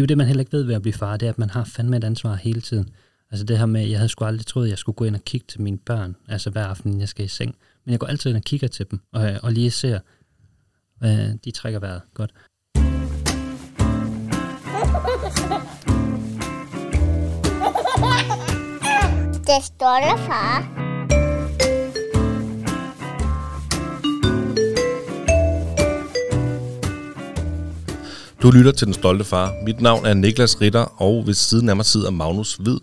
det er jo det, man heller ikke ved ved at blive far, det er, at man har fandme et ansvar hele tiden. Altså det her med, jeg havde sgu aldrig troet, at jeg skulle gå ind og kigge til mine børn, altså hver aften, jeg skal i seng. Men jeg går altid ind og kigger til dem, og, og lige ser, hvad de trækker vejret godt. Det stolte far. Du lytter til Den Stolte Far. Mit navn er Niklas Ritter, og ved siden af mig sidder Magnus Hvid.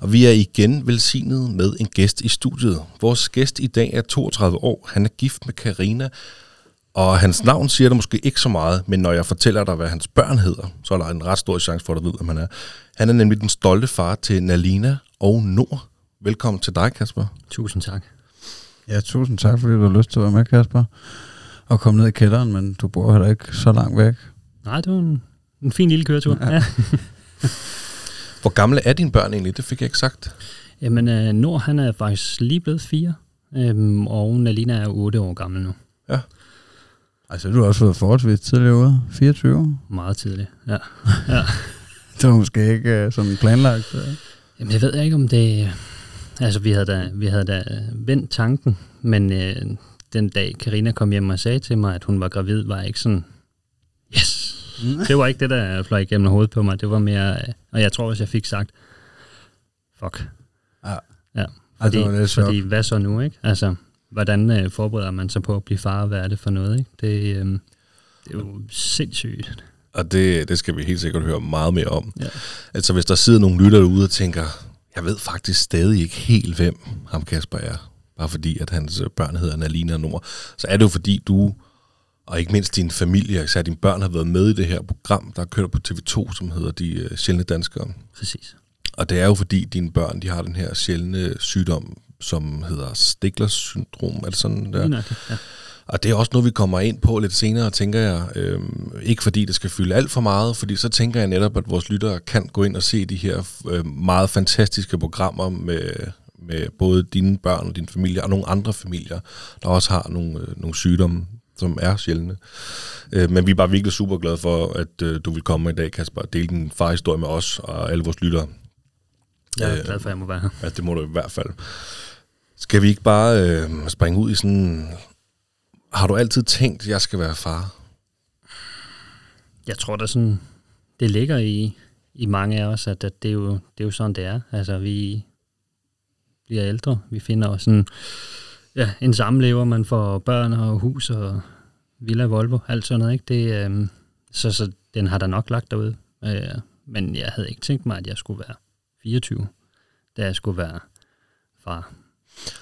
Og vi er igen velsignet med en gæst i studiet. Vores gæst i dag er 32 år. Han er gift med Karina, og hans navn siger der måske ikke så meget, men når jeg fortæller dig, hvad hans børn hedder, så er der en ret stor chance for, at du ved, hvem han er. Han er nemlig den stolte far til Nalina og Nord. Velkommen til dig, Kasper. Tusind tak. Ja, tusind tak, fordi du har lyst til at være med, Kasper. Og komme ned i kælderen, men du bor heller ikke så langt væk. Nej, det var en, en fin lille køretur. Ja. ja. Hvor gamle er dine børn egentlig? Det fik jeg ikke sagt. Jamen, uh, Nord han er faktisk lige blevet fire, øhm, og Nalina er 8 år gammel nu. Ja. Altså, du har også fået forholdsvis tidligere ude. 24? Meget tidligt, ja. ja. det var måske ikke uh, sådan planlagt. Uh. Jamen, jeg ved ikke, om det... Altså, vi havde da, vi havde da vendt tanken, men øh, den dag Karina kom hjem og sagde til mig, at hun var gravid, var jeg ikke sådan, yes. det var ikke det, der fløj igennem hovedet på mig. Det var mere, og jeg tror også, jeg fik sagt, fuck. Ja. Ja, fordi, ja, det var fordi hvad så nu, ikke? Altså, hvordan øh, forbereder man sig på at blive far, hvad er det for noget, ikke? Det, øh, det er jo sindssygt. Og det, det skal vi helt sikkert høre meget mere om. Ja. Altså, hvis der sidder nogle lytter derude og tænker, jeg ved faktisk stadig ikke helt, hvem ham Kasper er, bare fordi, at hans børn hedder Nalina Nord, så er det jo fordi, du og ikke mindst din familie, især dine børn, har været med i det her program, der kører på TV2, som hedder De uh, Sjældne Danskere. Præcis. Og det er jo fordi, dine børn de har den her sjældne sygdom, som hedder Stiglers syndrom, er det sådan der? Ja. Og det er også noget, vi kommer ind på lidt senere, tænker jeg. Øhm, ikke fordi det skal fylde alt for meget, fordi så tænker jeg netop, at vores lyttere kan gå ind og se de her øh, meget fantastiske programmer med, med både dine børn og din familie og nogle andre familier, der også har nogle, øh, nogle sygdomme, som er sjældne. Øh, men vi er bare virkelig super glade for, at øh, du vil komme i dag, Kasper, og dele din farhistorie med os og alle vores lyttere. Jeg er øh, glad for, at jeg må være her. Ja, det må du i hvert fald. Skal vi ikke bare øh, springe ud i sådan... Har du altid tænkt, at jeg skal være far? Jeg tror da sådan, det ligger i, i mange af os, at, at det, er jo, det er jo sådan, det er. Altså, vi bliver ældre. Vi finder også sådan ja, en samlever, man får børn og hus og Villa Volvo, alt sådan noget. Ikke? Det, øh, så, så den har der nok lagt derude. Øh, men jeg havde ikke tænkt mig, at jeg skulle være 24, da jeg skulle være far.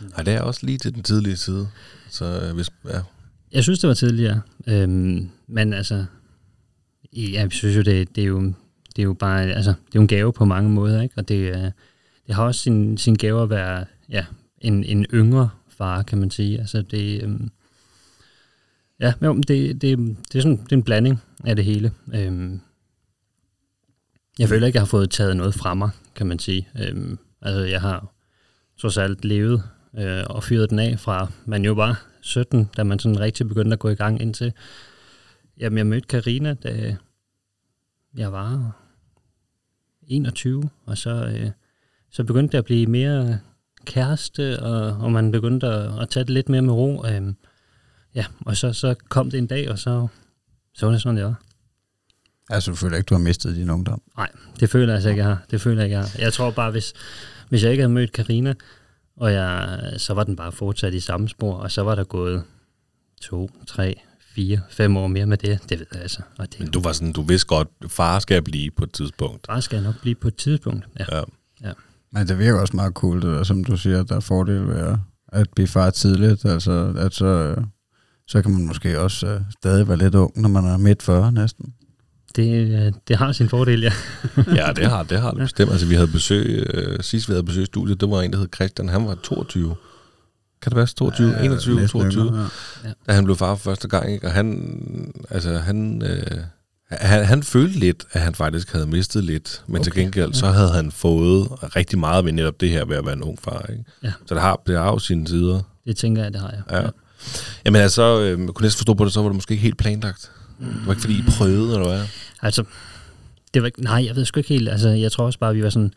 Nej, det er også lige til den tidlige side. Så øh, hvis, ja. Jeg synes, det var tidligere. Øhm, men altså, ja, jeg synes jo, det, det, er jo, det er jo bare, altså, det er jo en gave på mange måder, ikke? Og det, øh, det har også sin, sin gave at være, ja, en, en yngre fare, kan man sige. Altså det, øhm, ja, jo, det, det, det, er sådan, det er en blanding af det hele. Øhm, jeg føler ikke, jeg har fået taget noget fra mig, kan man sige. Øhm, altså jeg har trods alt levet øh, og fyret den af fra, man jo var 17, da man sådan rigtig begyndte at gå i gang indtil, jamen jeg mødte Karina da jeg var 21, og så, øh, så begyndte det at blive mere kæreste, og, og man begyndte at, at tage det lidt mere med ro. Øhm, ja, og så, så kom det en dag, og så, så var det sådan, det var. Altså, du føler ikke, du har mistet din ungdom? Nej, det føler jeg altså ikke, jeg har. Det føler jeg ikke, jeg har. Jeg tror bare, hvis, hvis jeg ikke havde mødt Karina og jeg, så var den bare fortsat i samme spor, og så var der gået to, tre, fire, fem år mere med det. Det ved jeg altså. Og det, Men du var sådan, du vidste godt, far skal blive på et tidspunkt. Far skal nok blive på et tidspunkt, ja. ja. ja. Men det virker også meget cool, det der, som du siger, der er fordel ved at blive far tidligt. Altså, at så, så kan man måske også uh, stadig være lidt ung, når man er midt 40 næsten. Det, øh, det har sin fordel, ja. ja, det har det har det bestemt. Altså, vi havde besøg, øh, sidst vi havde besøg i studiet, det var en, der hed Christian, han var 22. Kan det være 22, ja, 21, 22? Ja. Da han blev far for første gang, ikke? og han, altså, han, øh, han, han følte lidt, at han faktisk havde mistet lidt, men okay. til gengæld så havde han fået rigtig meget ved netop det her ved at være en ung far. Ikke? Ja. Så det har, det har jo sine sider. Det tænker jeg, det har jeg. Ja. ja. Jamen altså, øh, kunne næsten forstå på det, så var det måske ikke helt planlagt. Det var ikke fordi, I prøvede, eller hvad? Altså, det var ikke, nej, jeg ved sgu ikke helt. Altså, jeg tror også bare, vi var sådan,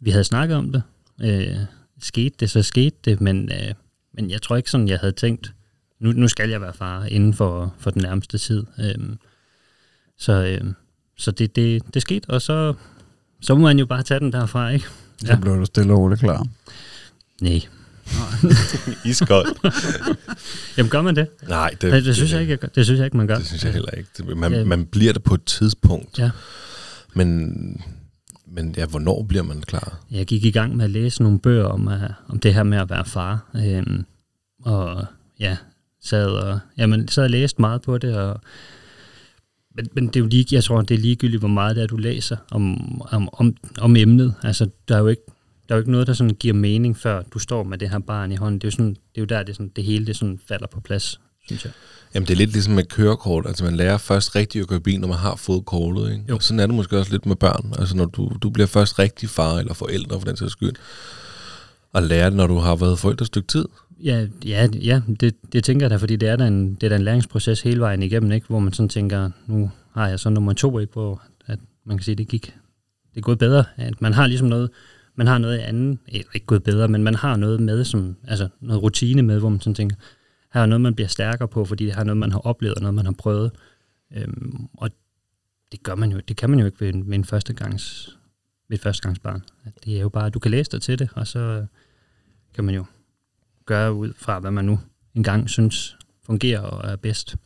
vi havde snakket om det. Øh, skete det, så skete det, men, øh, men jeg tror ikke sådan, jeg havde tænkt, nu, nu skal jeg være far inden for, for den nærmeste tid. Øh, så øh, så det, det, det skete, og så, så må man jo bare tage den derfra, ikke? Så ja. blev du stille og roligt klar. Nej. Iskoldt. Jamen gør man det? Nej, det, Det, det, synes jeg ikke, det synes jeg ikke, man gør. Det synes jeg heller ikke. Man, Ja. man bliver det på et tidspunkt, Ja. men, men ja, hvornår bliver man klar? Jeg gik i gang med at læse nogle bøger om, uh, om det her med at være far. Øhm, og ja, sad og, jamen, sad og læste meget på det. Og, men, men det er jo lige, jeg tror, det er ligegyldigt, hvor meget det er, du læser om, om, om, om emnet. Altså, der er jo ikke der er jo ikke noget, der sådan giver mening, før du står med det her barn i hånden. Det er jo, sådan, det, er jo der, det, sådan, det hele det sådan falder på plads, synes jeg. Jamen, det er lidt ligesom med kørekort. Altså, man lærer først rigtig at køre bil, når man har fået kortet, ikke? Jo. Og sådan er det måske også lidt med børn. Altså, når du, du bliver først rigtig far eller forældre, for den sags skyld, og lærer det, når du har været forældre et stykke tid. Ja, ja, ja det, det tænker jeg da, fordi det er da en, det er da en læringsproces hele vejen igennem, ikke? hvor man sådan tænker, nu har jeg så nummer to, ikke? hvor at man kan sige, det gik det er gået bedre. At man har ligesom noget, man har noget andet, eller ikke gået bedre, men man har noget med, som, altså noget rutine med, hvor man sådan tænker, her er noget, man bliver stærkere på, fordi det her er noget, man har oplevet, og noget, man har prøvet. Øhm, og det gør man jo, det kan man jo ikke ved, en- ved en førstegangs, ved et førstegangsbarn. At Det er jo bare, du kan læse dig til det, og så kan man jo gøre ud fra, hvad man nu engang synes fungerer og er bedst.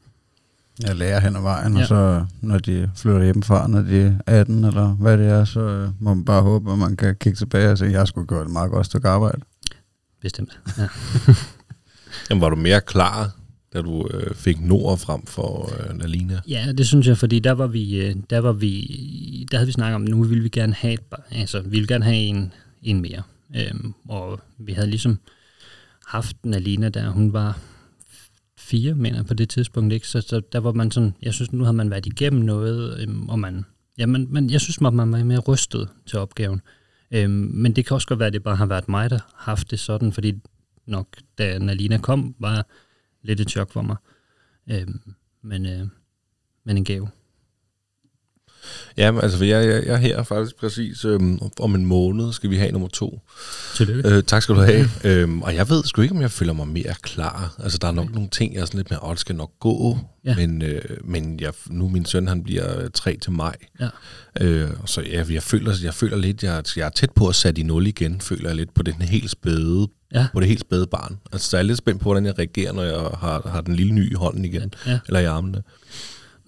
Jeg lærer hen ad vejen, ja. Og så når de flytter hjemmefra, når de er 18 eller hvad det er, så øh, må man bare håbe, at man kan kigge tilbage og sige, jeg skulle gøre et meget godt stykke arbejde. Bestemt. Ja. Jamen, var du mere klar, da du øh, fik Nord frem for øh, Nalina? ja, det synes jeg, fordi der var vi, øh, der var vi, der havde vi snakket om, nu ville vi gerne have, altså vi ville gerne have en, en mere. Øhm, og vi havde ligesom haft Nalina der, hun var fire, mener på det tidspunkt, ikke? Så, så der var man sådan, jeg synes, nu har man været igennem noget, øhm, og man, ja, man, man, jeg synes, man man var mere rystet til opgaven. Øhm, men det kan også godt være, at det bare har været mig, der har haft det sådan, fordi nok, da Nalina kom, var lidt et chok for mig. Øhm, men, øh, men en gave. Ja, altså, for jeg, jeg, jeg er her faktisk præcis øhm, om en måned, skal vi have nummer to. Tillykke. Øh, tak skal du have. øhm, og jeg ved sgu ikke, om jeg føler mig mere klar. Altså, der er nok nogle ting, jeg er sådan lidt mere, åh, det skal nok gå. Ja. Men, øh, men jeg, nu min søn, han bliver 3 til maj. Ja. Øh, så jeg, jeg, føler, jeg føler lidt, jeg, jeg er tæt på at sætte i nul igen, føler jeg lidt på den helt spæde, Ja. på det helt spæde barn. Altså, så jeg er lidt spændt på, hvordan jeg reagerer, når jeg har, har den lille ny i hånden igen, Ja. eller i armene.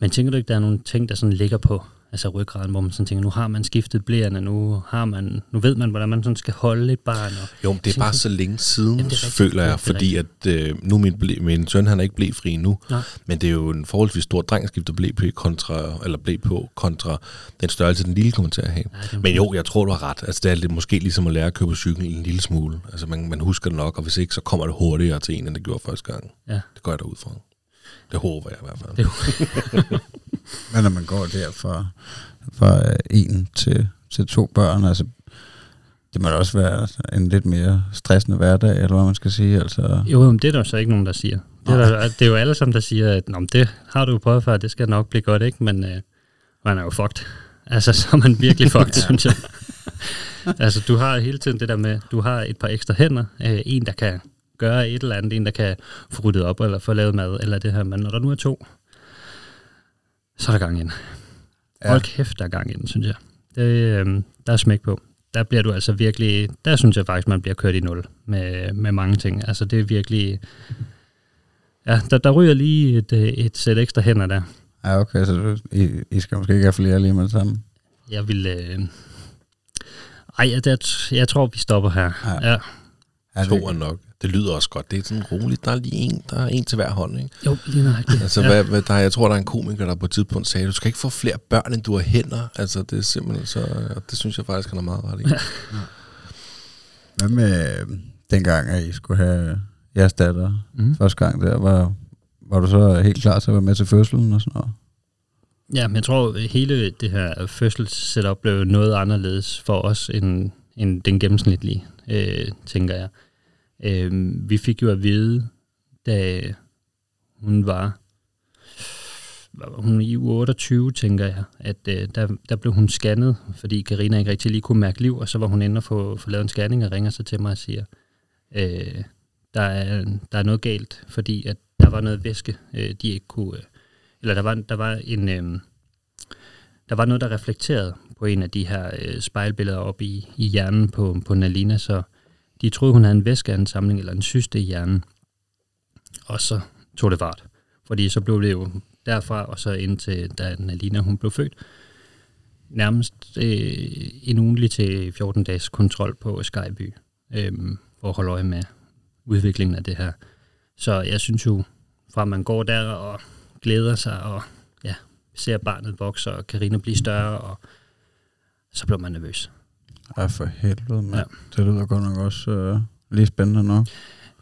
Men tænker du ikke, der er nogle ting, der sådan ligger på altså ryggraden, hvor man sådan tænker, nu har man skiftet blæerne, nu, har man, nu ved man, hvordan man sådan skal holde et barn. Og, Jo, det er bare så længe siden, Jamen, rigtigt. føler jeg, fordi at øh, nu min, blæ, min søn, han er ikke blæfri nu, Nej. men det er jo en forholdsvis stor dreng, at skifte blæ på, kontra, eller blæ på, kontra den størrelse, den lille kommer til at have. Er- Men jo, jeg tror, du har ret. Altså, det er lidt, måske ligesom at lære at køre på cykel en lille smule. Altså, man, man husker det nok, og hvis ikke, så kommer det hurtigere til en, end det gjorde første gang. ja, Det går jeg derud fra. Det håber jeg i hvert fald. det, Men når man går der fra, fra øh, en til, til to børn, altså det må da også være en lidt mere stressende hverdag, eller hvad man skal sige. Altså, jo, men det er der så ikke nogen, der siger. Det er, der, det er jo alle sammen, der siger, at Nå, det har du prøvet før, det skal nok blive godt, ikke? Men øh, man er jo fucked. Altså, så er man virkelig fucked, synes jeg. altså, du har hele tiden det der med, du har et par ekstra hænder, øh, en, der kan gøre et eller andet, en, der kan få ryddet op, eller få lavet mad, eller det her, men når der nu er to, så er der gang ind. Ja. Hold kæft, der er gang ind, synes jeg. Det, øh, der er smæk på. Der bliver du altså virkelig, der synes jeg faktisk, man bliver kørt i nul med, med mange ting. Altså det er virkelig, ja, der, der ryger lige et, et sæt ekstra hænder der. ja, okay, så du, I, I skal måske ikke have flere lige med det samme. Jeg vil, øh, ej, jeg, jeg, jeg tror, vi stopper her. Ja. Ja. Ja, To er nok. Det lyder også godt. Det er sådan roligt. Der er lige en, der er en til hver hånd, ikke? Jo, lige nøjagtigt. Altså, ja. hvad, hvad, der, er- jeg tror, der er en komiker, der på et tidspunkt sagde, du skal ikke få flere børn, end du har hænder. Altså, det er simpelthen så... og Det synes jeg faktisk, han er meget ret i. Hvad med dengang, at I skulle have jeres datter Mm. første gang der, var, var du så helt klar til at være med til fødslen og sådan noget? Ja, men jeg tror, at hele det her fødselssetup blev noget anderledes for os end, end den gennemsnitlige, øh, tænker jeg. Øh, vi fik jo at vide, da hun var var hun i uge 28, tænker jeg, at øh, der, der blev hun scannet, fordi Karina ikke rigtig lige kunne mærke liv, og så var hun inde og få, få lavet en scanning og ringer så til mig og siger, øh, der, er, der er noget galt, fordi at der var noget væske, øh, de ikke kunne, øh, eller der var, der var en, øh, der var noget, der reflekterede på en af de her øh, spejlbilleder op i, i hjernen på, på Nalina, så de troede, hun havde en væskeansamling eller en syste i hjernen. Og så tog det fart. Fordi så blev det jo derfra, og så indtil da Nalina hun blev født, nærmest øh, en ugenlig til 14 dages kontrol på Skyby, øh, for at holde øje med udviklingen af det her. Så jeg synes jo, fra man går der og glæder sig, og ja, ser barnet vokse, og Karina blive større, og så bliver man nervøs. Ja, for helvede, mand. Ja. Ja. Det lyder godt nok også øh, lige spændende nu.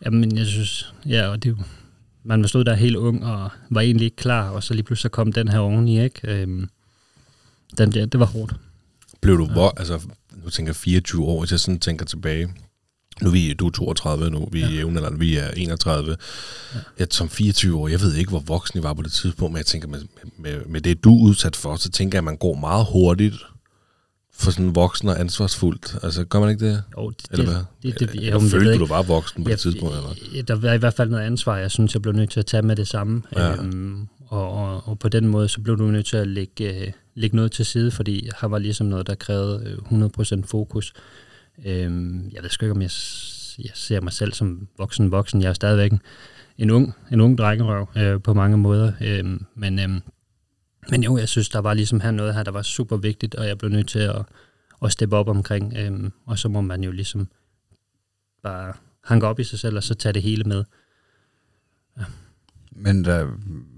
Jamen, jeg synes, ja, og det er jo, man var stod der helt ung og var egentlig ikke klar, og så lige pludselig så kom den her oveni, ikke? Øhm, den, ja, det var hårdt. Blev du, hvor, altså, nu tænker jeg 24 år, hvis jeg sådan tænker tilbage. Nu er vi, du er 32 nu, vi er ja. eller vi er 31. Ja. Jeg, som 24 år, jeg ved ikke, hvor voksen I var på det tidspunkt, men jeg tænker, med, med, med det du er udsat for, så tænker jeg, at man går meget hurtigt for sådan voksen og ansvarsfuldt. Altså, gør man ikke det? Jo, det, Eller hvad? det, det, det, Eller jo, jeg følte du, ikke. du var voksen på Ja, det tidspunkt? Eller? Der var i hvert fald noget ansvar, jeg synes, jeg blev nødt til at tage med det samme. Ja. Øhm, og, og, og på den måde, så blev du nødt til at lægge, øh, lægge noget til side, fordi her var ligesom noget, der krævede øh, 100% fokus. Øhm, jeg ved sgu ikke, om jeg, jeg ser mig selv som voksen voksen. Jeg er stadigvæk en, en ung, en ung drengerøv øh, på mange måder. Øhm, men, øhm, men jo, jeg synes, der var ligesom her noget her, der var super vigtigt, og jeg blev nødt til at, at steppe op omkring. Øhm, og så må man jo ligesom bare hanke op i sig selv, og så tage det hele med. Men da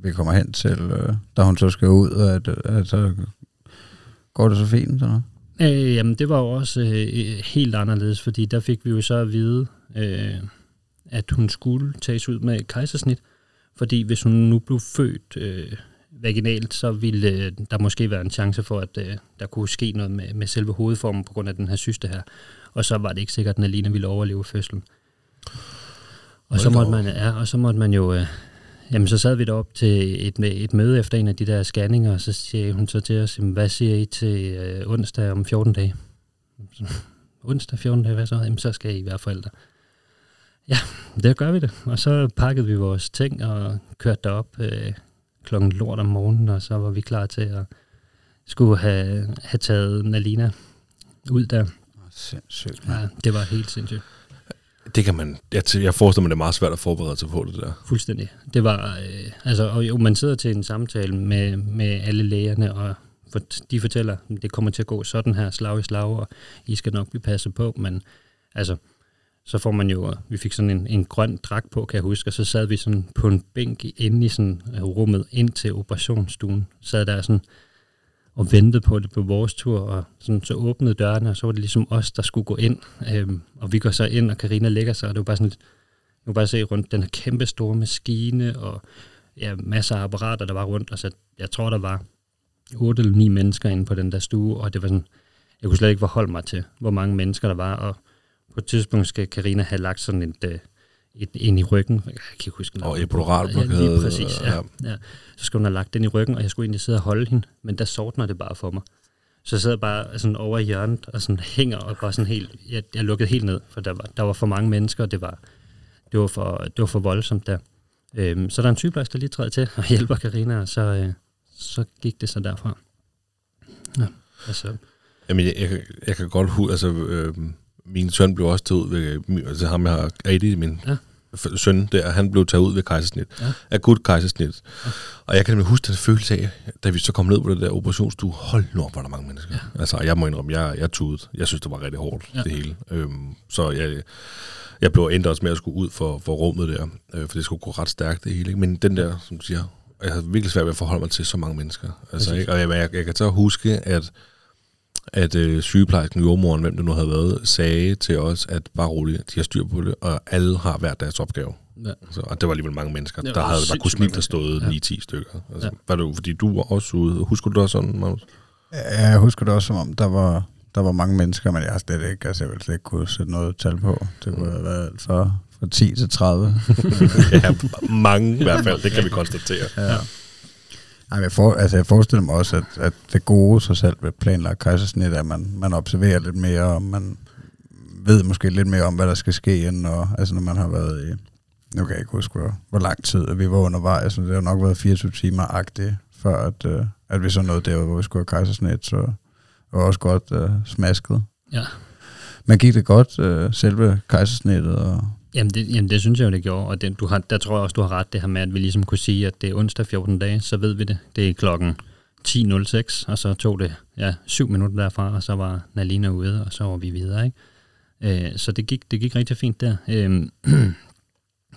vi kommer hen til, øh, da hun så skal ud, at, at så går det så fint, noget? Øh, jamen, det var jo også øh, helt anderledes, fordi der fik vi jo så at vide, øh, at hun skulle tages ud med kejsersnit, fordi hvis hun nu blev født øh, vaginalt, så ville øh, der måske være en chance for, at øh, der kunne ske noget med, med selve hovedformen på grund af den her syste her. Og så var det ikke sikkert, at Alina ville overleve fødslen. Og så måtte man, ja, og så måtte man jo, øh, jamen så sad vi derop til et, et møde efter en af de der scanninger, og så siger hun så til os, jamen, hvad siger I til øh, onsdag om 14 dage? Så, onsdag 14 dage, hvad så? Jamen så skal I være forældre. Ja, det gør vi det. Og så pakkede vi vores ting og kørte derop øh, klokken lort om morgenen, og så var vi klar til at skulle have, have taget Nalina ud der. Sindssygt. Ja, det var helt sindssygt. Det kan man, jeg, jeg forestiller mig, det er meget svært at forberede sig på det der. Fuldstændig. Det var, øh, altså, og jo, man sidder til en samtale med, med alle lægerne, og for, de fortæller, at det kommer til at gå sådan her, slag i slag, og I skal nok blive passet på, men altså, så får man jo, vi fik sådan en, en grøn dragt på, kan jeg huske, og så sad vi sådan på en bænk inde i sådan øh, rummet ind til operationsstuen, sad der sådan og ventede på det på vores tur, og sådan, så åbnede dørene, og så var det ligesom os, der skulle gå ind, øhm, og vi går så ind, og Karina lægger sig, og det var bare sådan lidt, du bare se rundt den her kæmpe store maskine, og ja, masser af apparater, der var rundt, og så jeg tror, der var otte eller ni mennesker inde på den der stue, og det var sådan, jeg kunne slet ikke forholde mig til, hvor mange mennesker der var, og på et tidspunkt skal Karina have lagt sådan et, øh, et ind i ryggen. Jeg kan ikke huske Og navnet. epiduralblokade, Ja, lige præcis, ja, ja. ja. Så skulle hun have lagt den i ryggen, og jeg skulle egentlig sidde og holde hende, men der sortner det bare for mig. Så jeg sad bare sådan over i hjørnet og sådan hænger og bare sådan helt, jeg, jeg lukkede helt ned, for der var, der var for mange mennesker, og det var, det var, for, det var for voldsomt der. Øhm, så der er en sygeplejerske, der lige træder til og hjælper Karina, og så, øh, så gik det så derfra. Ja, altså, Jamen, jeg, jeg, kan- jeg kan godt huske, altså, øh, min søn blev også taget ud ved, altså ham jeg har, Adi, min Ja. søn der, han blev taget ud ved kejsersnit. Ja. Akut kejsersnit. Ja. Og jeg kan nemlig huske den følelse af, da vi så kom ned på det der operationsstue, hold nu op, hvor der er mange mennesker. Ja. Altså, jeg må indrømme, jeg, jeg tudede. Jeg synes, det var rigtig hårdt, Ja. det hele. Øhm, så jeg, jeg blev endt også med at skulle ud for, for rummet der, øh, for det skulle gå ret stærkt det hele. Ikke? Men den der, som du siger, jeg havde virkelig svært ved at forholde mig til så mange mennesker. Altså, ikke? Og jeg, jeg, jeg kan så huske, at at øh, sygeplejersken, jordmoren, hvem det nu havde været, sagde til os, at bare roligt, de har styr på det, og alle har hver deres opgave. ja. Altså, og det var alligevel mange mennesker. Der havde der kunne snit have stået mennesker. 9-10 stykker. Altså, Ja. ja. var det fordi du var også ude. Husker du det også sådan, Magnus? Ja, Jeg husker det også, som om der var, der var mange mennesker, men jeg har slet ikke, altså jeg ville slet ikke kunne sætte noget tal på. Det kunne have været alt fra, fra 10 til 30. ja, mange i hvert fald, det kan vi konstatere. Ja. Ej, jeg, for, altså jeg forestiller mig også, at, at det gode så selv ved planlagt kejsersnit er, at man, man observerer lidt mere, og man ved måske lidt mere om, hvad der skal ske, end når, altså når man har været i, nu kan jeg ikke huske, hvor, hvor lang tid vi var undervejs, så det har nok været 24 timer-agtigt, før at, øh, at vi så nåede der, hvor vi skulle have kejsersnit, så var også godt øh, smasket. Ja. Men gik det godt, øh, selve kejsersnittet? Og Jamen det, jamen det synes jeg jo, det gjorde, og det, du har, der tror jeg også, du har ret, det her med, at vi ligesom kunne sige, at det er onsdag 14 dage, så ved vi det. Det er klokken 10.06, og så tog det ja, syv minutter derfra, og så var Nalina ude, og så var vi videre. Ikke? Øh, så det gik, det gik rigtig fint der. Øh,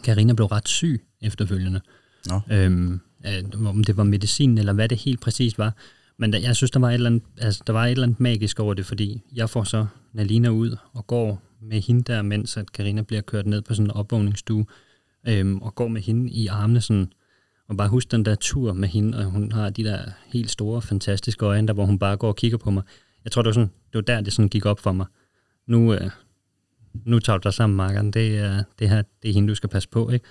Karina blev ret syg efterfølgende. Nå. Øhm, øh, om det var medicin, eller hvad det helt præcis var. Men der, jeg synes, der var, et eller andet, altså, der var et eller andet magisk over det, fordi jeg får så Nalina ud og går med hende der, mens at Karina bliver kørt ned på sådan en opvågningsstue, øhm, og går med hende i armene sådan, og bare husk den der tur med hende, og hun har de der helt store, fantastiske øjne, der hvor hun bare går og kigger på mig. Jeg tror, det var, sådan, det var der, det sådan gik op for mig. Nu, øh, nu tager du dig sammen, Markeren. Det er, det her, det er hende, du skal passe på, ikke?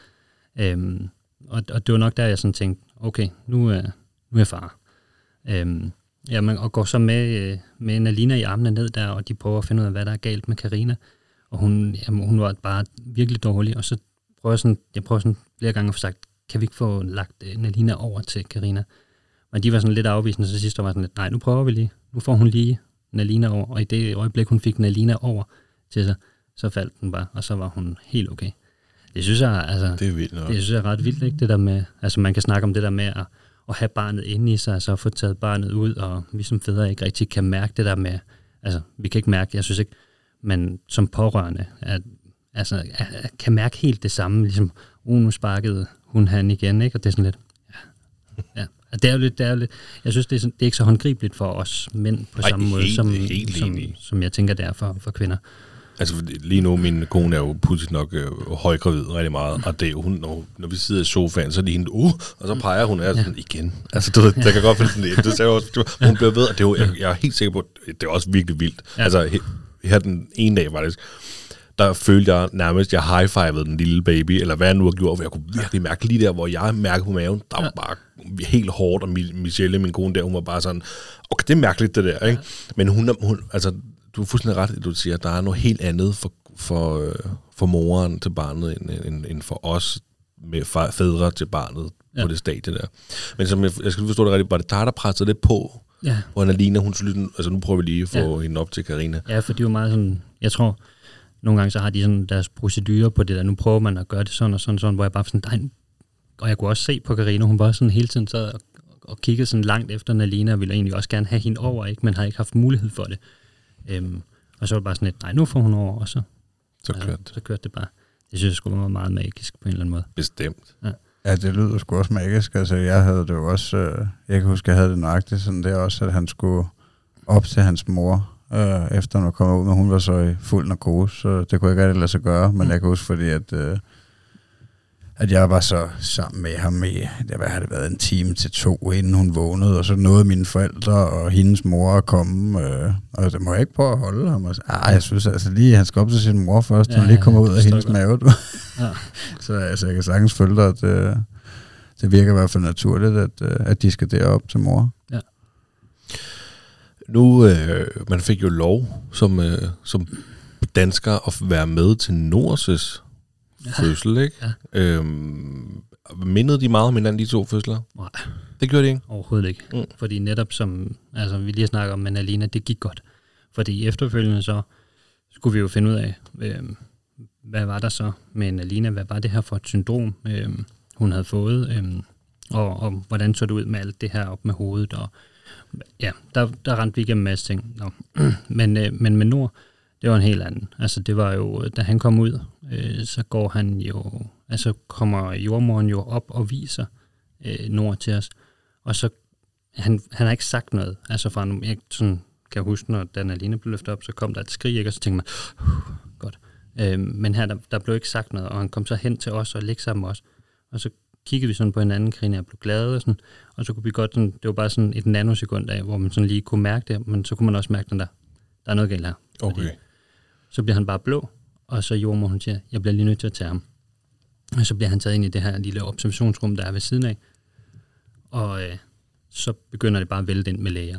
Øhm, og, og det var nok der, jeg sådan tænkte, okay, nu, øh, nu er jeg far. Øhm, jamen, og går så med, øh, med Nalina i armene ned der, og de prøver at finde ud af, hvad der er galt med Karina. Og hun, jamen, hun var bare virkelig dårlig, og så prøver jeg sådan, jeg prøver sådan flere gange at få sagt, kan vi ikke få lagt øh, Nalina over til Karina? Men de var sådan lidt afvisende, så sidst var sådan lidt, nej, nu prøver vi lige. Nu får hun lige Nalina over, og i det øjeblik, hun fik Nalina over til sig, så faldt den bare, og så var hun helt okay. Det synes jeg, altså, Det er vildt nok. det synes jeg er ret vildt, ikke? Det der med, altså man kan snakke om det der med at, at have barnet inde i sig, og så få taget barnet ud, og vi som fædre ikke rigtig kan mærke det der med, altså vi kan ikke mærke, jeg synes ikke, man som pårørende, at, altså, at, kan mærke helt det samme, ligesom, uh, nu sparkede hun han igen, ikke? Og det er sådan lidt, ja, ja. Og Det er jo lidt, det er jo lidt, jeg synes, det er, sådan, det er ikke så håndgribeligt for os mænd på Ej, samme måde, helt- som, helt som, enig. som jeg tænker, det er for, for kvinder. Altså lige nu, min kone er jo pludselig nok øh, højgravid rigtig meget, og det er jo hun, når, når vi sidder i sofaen, så er det hende, uh, og så peger hun af sådan igen. Altså du ved, der kan godt finde sådan det sagde jeg også, hun bliver ved, og det er jo, jeg, jeg er helt sikker på, det er også virkelig vildt. Ja. Altså he, her den ene dag faktisk, der følte jeg nærmest, at jeg high-fivede den lille baby, eller hvad jeg nu har gjort, hvor jeg kunne virkelig mærke lige der, hvor jeg mærkede på maven, der var bare helt hårdt, og Mi- Michelle, min kone der, hun var bare sådan, okay, det er mærkeligt det der, ikke? Men hun, hun, altså, du er fuldstændig ret, at du siger, at der er noget helt andet for, for, øh, for moren til barnet, end, end, end for os med fædre til barnet ja. På det stadie der. Men som jeg, jeg skal forstå det rigtigt, var det dig, der pressede lidt på, Ja, hvor Annalina, hun synes, altså nu prøver vi lige at få ja. hende op til Karina. Ja, for de er jo meget sådan, jeg tror, nogle gange så har de sådan deres procedurer på det der, nu prøver man at gøre det sådan og sådan, sådan hvor jeg bare sådan, nej, og jeg kunne også se på Karina, hun var sådan hele tiden sad og, og kiggede sådan langt efter Nalina, og ville egentlig også gerne have hende over, ikke, men har ikke haft mulighed for det. Øhm, og så var det bare sådan lidt, nej, nu får hun over, og så, Så kørte så kørte det bare. Det synes jeg skulle være meget magisk på en eller anden måde. Bestemt. Ja, det lyder sgu også magisk. Altså, jeg havde det jo også... Øh, jeg kan huske, jeg havde det nøjagtigt sådan der også, at han skulle op til hans mor, øh, efter han var kommet ud, men hun var så i fuld narkose, så det kunne jeg ikke rigtig lade sig gøre, men jeg kan huske, fordi at, øh, at jeg var så sammen med ham i, det, hvad har det været, en time til to, inden hun vågnede, og så nåede mine forældre og hendes mor at komme, øh, og det må jeg ikke prøve at holde ham. Og, så, ah, jeg synes altså lige, han skal op til sin mor først, ja, Ja, han lige kommer ja, ud af hendes jeg mave. Du. Ja. Så altså, jeg kan sagtens følge dig, at øh, det virker i hvert fald naturligt, at, øh, at de skal derop til mor. Nu, øh, man fik jo lov som, øh, som dansker at være med til Norses ja. fødsel, ikke? Ja. Øhm, mindede de meget om hinanden, de to fødsler? Nej. Det gjorde de ikke. Overhovedet ikke. Mm. Fordi netop som altså, vi lige snakker om med Alina, det gik godt. Fordi efterfølgende så skulle vi jo finde ud af, øh, hvad var der så med Alina, hvad var det her for et syndrom, øh, hun havde fået, øh, og, og hvordan så det ud med alt det her op med hovedet. Og, ja, der, der rendte vi igennem en masse ting. Nå. men, øh, men med Nord, det var en helt anden. Altså det var jo, da han kom ud, øh, så går han jo, altså kommer jordmoren jo op og viser øh, Nord til os. Og så, han, han har ikke sagt noget. Altså fra nu, jeg sådan, kan jeg huske, når den alene blev løftet op, så kom der et skrig, ikke? og så tænkte man, godt. Øh, men her, der, der blev ikke sagt noget, og han kom så hen til os og ligge sammen med os. Og så kiggede vi sådan på hinanden, Karina og blev glade, og, sådan, og så kunne vi godt, sådan, det var bare sådan et nanosekund af, hvor man sådan lige kunne mærke det, men så kunne man også mærke den der, der er noget galt her. Okay. Så bliver han bare blå, og så jordmor, hun siger, jeg bliver lige nødt til at tage ham. Og så bliver han taget ind i det her lille observationsrum, der er ved siden af. Og øh, så begynder det bare at vælte ind med læger.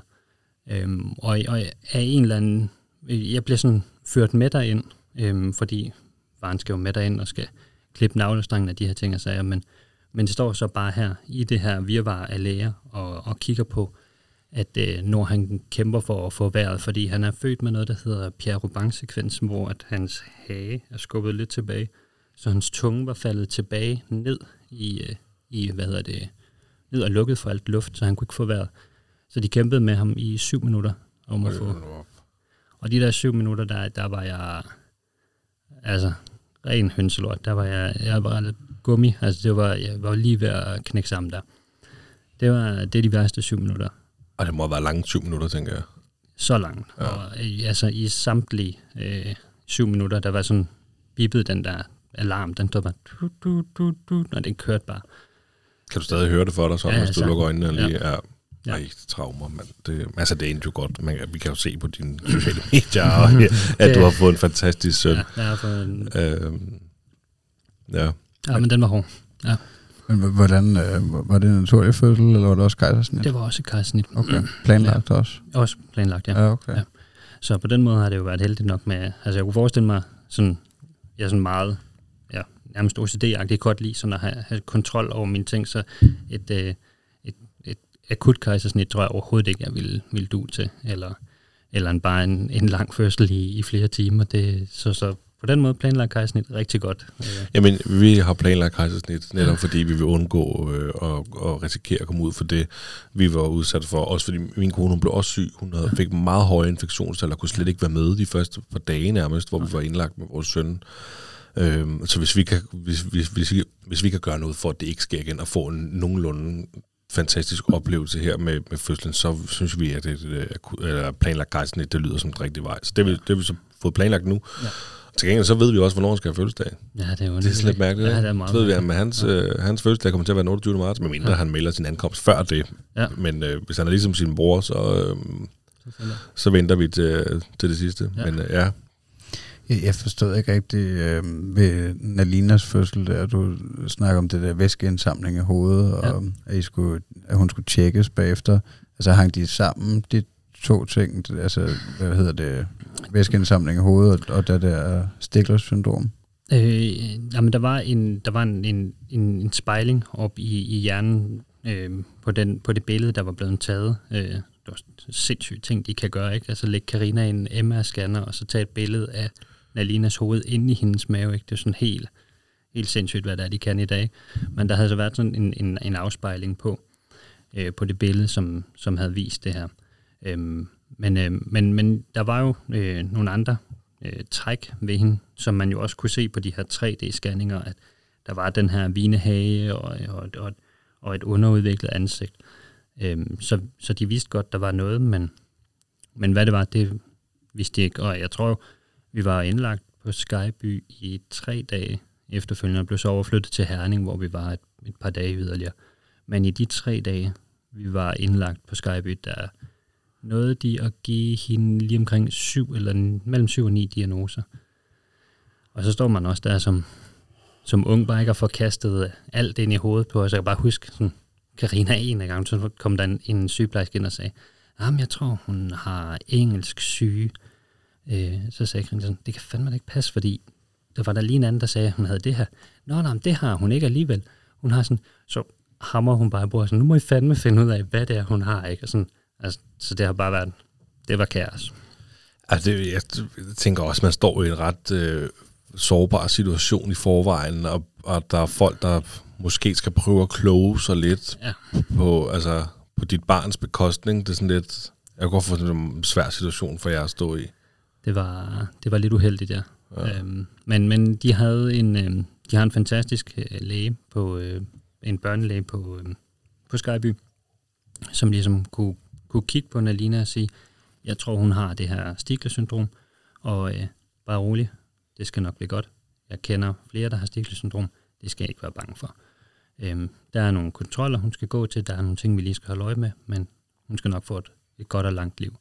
Øhm, og, og af en eller anden, jeg bliver sådan ført med derind, øhm, fordi faren skal jo med derind og skal klippe navlestrangen af de her ting og sager, men, men det står så bare her i det her virvar af læger og, og kigger på, at øh, når han kæmper for at få vejret, fordi han er født med noget, der hedder Pierre Robin-sekvens, hvor at hans hage er skubbet lidt tilbage, så hans tunge var faldet tilbage ned i, øh, i hvad hedder det, ned og lukket for alt luft, så han kunne ikke få vejret. Så de kæmpede med ham i syv minutter om at få. Og de der syv minutter, der, der var jeg, altså, ren hønselort. Der var jeg, jeg var lidt gummi. Altså, det var, jeg var lige ved at knække sammen der. Det var det er de værste syv minutter. Og det må have været langt syv minutter, tænker jeg. Så langt. Ja. Og øh, altså, i samtlige øh, syv minutter, der var sådan bippet den der alarm. Den stod bare, du, du, du, du, og den kørte bare. Kan du stadig høre det for dig, så, Ja, hvis du så- lukker øjnene lige? Ja. Ja. Ej, det traumer, mand. Det, altså, det er jo godt. Man, vi kan jo se på dine sociale medier, og, at du har fået en fantastisk søn. Ja, jeg har fået en, Ja. Øhm, ja. ja, men den var hård. Ja, Men hvordan, øh, var det en naturlig fødsel, eller var det også kejsersnit? det var også et kejsersnit. Okay, planlagt også? Også planlagt, ja. Ja, okay. Ja. Så på den måde har det jo været heldigt nok med, altså jeg kunne forestille mig sådan, jeg er sådan meget, ja, nærmest OCD-agtig, godt lide sådan at have, have kontrol over mine ting, så et, øh, et, et akut kejsersnit tror jeg overhovedet ikke, jeg ville, ville du til, eller, eller en, bare en, en lang fødsel i, i flere timer. Det, så, så på den måde planlagt kejsersnit rigtig godt. Øh, Jamen, vi har planlagt kejsersnit, netop fordi vi vil undgå øh, at, at risikere at komme ud for det, vi var udsat for. Også fordi min kone hun blev også syg. Hun havde, fik meget høje infektionstal og kunne slet ikke være med de første par dage nærmest, hvor vi var indlagt med vores søn. Øhm, så hvis vi, kan, hvis, hvis, hvis, vi, hvis vi kan gøre noget for, at det ikke sker igen, og få en nogenlunde fantastisk oplevelse her med, med fødslen, så synes vi, at et, et, et planlagt kejsersnit, det lyder som den rigtige vej. Så det, har vi- det har vi så fået planlagt nu. Ja. Til gengæld så ved vi også, hvornår han skal have fødselsdag. ja, det er jo Det er sådan lidt mærkeligt. Ja, ikke? det er meget så ved vi, at med hans, øh, hans fødselsdag kommer til at være den 28. marts, medmindre Ja. han melder sin ankomst før det. Ja. Men øh, hvis han er ligesom sin bror, så, øh, Selvfølgelig. så venter vi til, til det sidste. Ja. Men øh, ja, Jeg, forstod ikke rigtig øh, ved Nalinas fødsel, der du snakker om det der væskeindsamling i hovedet, og Ja. at, I skulle, at hun skulle tjekkes bagefter. Altså hang de sammen, de to ting, altså hvad hedder det, væskeindsamling i hovedet og, og det der Stiglers syndrom? Øh, jamen, der var en, der var en, en, en, en spejling op i, i hjernen øh, på, den, på det billede, der var blevet taget. Øh, det var sindssygt ting, de kan gøre, ikke? Altså lægge Karina i en MR-scanner, og så tage et billede af Nalinas hoved inde i hendes mave, ikke? Det er sådan helt, helt sindssygt, hvad der er, de kan i dag. Men der havde så været sådan en, en, en afspejling på, øh, på det billede, som, som havde vist det her. Øhm, men, øh, men, men der var jo øh, nogle andre øh, træk ved hende, som man jo også kunne se på de her 3D-scanninger, at der var den her vinehage og, og, og, og et underudviklet ansigt. Øh, så, så de vidste godt, der var noget, men, men hvad det var, det vidste de ikke. Og jeg tror, vi var indlagt på Skyby i tre dage efterfølgende, og blev så overflyttet til Herning, hvor vi var et, et par dage yderligere. Men i de tre dage, vi var indlagt på Skyby, der nåede de at give hende lige omkring syv, eller mellem syv og ni diagnoser. Og så står man også der som, som ung bare ikke og alt ind i hovedet på os. Jeg kan bare huske, sådan, Karina en af gangen, så kom der en, en sygeplejerske ind og sagde, jamen jeg tror, hun har engelsk syge. Øh, så sagde Karina sådan, det kan fandme ikke passe, fordi der var der lige en anden, der sagde, at hun havde det her. Nå, nej, men det har hun ikke alligevel. Hun har sådan, så hammer hun bare på, bordet, sådan, nu må I fandme finde ud af, hvad det er, hun har, ikke? Og sådan, altså, så det har bare været, det var kaos. altså, det, jeg tænker også, man står i en ret øh, sårbar situation i forvejen, og, og der er folk, der måske skal prøve at kloge sig lidt Ja. på, altså, på dit barns bekostning. Det er sådan lidt... Jeg få sådan en svær situation for jer at stå i. Det var, det var lidt uheldigt, ja. ja. Øhm, men, men de havde en, øh, de har en fantastisk øh, læge på, øh, en børnelæge på, øh, på Skyby, som ligesom kunne, kunne kigge på Nalina og sige, jeg tror, hun har det her Stigler-syndrom, og øh, bare rolig, det skal nok blive godt. Jeg kender flere, der har Stigler-syndrom, det skal jeg ikke være bange for. Øhm, der er nogle kontroller, hun skal gå til, der er nogle ting, vi lige skal holde øje med, men hun skal nok få et, et godt og langt liv.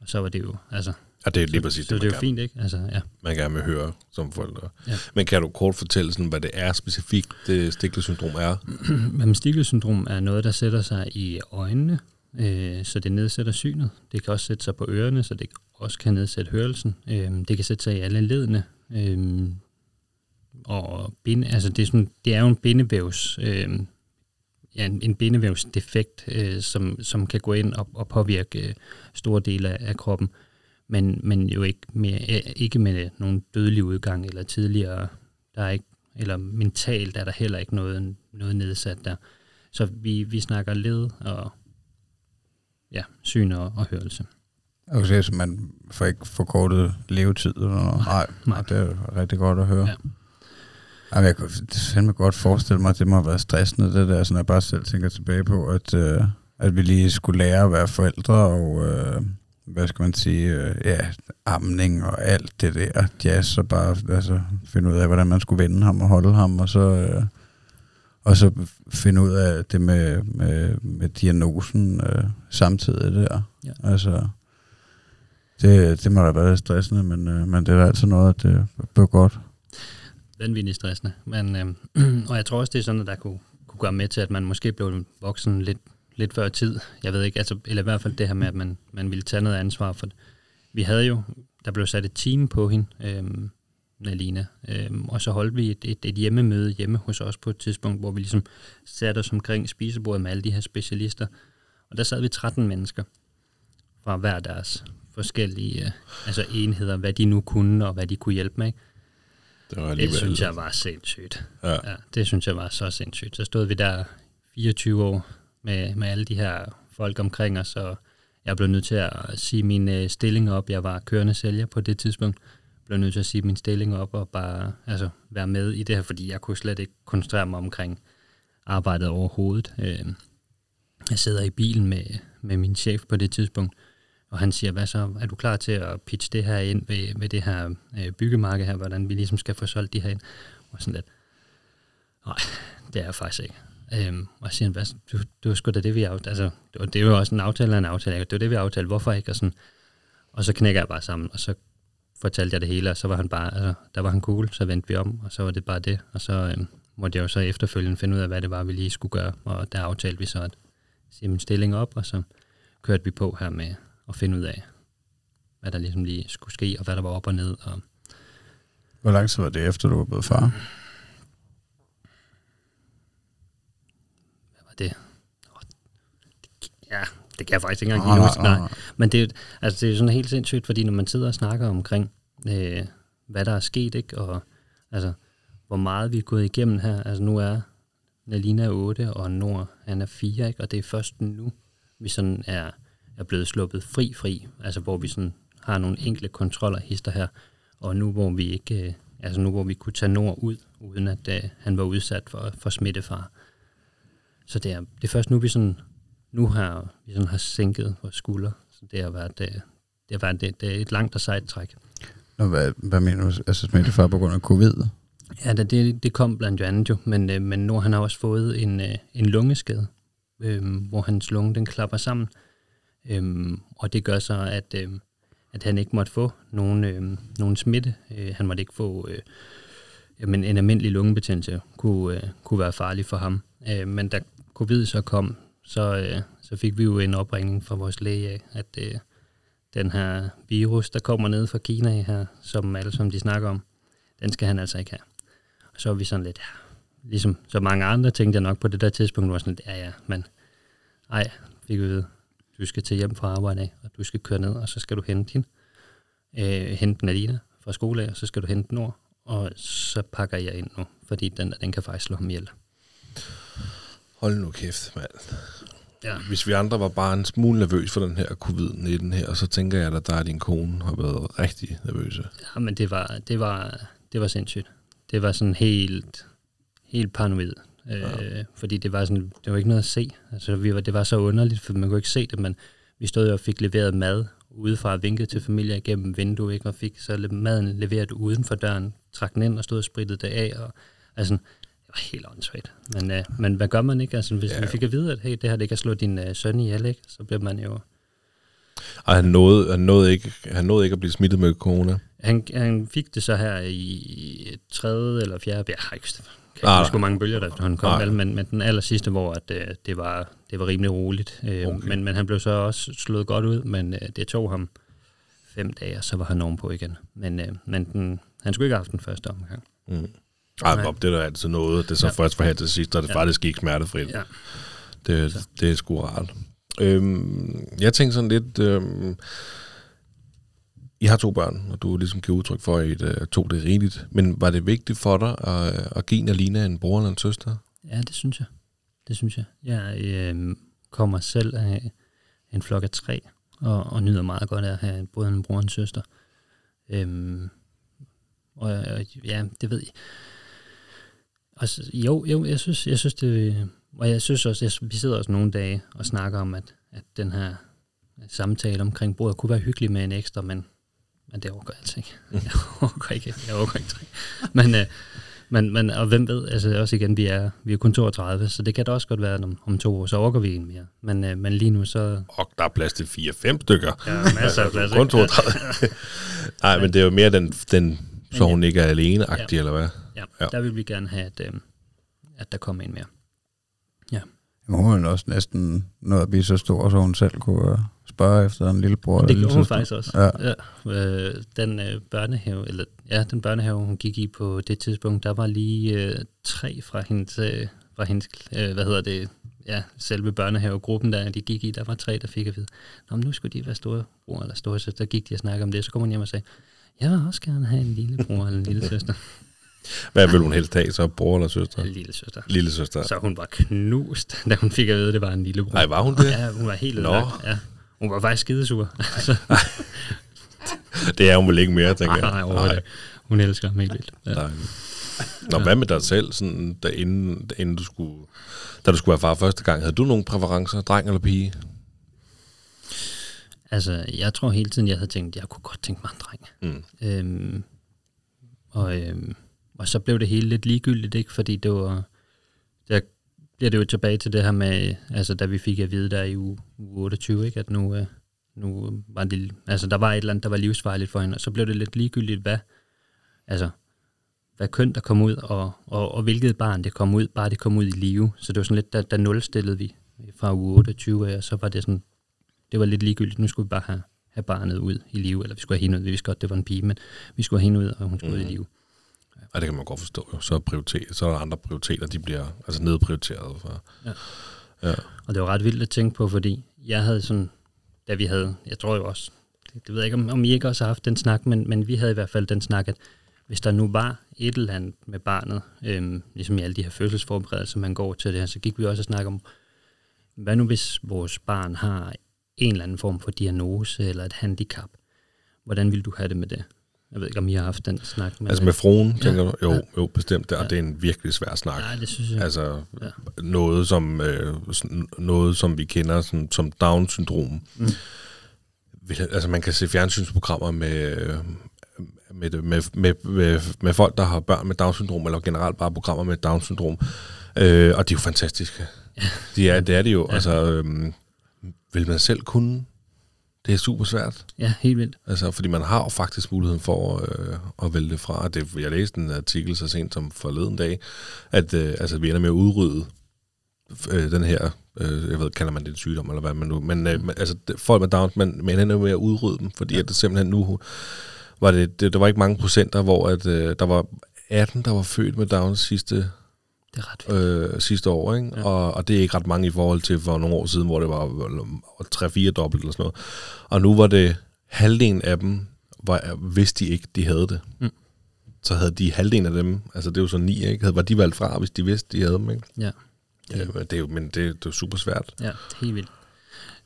Og så var det jo, altså, Ja, det er lige præcis Så det, det er jo fint, ikke? Altså, ja. man gerne vil høre som forældre. Ja. Men kan du kort fortælle, sådan, hvad det er specifikt, det Stickler-syndrom er? Men Stiglitz-syndrom er noget, der sætter sig i øjnene, øh, så det nedsætter synet. Det kan også sætte sig på ørerne, så det også kan nedsætte hørelsen. Øh, det kan sætte sig i alle ledene. Øh, og binde, altså det, er sådan, det er jo en bindevævs, øh, ja, en, en bindevævsdefekt, øh, som, som kan gå ind og, og påvirke øh, store dele af, af kroppen, men, men jo ikke med, øh, ikke med nogen dødelig udgang eller tidligere. Der er ikke, eller mentalt er der heller ikke noget, noget nedsat der. Så vi, vi snakker led og ja, syn og, og hørelse. Okay, så man får ikke forkortet levetid eller noget? Nej, nej. det er rigtig godt at høre. Ja. Ja. Jamen, jeg kunne fandme godt forestille mig, at det må have været stressende, det der, sådan jeg bare selv tænker tilbage på, at, øh, at vi lige skulle lære at være forældre, og øh, hvad skal man sige, øh, ja, amning og alt det der jazz, og bare altså, finde ud af, hvordan man skulle vende ham og holde ham, og så, øh, og så finde ud af det med, med, med diagnosen øh, samtidig der. Ja. Altså, det, det må da være lidt stressende, men, øh, men det er da altid noget, at det blev godt. vanvittigt stressende. Men, øh, og jeg tror også, det er sådan, at der kunne, kunne gøre med til, at man måske blev voksen lidt, lidt før tid. Jeg ved ikke, altså, eller i hvert fald det her med, at man, man ville tage noget ansvar. For vi havde jo, der blev sat et team på hende, øh, Nalina, øh, og så holdt vi et, et, et hjemmemøde hjemme hos os på et tidspunkt, hvor vi ligesom satte os omkring spisebordet med alle de her specialister. Og der sad vi 13 mennesker fra hver deres forskellige øh, altså enheder, hvad de nu kunne, og hvad de kunne hjælpe med. Ikke? Det var Det synes jeg var sindssygt. Ja. Ja, det synes jeg var så sindssygt. Så stod vi der 24 år med, med alle de her folk omkring os, og jeg blev nødt til at sige min øh, stilling op. Jeg var kørende sælger på det tidspunkt. Blev nødt til at sige min stilling op og bare altså, være med i det her, fordi jeg kunne slet ikke koncentrere mig omkring arbejdet overhovedet. Øh, Jeg sidder i bilen med, med min chef på det tidspunkt, og han siger, hvad så, er du klar til at pitche det her ind ved, ved det her øh, byggemarked her, hvordan vi ligesom skal få solgt de her ind? Og sådan lidt, nej, det er jeg faktisk ikke. Øhm, og så siger han, hvad, du, du, det var sgu da det, vi aftalte. Altså, det, var, det var jo også en aftale af en aftale. Det var det, vi aftalte. Hvorfor ikke? Og, sådan. og så knækker jeg bare sammen, og så fortalte jeg det hele, og så var han bare, altså, der var han cool, så vendte vi om, og så var det bare det. Og så øhm, måtte jeg jo så efterfølgende finde ud af, hvad det var, vi lige skulle gøre, og der aftalte vi så at sige min stilling op, og så kørte vi på her med at finde ud af, hvad der ligesom lige skulle ske, og hvad der var op og ned. Og Hvor lang tid var det efter, du var blevet far? hvad var det- Ja, det kan jeg faktisk ikke engang lige huske. Nej. Men det, er jo- altså, det er sådan helt sindssygt, fordi når man sidder og snakker omkring, øh, hvad der er sket, ikke? og altså, hvor meget vi er gået igennem her. Altså nu er Nalina 8, og Nord han er 4, ikke? og det er først nu, vi sådan er, er blevet sluppet fri fri, altså hvor vi sådan har nogle enkle kontroller hister her, og nu hvor vi ikke, øh, altså nu hvor vi kunne tage Nord ud, uden at øh, han var udsat for, for smittefar. Så det er, det er først nu, vi sådan, nu har vi sådan har sænket vores skulder, så det har været, øh, det har været det, det er et langt og sejt træk. Nå, hvad, hvad mener du? Altså smittefar på grund af covid? Ja, det, det, det kom blandt andet jo, men, øh, men nu har han også fået en, øh, en lungeskade, øh, hvor hans lunge den klapper sammen, øh, og det gør så, at, øh, at han ikke måtte få nogen, øh, nogen smitte. Øh, han måtte ikke få, øh, jamen en almindelig lungebetændelse kunne, øh, kunne være farlig for ham. Øh, men da covid så kom, så, øh, så fik vi jo en opringning fra vores læge af, at øh, den her virus, der kommer ned fra Kina her, som alle som de snakker om, den skal han altså ikke have. Og så var vi sådan lidt, ja, ligesom så mange andre tænkte jeg nok på det der tidspunkt, var sådan lidt, ja ja, men ej, fik vi ved, du skal til hjem fra arbejde af, og du skal køre ned, og så skal du hente din, øh, hente Nadina fra skole af, og så skal du hente Nord, og så pakker jeg ind nu, fordi den, den kan faktisk slå ham ihjel. Hold nu kæft, mand. Ja. Hvis vi andre var bare en smule nervøs for den her covid-19 her, så tænker jeg, at der og din kone har været rigtig nervøse. Ja, men det var, det var, det var sindssygt. Det var sådan helt, helt paranoid. Øh, fordi det var sådan, det var ikke noget at se. Altså, vi var, det var så underligt, for man kunne ikke se det, men vi stod og fik leveret mad udefra, vinket til familier igennem vinduet, ikke? og fik så maden leveret uden for døren, trak den ind og stod og sprittede det af, og altså, helt åndssvagt. Men, øh, men hvad gør man ikke? Altså, hvis Ja. vi fik at vide, at hey, det her det kan slå din øh, søn ihjel, ikke? så bliver man jo... Og han nåede, han, nåede ikke, han nåede ikke at blive smittet med corona. Han, han fik det så her i tredje eller fjerde, jeg har ikke kan ikke Nej, huske, mange bølger, der han kom, vel, men, men den aller sidste, hvor at, øh, det, var, det var rimelig roligt. Øh, okay. men, men han blev så også slået godt ud, men øh, det tog ham fem dage, og så var han ovenpå igen. Men, øh, men den, han skulle ikke have haft den første omgang. Mm. Ej. Bob, det er da altid noget. Det er så ja. Først for her til sidst, og det ja. Ja. faktisk gik smertefrit. Ja. Det, det er sgu rart. Øhm, jeg tænker sådan lidt... Øhm, I har to børn, og du ligesom giver udtryk for, at øh, to det er rigeligt. Men var det vigtigt for dig at, at give Alina en bror eller en søster? Ja, det synes jeg. Det synes jeg. Jeg øh, kommer selv af en flok af tre, og, og nyder meget godt af at have både en bror og en søster. Øhm, og, og ja, det ved jeg. Og så, jo, jo, jeg synes, jeg synes det, og jeg synes også, jeg, vi sidder også nogle dage og snakker om, at, at den her samtale omkring bordet kunne være hyggelig med en ekstra, men, men det overgår jeg altså ikke. Jeg overgår ikke, jeg overgår ikke tre. Men, øh, men, men, og hvem ved, altså også igen, vi er, vi er kun 32, så det kan da også godt være, at om, om to år, så overgår vi en mere. Men, øh, men lige nu, så Og der er plads til 4-5 stykker. ja, masser af plads. Kun ikke? 32. Nej, men det er jo mere den, den så ja. hun ikke er alene-agtig, eller hvad? Ja, Ja. ja, der vil vi gerne have, at, øh, at der kommer en mere. Jamen, hun er også næsten noget at blive så stor, så hun selv kunne øh, spørge efter en lille bror. Og det gjorde hun faktisk også. Ja. Ja, øh, den øh, børnehave, eller ja, den børnehave, hun gik i på det tidspunkt, der var lige øh, tre fra hendes, øh, fra hendes øh, hvad hedder det, ja, selve børnehavegruppen, der de gik i, der var tre, der fik at vide, Nå, men nu skulle de være store bror eller store søster, der gik de og snakkede om det, så kom hun hjem og sagde, jeg vil også gerne have en lille bror eller en lille søster. Hvad vil hun helst have, så bror eller søster? Lille søster. Lille søster. Så hun var knust, da hun fik at vide, at det var en lille bror. Nej, var hun det? Ja, hun var helt ødelagt. Ja. Hun var faktisk skidesur. Altså, Det er hun vel ikke mere, tænker nej, jeg. nej, overhovedet ikke. Hun elsker ham helt vildt. Ja. Nej. Nå, hvad med dig selv, sådan, da, inden, da, inden du skulle, da du skulle være far første gang? Havde du nogle præferencer, dreng eller pige? Altså, jeg tror hele tiden, jeg havde tænkt, jeg kunne godt tænke mig en dreng. Mm. Øhm, og, øhm, og så blev det hele lidt ligegyldigt, ikke? Fordi det var... Der bliver det jo tilbage til det her med, altså da vi fik at vide der i uge, uge 28, ikke? At nu, øh, nu var det, altså der var et eller andet, der var livsfarligt for hende, og så blev det lidt ligegyldigt, hvad, altså, hvad køn der kom ud, og, og, og hvilket barn det kom ud, bare det kom ud i live. Så det var sådan lidt, der, der nulstillede vi fra uge 28 af, og så var det sådan, det var lidt ligegyldigt. Nu skulle vi bare have, have barnet ud i live, eller vi skulle have hende ud. Vi vidste godt, det var en pige, men vi skulle have hende ud, og hun skulle mm. ud i live. Ja, det kan man godt forstå. Jo. Så, er prioritet, så er der andre prioriteter, de bliver altså nedprioriteret. For. Ja. Ja. Og det var ret vildt at tænke på, fordi jeg havde sådan, da vi havde, jeg tror jo også, det, det ved jeg ikke, om, om I ikke også har haft den snak, men, men vi havde i hvert fald den snak, at hvis der nu var et eller andet med barnet, øhm, ligesom i alle de her fødselsforberedelser, man går til det her, så gik vi også og snakke om, hvad nu hvis vores barn har en eller anden form for diagnose eller et handicap? Hvordan vil du have det med det? Jeg ved ikke, om I har haft den snak. Men, Altså med fruen, Ja. tænker du? Jo, Ja. jo bestemt. Det, og Ja. det er en virkelig svær snak. Nej, det synes jeg. Altså Ja. noget, som, øh, noget, som vi kender som, som Down-syndrom. Mm. Altså man kan se fjernsynsprogrammer med, øh, med, med, med, med, med folk, der har børn med Down-syndrom, eller generelt bare programmer med Down-syndrom. Øh, og de er jo fantastiske. Ja. De er, det er det jo. Ja. Altså, øh, vil man selv kunne? Det er super svært. Ja, helt vildt. Altså, fordi man har jo faktisk muligheden for øh, at vælge det fra. Det, jeg læste en artikel så sent som forleden dag, at øh, altså, vi ender med at udrydde øh, den her, øh, jeg ved, kalder man det en sygdom, eller hvad man nu, men øh, altså, folk med Down, man, man ender med at udrydde dem, fordi at det simpelthen nu, var det, det, der var ikke mange procenter, hvor at, øh, der var 18, der var født med Down sidste, Det er ret vildt. øh, sidste år, ikke? Ja. Og, og det er ikke ret mange i forhold til for nogle år siden, hvor det var 3-4 dobbelt eller sådan noget. Og nu var det halvdelen af dem, var, hvis de ikke de havde det. Mm. Så havde de halvdelen af dem, altså det er jo så ni, ikke? Havde- Var de valgt fra, hvis de vidste, de havde dem, ikke? Ja. Ja, det er jo, men det, det er super svært. Ja, helt vildt.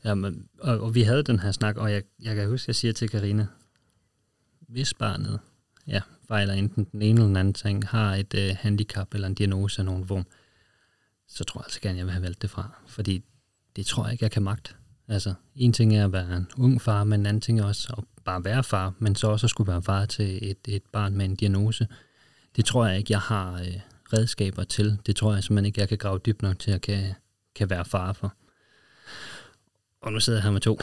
Ja, men, og, og vi havde den her snak, og jeg, jeg kan huske, jeg siger til Karina, hvis barnet ja, fejler enten den ene eller den anden ting, har et øh, handicap eller en diagnose af nogen form, så tror jeg altså gerne, jeg vil have valgt det fra. Fordi det tror jeg ikke, jeg kan magte. Altså, en ting er at være en ung far, men en anden ting er også at bare være far, men så også at skulle være far til et, et barn med en diagnose. Det tror jeg ikke, jeg har øh, redskaber til. Det tror jeg simpelthen ikke, jeg kan grave dybt nok til at kan, kan være far for. Og nu sidder jeg her med to,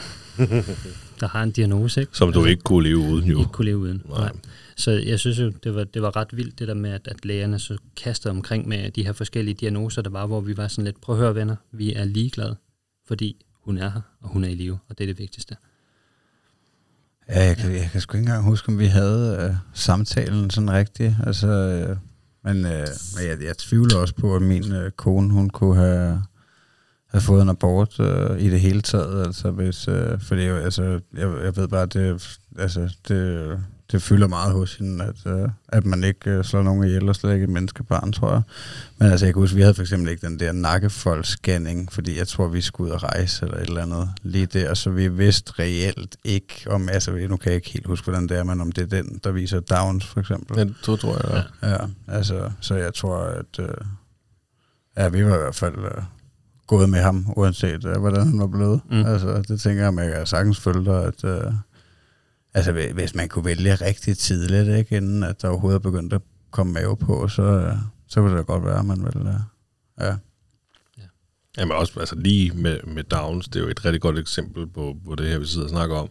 der har en diagnose, ikke? Som du ikke kunne leve uden jo. ikke kunne leve uden. Nej. Nej. Så jeg synes jo, det var, det var ret vildt, det der med, at, at lægerne så kastede omkring med de her forskellige diagnoser, der var, hvor vi var sådan lidt, prøv at høre venner, vi er ligeglade, fordi hun er her, og hun er i live, og det er det vigtigste. Ja, jeg kan, jeg kan sgu ikke engang huske, om vi havde øh, samtalen sådan rigtigt. Altså, øh, men øh, men jeg, jeg tvivler også på, at min øh, kone, hun kunne have, have fået en abort øh, i det hele taget. Altså, hvis, øh, fordi altså, jeg, jeg ved bare, det, altså, det, det fylder meget hos hende, at, øh, at man ikke øh, slår nogen ihjel og slet ikke et menneskebarn, tror jeg. Men altså, jeg kan huske, vi havde for eksempel ikke den der nakkefold-scanning, fordi jeg tror, vi skulle ud og rejse eller et eller andet lige der, så vi vidste reelt ikke om, altså nu kan jeg ikke helt huske, hvordan det er, men om det er den, der viser Downs for eksempel. Ja, det tror jeg, ja. Ja, altså, så jeg tror, at øh, ja, vi var i hvert fald øh, gået med ham, uanset øh, hvordan han var blevet. Mm. Altså, det tænker jeg, at jeg sagtens følge dig, at øh, altså, hvis man kunne vælge rigtig tidligt, ikke, inden at der overhovedet begyndte at komme mave på, så, så kunne det da godt være, at man ville, øh, Ja. ja. Jamen også altså lige med, med Downs, det er jo et rigtig godt eksempel på, på det her, vi sidder og snakker om.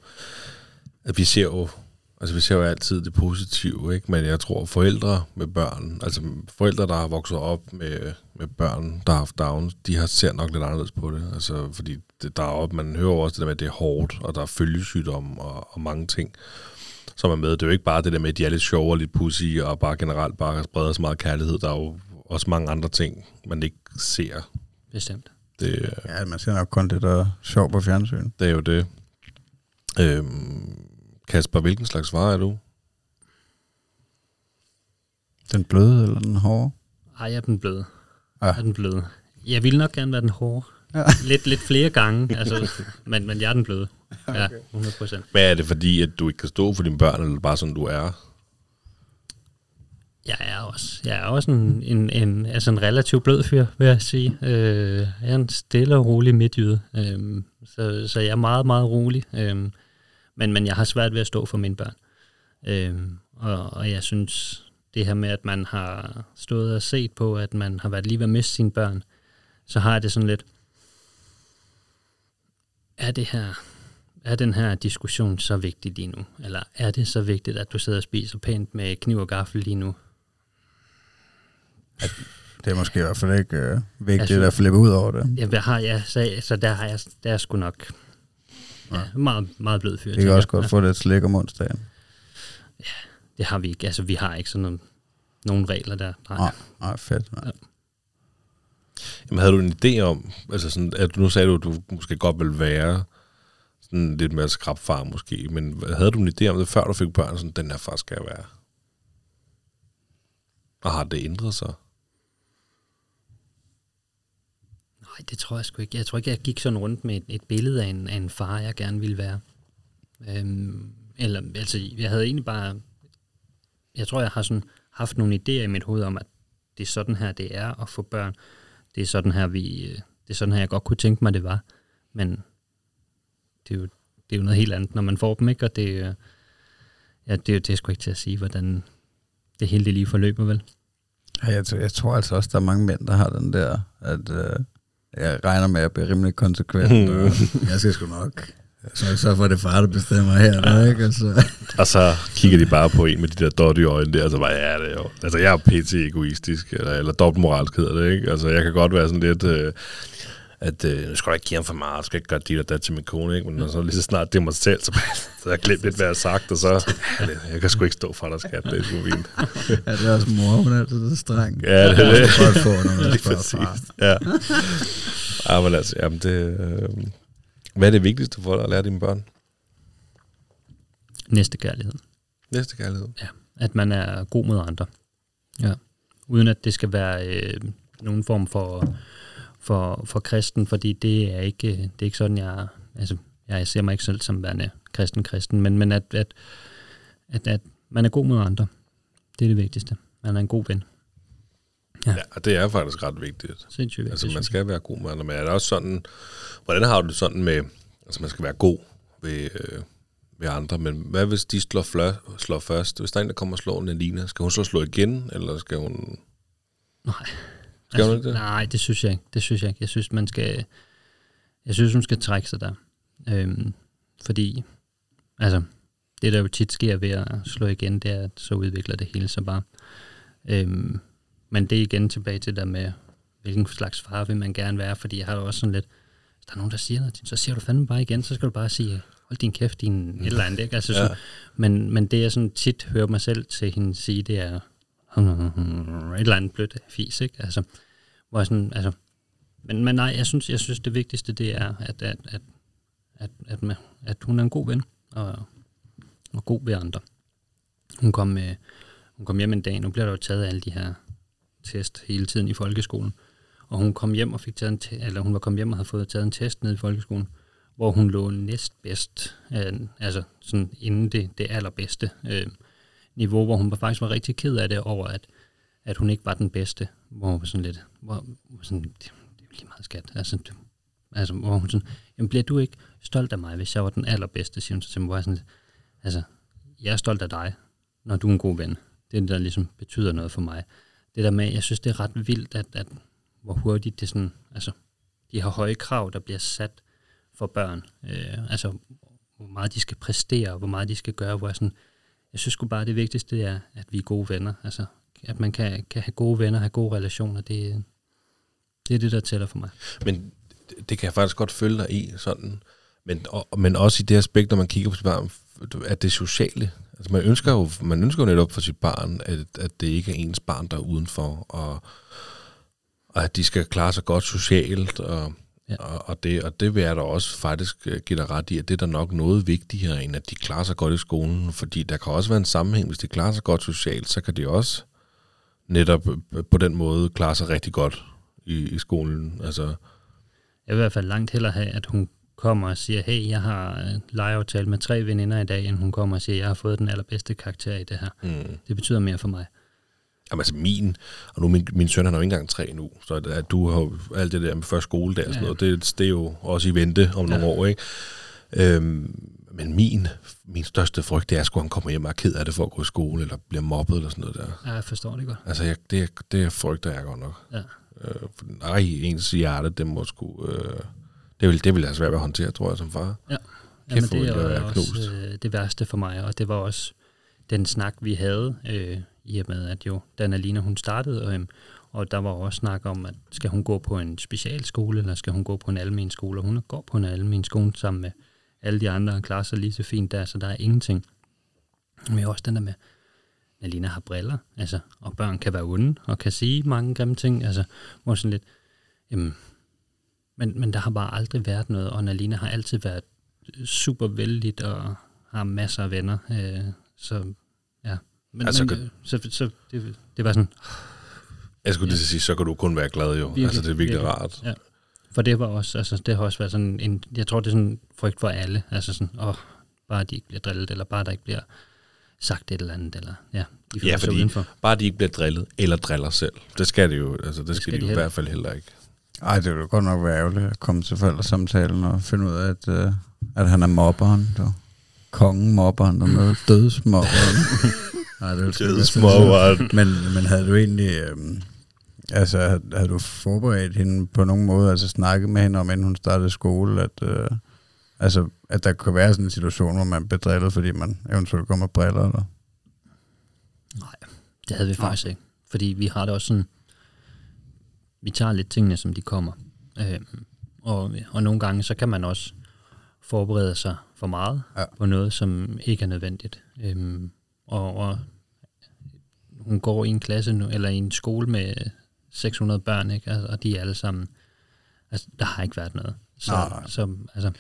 At vi ser jo, altså vi ser jo altid det positive, ikke? Men jeg tror, forældre med børn, altså forældre, der har vokset op med, med børn, der har haft Downs, de har ser nok lidt anderledes på det. Altså, fordi det, der er op, man hører også det der med, at det er hårdt, og der er følgesygdom og, og mange ting, som er med. Det er jo ikke bare det der med, at de er lidt sjove og lidt pussy, og bare generelt bare spreder så meget kærlighed. Der er jo også mange andre ting, man ikke ser. Bestemt. Det, ja, man ser nok kun det, der er sjov på fjernsyn. Det er jo det. Øhm, Kasper, hvilken slags far er du? Den bløde eller den hårde? Ej, jeg er den bløde. Ja. Jeg er den bløde. Jeg ville nok gerne være den hårde. Ja. Lidt, lidt flere gange, altså, men, men jeg er den bløde. Ja, 100 procent. Men er det fordi, at du ikke kan stå for dine børn, eller bare sådan, du er? Jeg er også, jeg er også en, en, en, altså en relativt blød fyr, vil jeg sige. Øh, jeg er en stille og rolig midtjyde, øh, så, så jeg er meget, meget rolig. Øh, men, men jeg har svært ved at stå for mine børn. Øh, og, og jeg synes, det her med, at man har stået og set på, at man har været lige ved at miste sine børn, så har jeg det sådan lidt, er det her, er den her diskussion så vigtig lige nu? Eller er det så vigtigt, at du sidder og spiser pænt med kniv og gaffel lige nu? Det er måske i hvert fald ikke øh, vigtigt Altså- at flippe ud over det. Ja, har jeg, så, så der har jeg, der er sgu nok ja, meget, meget blød fyr. Det kan også godt få lidt slik om onsdagen. Det har vi ikke. Altså, vi har ikke sådan nogle, nogle regler der. Nej. Nej, nej, fedt. Nej. Jamen, havde du en idé om, altså sådan, at nu sagde du, at du måske godt ville være sådan lidt mere skrabfar måske, men havde du en idé om det, før du fik børn, sådan, den her far skal jeg være? Og har det ændret sig? Nej, det tror jeg sgu ikke. Jeg tror ikke, jeg gik sådan rundt med et, et billede af en, af en far, jeg gerne ville være. Øhm, eller, altså, jeg havde egentlig bare... Jeg tror, jeg har sådan haft nogle idéer i mit hoved om, at det er sådan her, det er at få børn. Det er sådan her, vi, øh, det er sådan her, jeg godt kunne tænke mig, det var. Men det er jo, det er jo noget helt andet, når man får dem, ikke? Og det, øh, ja, det, er jo- det er sgu ikke til at sige, hvordan det hele det lige forløber, vel? Ja, jeg, tror- jeg tror altså også, der er mange mænd, der har den der, at øh, jeg regner med at blive rimelig konsekvent. og jeg skal sgu nok. Så, så for det far, der bestemmer her, der, ikke? Altså, Og så kigger de bare på en med de der dot i øjnene der, og så bare, ja, det er jo. Altså, jeg er pt. egoistisk, eller, eller dobbeltmoralsk hedder det, ikke? Altså, jeg kan godt være sådan lidt, øh, at øh, nu skal jeg ikke give ham for meget, jeg skal ikke gøre dit og dat til min kone, ikke? Men når så lige så snart det er mig selv, så, så har jeg glemt lidt, hvad jeg har sagt, og så, jeg kan sgu ikke stå for dig, skat, det er sgu fint. ja, det er også mor, hun er altid så streng. Ja, det er det. Godt få, når man Lige præcis. Ja. ja, men altså, jamen det, øh, hvad er det vigtigste for dig at lære dine børn? Næste kærlighed. Næste kærlighed. Ja, at man er god mod andre. Ja. Uden at det skal være øh, nogen form for, for, for kristen, fordi det er ikke, det er ikke sådan, jeg, altså, jeg ser mig ikke selv som værende kristen kristen, men, men at, at, at, at man er god mod andre. Det er det vigtigste. Man er en god ven. Ja. Ja, og det er faktisk ret vigtigt. Sindssygt vigtigt. Altså, man skal være god med andre, men er det også sådan, hvordan har du det sådan med, altså man skal være god ved, øh, ved andre, men hvad hvis de slår, flør, slår først? Hvis der er en, der kommer og slår Nelina, skal hun så slå igen, eller skal hun... Nej. Skal hun ikke det? Nej, det synes jeg ikke. Det synes jeg ikke. Jeg synes, man skal, jeg synes, hun skal trække sig der. Øhm, fordi, altså, det der jo tit sker ved at slå igen, det er, at så udvikler det hele sig bare. Øhm, men det er igen tilbage til der med, hvilken slags far vil man gerne være, fordi jeg har jo også sådan lidt, hvis der er nogen, der siger noget, så siger du fandme bare igen, så skal du bare sige, hold din kæft, din et eller andet, ikke? Altså, ja. så, men, men det jeg sådan tit hører mig selv til hende sige, det er et eller andet blødt fis, ikke? Altså, hvor jeg sådan, altså, men, men nej, jeg synes, jeg synes det vigtigste, det er, at, at, at, at, at, at, at hun er en god ven, og, og god ved andre. Hun kom, med, hun kom hjem en dag, nu bliver der jo taget alle de her test hele tiden i folkeskolen, og hun kom hjem og fik taget en te- eller hun var kommet hjem og havde fået taget en test ned i folkeskolen, hvor hun lå næstbedst, øh, altså sådan inden det, det allerbedste øh, niveau, hvor hun faktisk var rigtig ked af det over, at, at hun ikke var den bedste, hvor hun var sådan lidt, hvor, hvor sådan, det, det er lige meget skat, altså, du, altså hvor hun sådan, jamen bliver du ikke stolt af mig, hvis jeg var den allerbedste, siger hun så til mig, hvor jeg sådan lidt, altså, jeg er stolt af dig, når du er en god ven. Det er det, der ligesom betyder noget for mig. Det der med, jeg synes, det er ret vildt, at, at hvor hurtigt det sådan, altså, de har høje krav, der bliver sat for børn. Øh, altså, hvor meget de skal præstere, hvor meget de skal gøre, hvor jeg sådan, jeg synes sgu bare, det vigtigste er, at vi er gode venner. Altså, at man kan, kan have gode venner, have gode relationer, det, det er det, der tæller for mig. Men det, kan jeg faktisk godt følge dig i, sådan. Men, og, men også i det aspekt, når man kigger på sit barn, at det sociale. Altså man ønsker jo, man ønsker jo netop for sit barn, at, at det ikke er ens barn, der er udenfor, og, og at de skal klare sig godt socialt, og, ja. og, og, det, og det vil jeg da også faktisk øh, give dig ret i, at det er da nok noget vigtigere, end at de klarer sig godt i skolen, fordi der kan også være en sammenhæng, hvis de klarer sig godt socialt, så kan de også netop øh, på den måde klare sig rigtig godt i, i skolen. Altså, jeg vil i hvert fald langt hellere have, at hun kommer og siger, hey, jeg har øh, legeaftale med tre veninder i dag, end hun kommer og siger, jeg har fået den allerbedste karakter i det her. Mm. Det betyder mere for mig. Jamen altså min, og nu min, min søn han er jo ikke engang tre nu, så at, at du har alt det der med første skole der og sådan ja. noget, det, det er jo også i vente om ja. nogle år, ikke? Øhm, men min, min største frygt, det er, at han kommer hjem og er ked af det for at gå i skole, eller bliver mobbet, eller sådan noget der. Ja, jeg forstår det godt. Altså, jeg, det, det frygter jeg godt nok. Ja. Øh, for, ej, ens hjerte, det må sgu... Øh, det vil, det vil altså være at håndtere, tror jeg, som far. Ja, Kæft, Jamen, det er også øh, det værste for mig, og det var også den snak, vi havde, øh, i og med, at jo, Danalina, hun startede, øh, og der var også snak om, at skal hun gå på en specialskole, eller skal hun gå på en almen skole, og hun går på en almen skole sammen med alle de andre, og klarer sig lige så fint der, så der er ingenting. Men også den der med, Alina har briller, altså, og børn kan være onde, og kan sige mange grimme ting, altså, hvor sådan lidt, jamen, men, men der har bare aldrig været noget, og Nalina har altid været super vældigt og har masser af venner. Øh, så ja, men, altså, men, kan... så, så det, det var sådan... Jeg skulle lige ja. sige, så kan du kun være glad jo. Virkelig, altså det er virkelig, virkelig rart. Ja. For det var også, altså det har også været sådan en, jeg tror det er sådan en frygt for alle. Altså sådan, åh, bare de ikke bliver drillet, eller bare der ikke bliver sagt et eller andet, eller ja, de ja, fordi udenfor. bare de ikke bliver drillet, eller driller selv. Det skal det jo, altså det, det skal, skal de jo i hvert fald heller ikke. Ej, det ville godt nok være ærgerligt at komme til forældresamtalen og finde ud af, at, uh, at han er mobberen. Der. Kongen mobberen, der med dødsmobberen. Nej, det dødsmobberen. Men, men havde du egentlig... Um, altså, havde, havde du forberedt hende på nogen måde, altså snakket med hende om, inden hun startede skole, at, uh, altså, at der kunne være sådan en situation, hvor man blev drillet, fordi man eventuelt kommer briller, eller? Nej, det havde vi faktisk ikke. Fordi vi har det også sådan, vi tager lidt tingene, som de kommer. Øh, og, og nogle gange, så kan man også forberede sig for meget ja. på noget, som ikke er nødvendigt. Øh, og, og hun går i en klasse nu, eller i en skole med 600 børn, ikke? Altså, og de er alle sammen, altså, der har ikke været noget. Så, nej. så altså,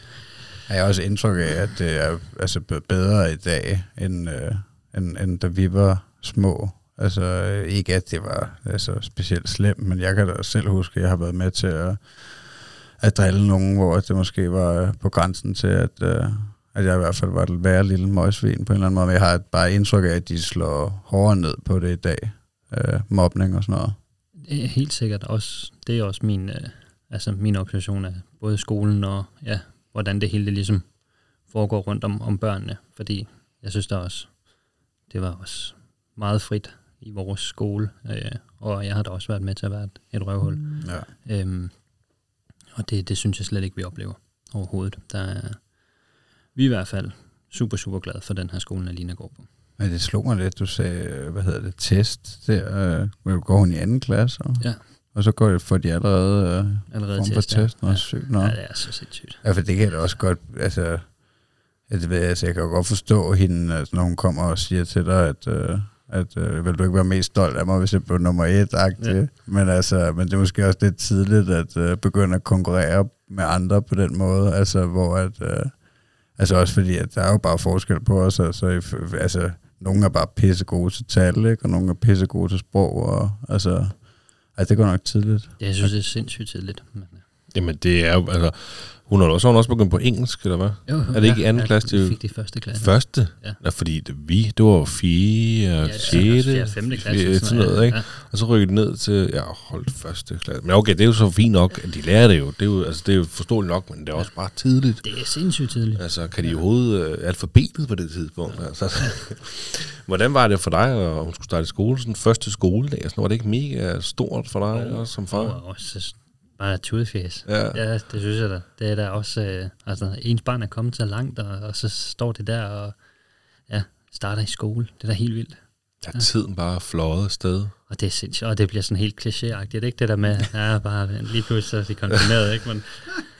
jeg har også indtryk af, at det er altså, bedre i dag, end, øh, end, end da vi var små. Altså ikke at det var altså, specielt slemt, men jeg kan da selv huske, at jeg har været med til at, at drille nogen, hvor det måske var på grænsen til, at, uh, at jeg i hvert fald var et værre lille møgsvin på en eller anden måde. Men jeg har bare indtryk af, at de slår hårdere ned på det i dag. Uh, mobning og sådan noget. Er helt sikkert også. Det er også min, uh, altså min observation af både skolen og ja, hvordan det hele det ligesom foregår rundt om, om børnene. Fordi jeg synes da også, det var også meget frit i vores skole, øh, og jeg har da også været med til at være et, et røvhul. Mm. Ja. Øhm, og det, det synes jeg slet ikke, vi oplever overhovedet. Der er, vi er i hvert fald super, super glade for den her skole, Alina går på. Men det slog mig lidt, du sagde, hvad hedder det, test der. Øh, går hun i anden klasse? Og, Ja. og så går det for de allerede øh, Allerede form for test, ja. test. Nå, Ja. sygt. Ja, det er så sindssygt. Ja, for det kan jeg da også godt, altså, jeg, ved, altså, jeg kan jo godt forstå hende, altså, når hun kommer og siger til dig, at, øh, at øh, vil du ikke være mest stolt af mig, hvis jeg blev nummer et. Ja. Men, altså, men det er måske også lidt tidligt at øh, begynde at konkurrere med andre på den måde, altså hvor at, øh, altså også fordi, at der er jo bare forskel på os, altså, altså nogle er bare pisse gode til tal, ikke? og nogle er pisse gode til sprog, og altså, altså det går nok tidligt. Ja, jeg synes, det er sindssygt tidligt. Men, ja. Jamen, det er jo, altså, hun har også, hun også begyndt på engelsk, eller hvad? jo, Er det ikke i anden klasse, de de- fik det i første klasse. Første? Ja. ja fordi det, vi, det var jo fire og Ja, sjette, fjerde, femte klasse, fjerde, sådan sådan noget, noget, ikke? ja. Og så rykkede det ned til, ja, holdt første klasse. Men okay, det er jo så fint nok, at de lærer det jo. Det er jo, altså, det er jo forståeligt nok, men det er også bare tidligt. Det er sindssygt tidligt. Altså, kan de overhovedet øh, alfabetet på det tidspunkt? Altså, hvordan var det for dig, at hun skulle starte i skole? Sådan første skoledag, sådan, var det ikke mega stort for dig også som far? Og også så bare tudefjæs. Ja. ja, det synes jeg da. Det er da også, øh, altså ens barn er kommet så langt, og, og så står det der og ja, starter i skole. Det er da helt vildt. Der er tiden bare fløjet afsted. Og det er sindssygt, og det bliver sådan helt klichéagtigt, ikke? Det der med, ja, bare lige pludselig så er de konfirmeret, ikke? Men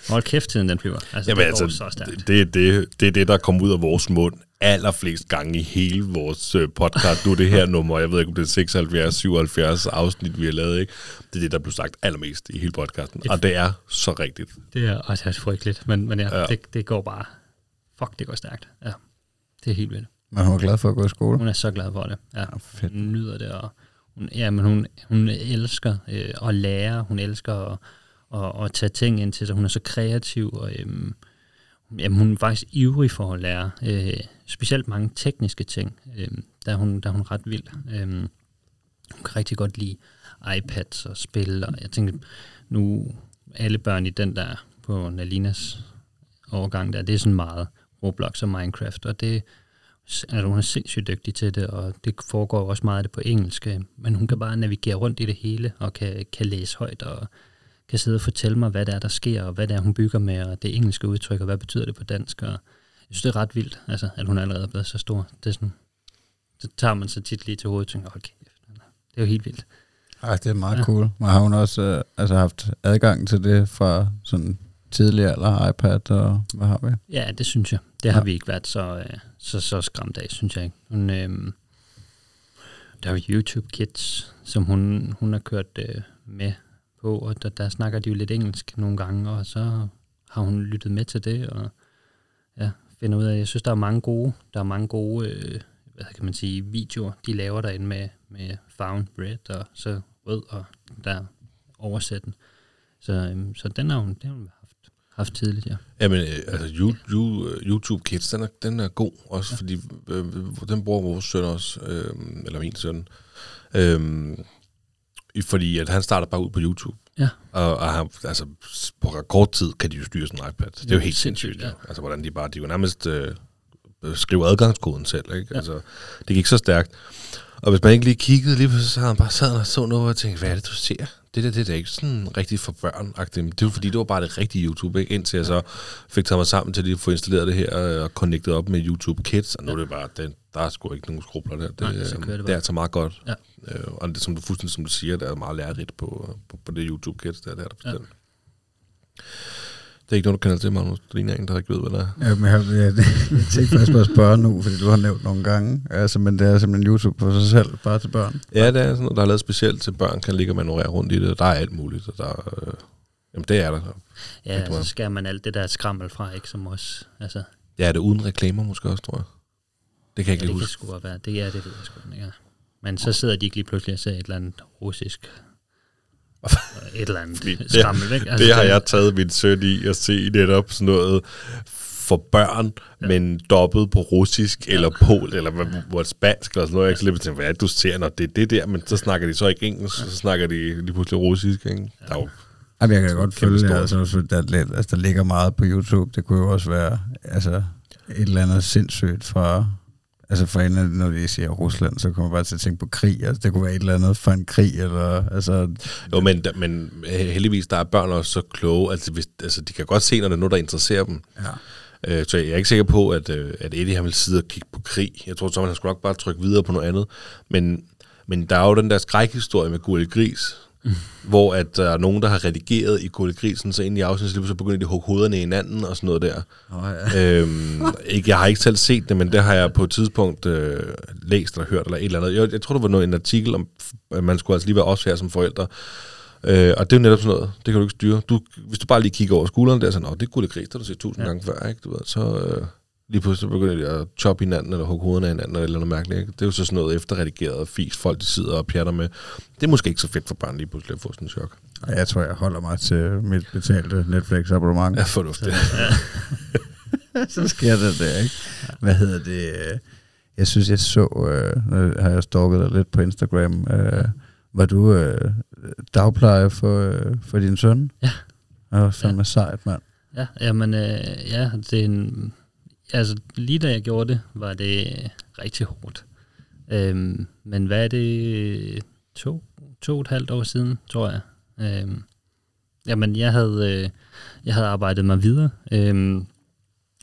hold kæft, tiden den flyver. Altså, Jamen det går altså, så stærkt. det, det, det er det, der kommer ud af vores mund allerflest gange i hele vores øh, podcast. Nu er det her nummer, jeg ved ikke, om det er 76, 77 afsnit, vi har lavet, ikke? Det er det, der blev sagt allermest i hele podcasten. Og det er så rigtigt. Det er også frygteligt, men, men ja, Ja. ja. Det, det går bare, fuck, det går stærkt. Ja, det er helt vildt. Men hun er glad for at gå i skole. Hun er så glad for det. Ja, Ja, fedt. hun nyder det, og hun, ja, men hun, hun elsker øh, at lære, hun elsker at, at, at tage ting ind til sig. Hun er så kreativ, og øhm, jamen, hun er faktisk ivrig for at lære. Øh, specielt mange tekniske ting, øh, der, er hun, der er hun ret vild. Øh, hun kan rigtig godt lide iPads og spil, og jeg tænkte, nu alle børn i den der på Nalinas overgang der, det er sådan meget Roblox og Minecraft, og det altså, hun er sindssygt dygtig til det, og det foregår også meget af det på engelsk, øh, men hun kan bare navigere rundt i det hele, og kan, kan læse højt, og kan sidde og fortælle mig, hvad det er, der sker, og hvad det er, hun bygger med, og det engelske udtryk, og hvad betyder det på dansk, og jeg synes, det er ret vildt, altså, at hun allerede er blevet så stor. Det er sådan, så tager man så tit lige til hovedet og tænker, hold kæft, det er jo helt vildt. Ej, det er meget ja. Cool. Men har hun også øh, altså haft adgang til det fra sådan tidligere eller iPad, og hvad har vi? Ja, det synes jeg. Det har Ja. vi ikke været så, øh, så, så skræmt af, synes jeg ikke. Hun, øh, der er YouTube Kids, som hun, hun har kørt øh, med på, og der, der snakker de jo lidt engelsk nogle gange, og så har hun lyttet med til det, og ja, finder ud af, jeg synes, der er mange gode, der er mange gode, øh, hvad kan man sige, videoer, de laver derinde med, med found red, og så rød, og der oversætten. Så, øhm, så den har hun, den har hun haft, haft tidligt, ja. Jamen, øh, altså, you, you, øh, YouTube Kids, den er, den er god, også ja. fordi øh, den bruger vores søn også, øh, eller min søn, øh, fordi at han starter bare ud på YouTube. Ja. Og, og han, altså, på rekordtid kan de jo styre sådan en iPad. Det er jo helt sindssygt, sindssygt. Ja. Altså, hvordan de bare, de jo nærmest øh, skriver adgangskoden selv, ikke? Ja. Altså, det gik så stærkt. Og hvis man ikke lige kiggede, lige pludselig så havde han bare sad og så noget og tænkte, hvad er det, du ser? Det der, det er da ikke sådan rigtigt for børn -agtigt. Det er jo fordi, det var bare det rigtige YouTube, ikke? Indtil jeg så fik taget mig sammen til lige at få installeret det her øh, og connectet op med YouTube Kids. Og nu er det bare, den, der er sgu ikke nogen skrubler der. Det, Nej, så øh, det det er altså meget godt. Ja. Øh, og det, som du fuldstændig som du siger, der er meget lærerigt på, på, på det YouTube Kids, der, der er der bestemt. Det er ikke noget, du kender til, Magnus. Det ligner en, der ikke ved, hvad det er. Ja, men jeg, jeg, jeg tænkte faktisk på at spørge nu, fordi du har nævnt nogle gange. Altså, men det er simpelthen YouTube for sig selv, bare til børn. Ja, det er sådan noget, der er lavet specielt til børn, kan ligge og manøvrere rundt i det. Der er alt muligt, og der er, øh, jamen det er der. Ja, så altså, skærer man alt det der skrammel fra, ikke som også. Altså, Ja, er det uden reklamer måske også, tror jeg. Det kan jeg ja, ikke det lige kan huske. sgu godt være. Det er det, ved jeg sgu ikke. Ja. Men så sidder de ikke lige pludselig og ser et eller andet russisk et eller andet Det- skrammel, ikke? Altså, Det har jeg taget min søn i at se netop sådan noget for børn, ja. men dobbelt på russisk, ja. eller pol, eller hvad, hvor spansk, eller sådan noget. Jeg kan lidt tænke, hvad er det, du ser, når det er det der, men så snakker de så ikke engelsk, så snakker de lige pludselig russisk, ikke? Der er jo, Jamen, jeg kan da godt følge, stort. altså, der, altså, der ligger meget på YouTube. Det kunne jo også være altså, et eller andet sindssygt fra... Altså for en, når de siger Rusland, så kommer man bare til at tænke på krig. Altså, det kunne være et eller andet for en krig, eller... Altså, jo, men, men heldigvis, der er børn også så kloge, altså, hvis, altså de kan godt se, når det er noget, der interesserer dem. ja. Øh, så jeg er ikke sikker på, at, øh, at Eddie han vil sidde og kigge på krig. Jeg tror, så han skulle nok bare trykke videre på noget andet. Men, men der er jo den der skrækhistorie med Gurli Gris, mm. hvor at der er nogen, der har redigeret i Gurli Grisen, så ind i afsnittet, så begynder de at hugge hovederne i hinanden og sådan noget der. Oh, ja. øhm, ikke, jeg har ikke selv set det, men det har jeg på et tidspunkt øh, læst eller hørt eller et eller andet. Jeg, jeg tror, der var noget, en artikel om, at man skulle altså lige være også her som forældre. Øh, og det er jo netop sådan noget, det kan du ikke styre. Du, hvis du bare lige kigger over skulderen der, så Nå, det det gris, der du set tusind ja. gange før, ikke? Du ved, så øh, lige pludselig begynder de at choppe hinanden, eller hugge hovederne af hinanden, eller noget mærkeligt. Ikke? Det er jo så sådan noget efterredigeret fis, folk de sidder og pjatter med. Det er måske ikke så fedt for børn lige pludselig at få sådan en chok. Og jeg tror, jeg holder mig til mit betalte Netflix-abonnement. Ja, fornuftigt. så sker det der, ikke? Hvad hedder det? Jeg synes, jeg så, øh, nu har jeg stalket dig lidt på Instagram, øh, var du øh, dagpleje for, øh, for din søn? Ja. Det var fandme ja. sejt, mand. Ja, jamen, øh, ja, det er en, altså lige da jeg gjorde det, var det rigtig hårdt. Øhm, men hvad er det, to, to og et halvt år siden, tror jeg. Øhm, jamen, jeg havde, øh, jeg havde arbejdet mig videre, øhm,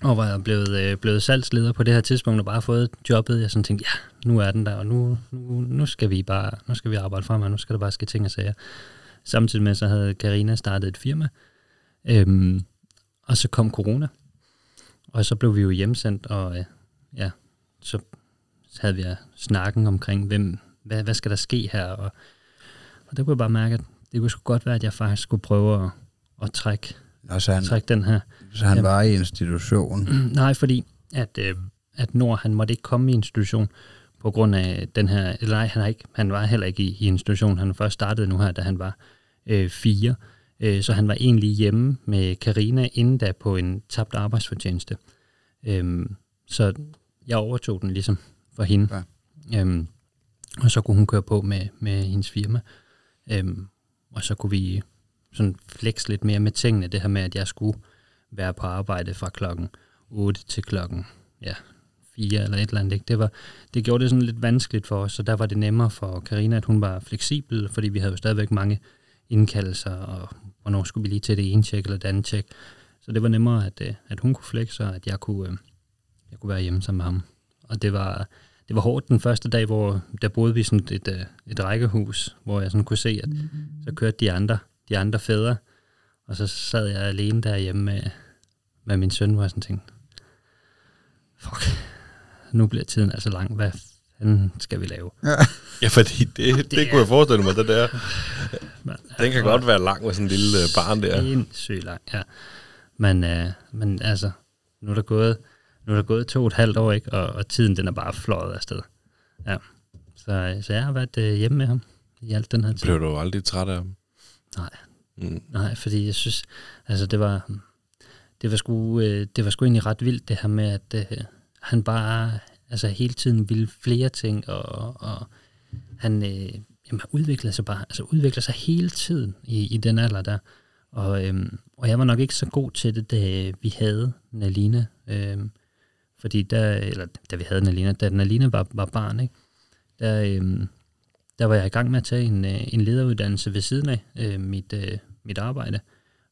og var blevet, øh, blevet salgsleder på det her tidspunkt, og bare fået jobbet. Jeg sådan tænkte, ja, nu er den der, og nu, nu, nu skal vi bare, nu skal vi arbejde fremad, nu skal der bare ske ting og sager. Samtidig med, så havde Karina startet et firma, øhm, og så kom corona, og så blev vi jo hjemsendt, og øh, ja, så havde vi snakken omkring, hvem, hvad, hvad skal der ske her, og, og der kunne jeg bare mærke, at det kunne sgu godt være, at jeg faktisk skulle prøve at, at trække, Nå, så han, trække den her. så han var i institution. Nej, fordi at, øh, at Nord, han måtte ikke komme i institution på grund af den her, eller nej, han, har ikke, han var heller ikke i, i institution, han først startede nu her, da han var øh, fire, øh, så han var egentlig hjemme med Karina inden da på en tabt arbejdsfortjeneste. Øhm, så jeg overtog den ligesom for hende. Ja. Øhm, og så kunne hun køre på med, med hendes firma. Øhm, og så kunne vi sådan flex lidt mere med tingene. Det her med, at jeg skulle være på arbejde fra klokken 8 til klokken ja, 4 eller et eller andet. Ikke? Det, var, det gjorde det sådan lidt vanskeligt for os, så der var det nemmere for Karina, at hun var fleksibel, fordi vi havde jo stadigvæk mange indkaldelser, og hvornår skulle vi lige til det ene tjek eller det andet tjek. Så det var nemmere, at, øh, at hun kunne flexe, og at jeg kunne, øh, jeg kunne være hjemme sammen med ham. Og det var, det var hårdt den første dag, hvor der boede vi sådan et, øh, et rækkehus, hvor jeg sådan kunne se, at så kørte de andre, de andre fædre, og så sad jeg alene derhjemme med, med min søn, hvor jeg sådan tænkte, fuck, nu bliver tiden altså lang, hvad fanden skal vi lave? Ja, ja fordi det, det, det kunne jeg forestille mig, det der. Men, Den kan godt være lang med sådan en lille barn der. Sindssygt lang, ja. Men, øh, men altså, nu er der gået, nu er der gået to og et halvt år, ikke? Og, og tiden den er bare fløjet afsted. Ja. Så, så jeg har været øh, hjemme med ham i alt den her tid. Blev du aldrig træt af ham? Nej. Mm. Nej, fordi jeg synes, altså det var, det var sgu, øh, det var sgu egentlig ret vildt det her med, at øh, han bare, altså hele tiden ville flere ting, og, og han, øh, jamen, udviklet sig bare, altså udvikler sig hele tiden i, i den alder der. Og, øhm, og jeg var nok ikke så god til det, da vi havde Nalina. Øhm, fordi der, eller da vi havde Nalina, da Nalina var, var barn, ikke? Der, øhm, der var jeg i gang med at tage en, øh, en lederuddannelse ved siden af øh, mit, øh, mit arbejde.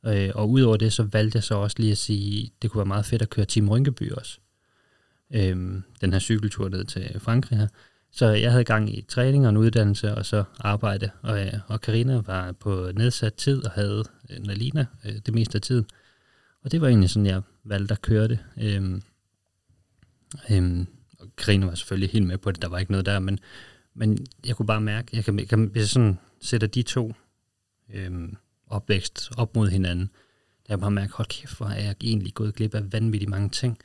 Øh, og udover det, så valgte jeg så også lige at sige, det kunne være meget fedt at køre Team Rynkeby også. Øhm, den her cykeltur ned til Frankrig her. Så jeg havde gang i træning og en uddannelse, og så arbejde. Og, øh, og Karina var på nedsat tid og havde øh, Nalina øh, det meste af tiden. Og det var egentlig sådan, jeg valgte at køre det. Øhm, øhm, og Karina var selvfølgelig helt med på det, der var ikke noget der, men, men jeg kunne bare mærke, jeg kan, jeg kan, hvis jeg sådan sætter de to øhm, opvækst op mod hinanden, der jeg bare mærke, hold kæft, hvor er jeg egentlig gået glip af vanvittigt mange ting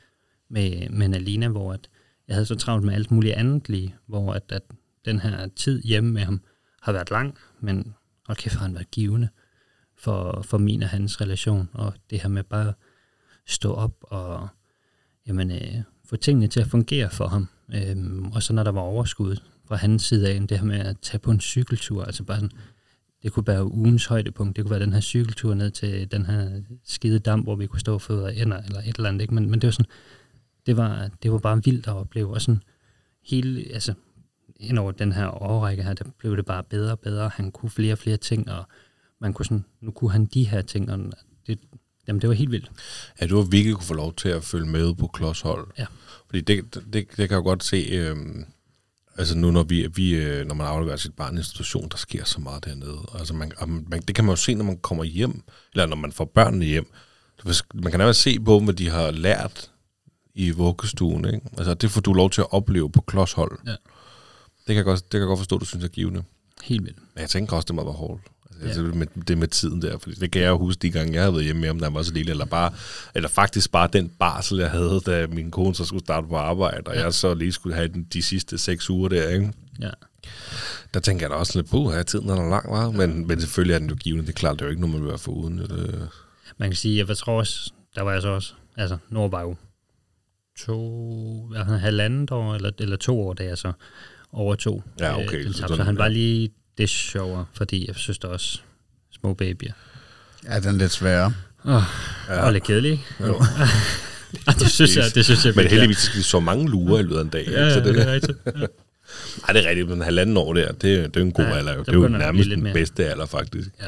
med, med Nalina, hvor at, jeg havde så travlt med alt muligt andet lige, hvor at, at den her tid hjemme med ham har været lang, men hold kæft, har han været givende for, for min og hans relation, og det her med bare stå op og jamen, øh, få tingene til at fungere for ham. Øhm, og så når der var overskud fra hans side af, det her med at tage på en cykeltur, altså bare sådan, det kunne være ugens højdepunkt, det kunne være den her cykeltur ned til den her skide dam, hvor vi kunne stå og føde ender eller et eller andet, ikke? Men, men det var sådan, det var, det var bare vildt at opleve, og sådan hele, altså ind over den her årrække her, der blev det bare bedre og bedre, han kunne flere og flere ting, og man kunne sådan, nu kunne han de her ting, og det, jamen, det var helt vildt. Ja, du har virkelig kunne få lov til at følge med på klodshold. Ja. Fordi det, det, det kan jeg godt se, øh, altså nu når, vi, vi, øh, når man afleverer sit barn i institution, der sker så meget dernede. Altså man, man, det kan man jo se, når man kommer hjem, eller når man får børnene hjem. Man kan nærmest se på dem, hvad de har lært i vuggestuen. Ikke? Altså det får du lov til at opleve på klodshold. Ja. Det kan, jeg godt, det kan jeg godt forstå, du synes er givende. Helt vildt. Men jeg tænker også, det må være hårdt. Altså, Ja. ja. med, det med tiden der, fordi det kan jeg jo huske de gange, jeg havde været hjemme med da han var så lille, eller, bare, eller faktisk bare den barsel, jeg havde, da min kone så skulle starte på arbejde, og Ja. ja. jeg så lige skulle have den, de sidste seks uger der, ikke? Ja. Der tænker jeg da også lidt på, at tiden er lang, var, men, men selvfølgelig er den jo givende. Det er klart, det er jo ikke noget, man vil være foruden. Det, Man kan sige, jeg tror også, der var jeg så også, altså Nord var jo to, hvad, halvandet år, eller, eller to år, da jeg så overtog. Ja, okay, Øh, den så så han var lige det sjovere, fordi jeg synes da også, små babyer. Ja, den er lidt sværere. Åh, Ja. og lidt kedelig? Jo. Det synes jeg, det synes jeg men heldigvis skal vi så mange lurer i løbet af en dag. Ja, ja, så det, det, er rigtigt. Ja. Ej, det er rigtigt, men halvanden år der, det, det er jo en god Ja, alder. jo. Det er jo det nærmest lidt den mere. bedste alder, faktisk. Ja.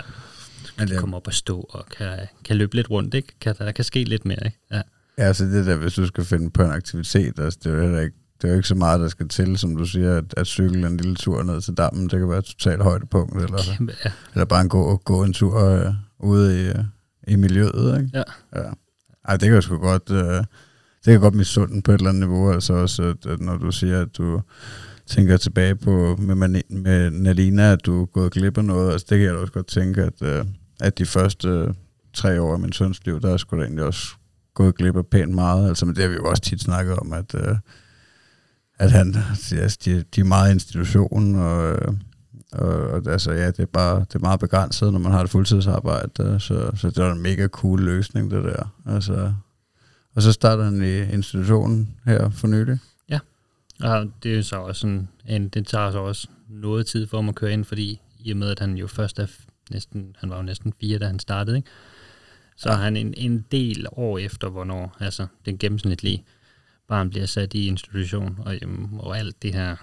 Men det, Komme op og stå og kan, kan løbe lidt rundt, ikke? Kan, der kan ske lidt mere, ikke? Ja. Ja, så det der, hvis du skal finde på en aktivitet, altså, det er jo heller ikke, det er jo ikke så meget, der skal til, som du siger, at, at cykle en lille tur ned til dammen, det kan være et totalt højdepunkt, eller, Kæmpe, ja. eller bare en gå, gå en tur øh, ude i, øh, i miljøet, ikke? Ja. ja. Ej, det kan jeg sgu godt, øh, det kan godt misunde på et eller andet niveau, altså også, at, at når du siger, at du tænker tilbage på med, Mani- med Nalina, at du er gået glip af noget, altså det kan jeg da også godt tænke, at, øh, at de første øh, tre år af min søns liv, der er sgu da egentlig også gået glip af pænt meget, altså men det har vi jo også tit snakket om, at, øh, at han, altså, de, de er meget institutionen, og, øh, og, og altså, ja, det er bare det er meget begrænset, når man har et fuldtidsarbejde, øh, så, så det er en mega cool løsning, det der. Altså, og så starter han i institutionen her for nylig. Ja, Og det er jo så også en, en, det tager så også noget tid for ham at køre ind, fordi i og med, at han jo først er næsten, han var jo næsten fire, da han startede, ikke? Så er han en, en del år efter, hvornår, altså den gennemsnitlige barn bliver sat i institution, og, jamen, og alt det her,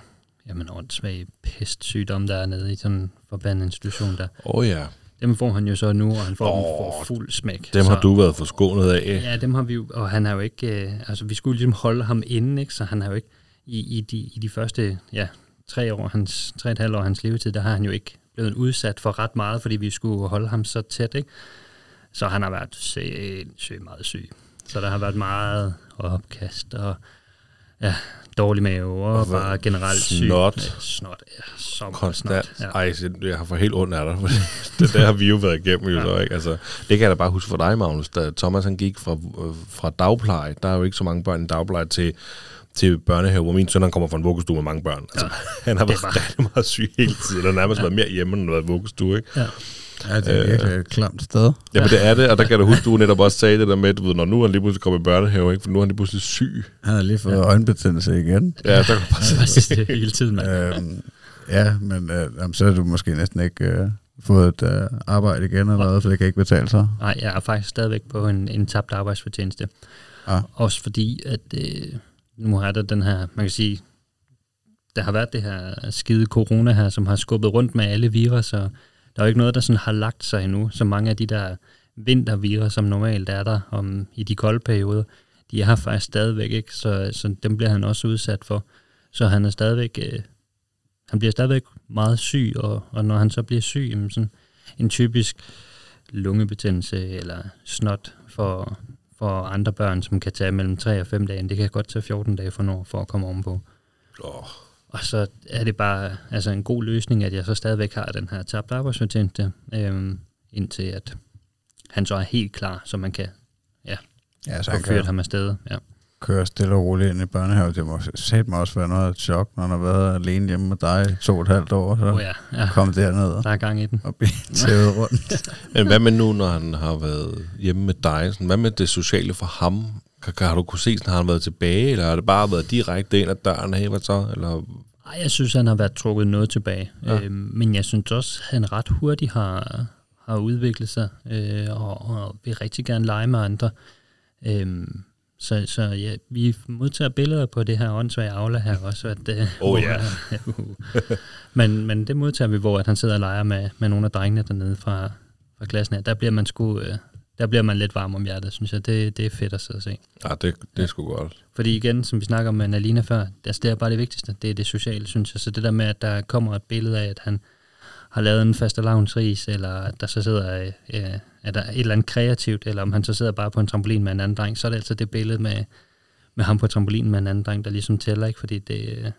jamen åndssvage pestsygdom, der er nede i sådan en forbandet institution der, Åh oh, ja, dem får han jo så nu, og han får oh, dem for fuld smæk. dem så, har du været forskånet af. Ja, dem har vi jo, og han har jo ikke, øh, altså vi skulle ligesom holde ham inde, ikke? så han har jo ikke, i, i, de, i de første, ja, tre år, hans, tre og et halvt år hans levetid, der har han jo ikke blevet udsat for ret meget, fordi vi skulle holde ham så tæt, ikke? Så han har været sindssygt meget syg. Så der har været meget opkast og ja, dårlig mave og, Og og bare generelt syg. snot. Ja, snot, ja, så Konstant. Snot, Ja. Ej, jeg har for helt ondt af dig. det der har vi jo været igennem jo Ja. så, ikke? Altså, det kan jeg da bare huske for dig, Magnus. Da Thomas han gik fra, fra dagpleje, der er jo ikke så mange børn i dagpleje, til, til børnehave, hvor min søn han kommer fra en vuggestue med mange børn. Altså, han har været rigtig meget syg hele tiden, eller nærmest været mere hjemme, end været vuggestue, ikke? Ja. Ja, det er virkelig et klamt sted. Jamen det er det, og der kan du huske, du netop også sagde det der med, du ved, når nu er han lige pludselig kommet i børnehave, ikke? for nu er han lige pludselig syg. Han har lige fået ja. øjenbetændelse igen. Ja, der kan du bare Ja, præcis, det er hele tiden, mand. øhm, ja, men øh, jamen, så har du måske næsten ikke øh, fået et øh, arbejde igen eller noget, for det kan ikke betale sig. Nej, jeg er faktisk stadigvæk på en, en tabt arbejdsfortjeneste. Ah. Også fordi, at øh, nu har der den her, man kan sige, der har været det her skide corona her, som har skubbet rundt med alle virus, og der er jo ikke noget, der sådan har lagt sig endnu. Så mange af de der vintervirer, som normalt er der om, i de kolde perioder, de er her faktisk stadigvæk ikke, så, så dem bliver han også udsat for. Så han er stadigvæk, øh, han bliver stadigvæk meget syg, og, og når han så bliver syg, jamen sådan en typisk lungebetændelse eller snot for, for andre børn, som kan tage mellem 3 og 5 dage. Det kan godt tage 14 dage for, når, for at komme ovenpå. Åh, og så er det bare altså en god løsning, at jeg så stadigvæk har den her tabt arbejdsfortjeneste, øhm, indtil at han så er helt klar, så man kan Ja, så få han kan ham afsted. Ja. køre stille og roligt ind i børnehave. Det må sætte mig også være noget af et chok, når han har været alene hjemme med dig i to og et halvt år, så Oh, ja, ja. kom derned Der er gang i den. og blive tævet rundt. Men hvad med nu, når han har været hjemme med dig? Sådan, hvad med det sociale for ham? Kan, har du kunne se, sådan, har han været tilbage, eller har det bare været direkte ind ad døren? Hey, hvad så? Eller, Ej, jeg synes, han har været trukket noget tilbage. Ja. Øhm, men jeg synes også, at han ret hurtigt har, har udviklet sig, øh, og, og vil rigtig gerne lege med andre. Øhm, så så ja, vi modtager billeder på det her åndssvage Aula her også. At, øh, Oh, ja. men, men det modtager vi, hvor at han sidder og leger med, med nogle af drengene dernede fra, fra klassen her. Der bliver man sgu, øh, der bliver man lidt varm om hjertet, synes jeg. Det, det er fedt at sidde og se. Ja, det, det er sgu godt. Fordi igen, som vi snakker om med Nalina før, altså det er bare det vigtigste. Det er det sociale, synes jeg. Så det der med, at der kommer et billede af, at han har lavet en fast ris, eller at der så sidder øh, er der et eller andet kreativt, eller om han så sidder bare på en trampolin med en anden dreng, så er det altså det billede med, med ham på trampolinen med en anden dreng, der ligesom tæller, ikke? Fordi det,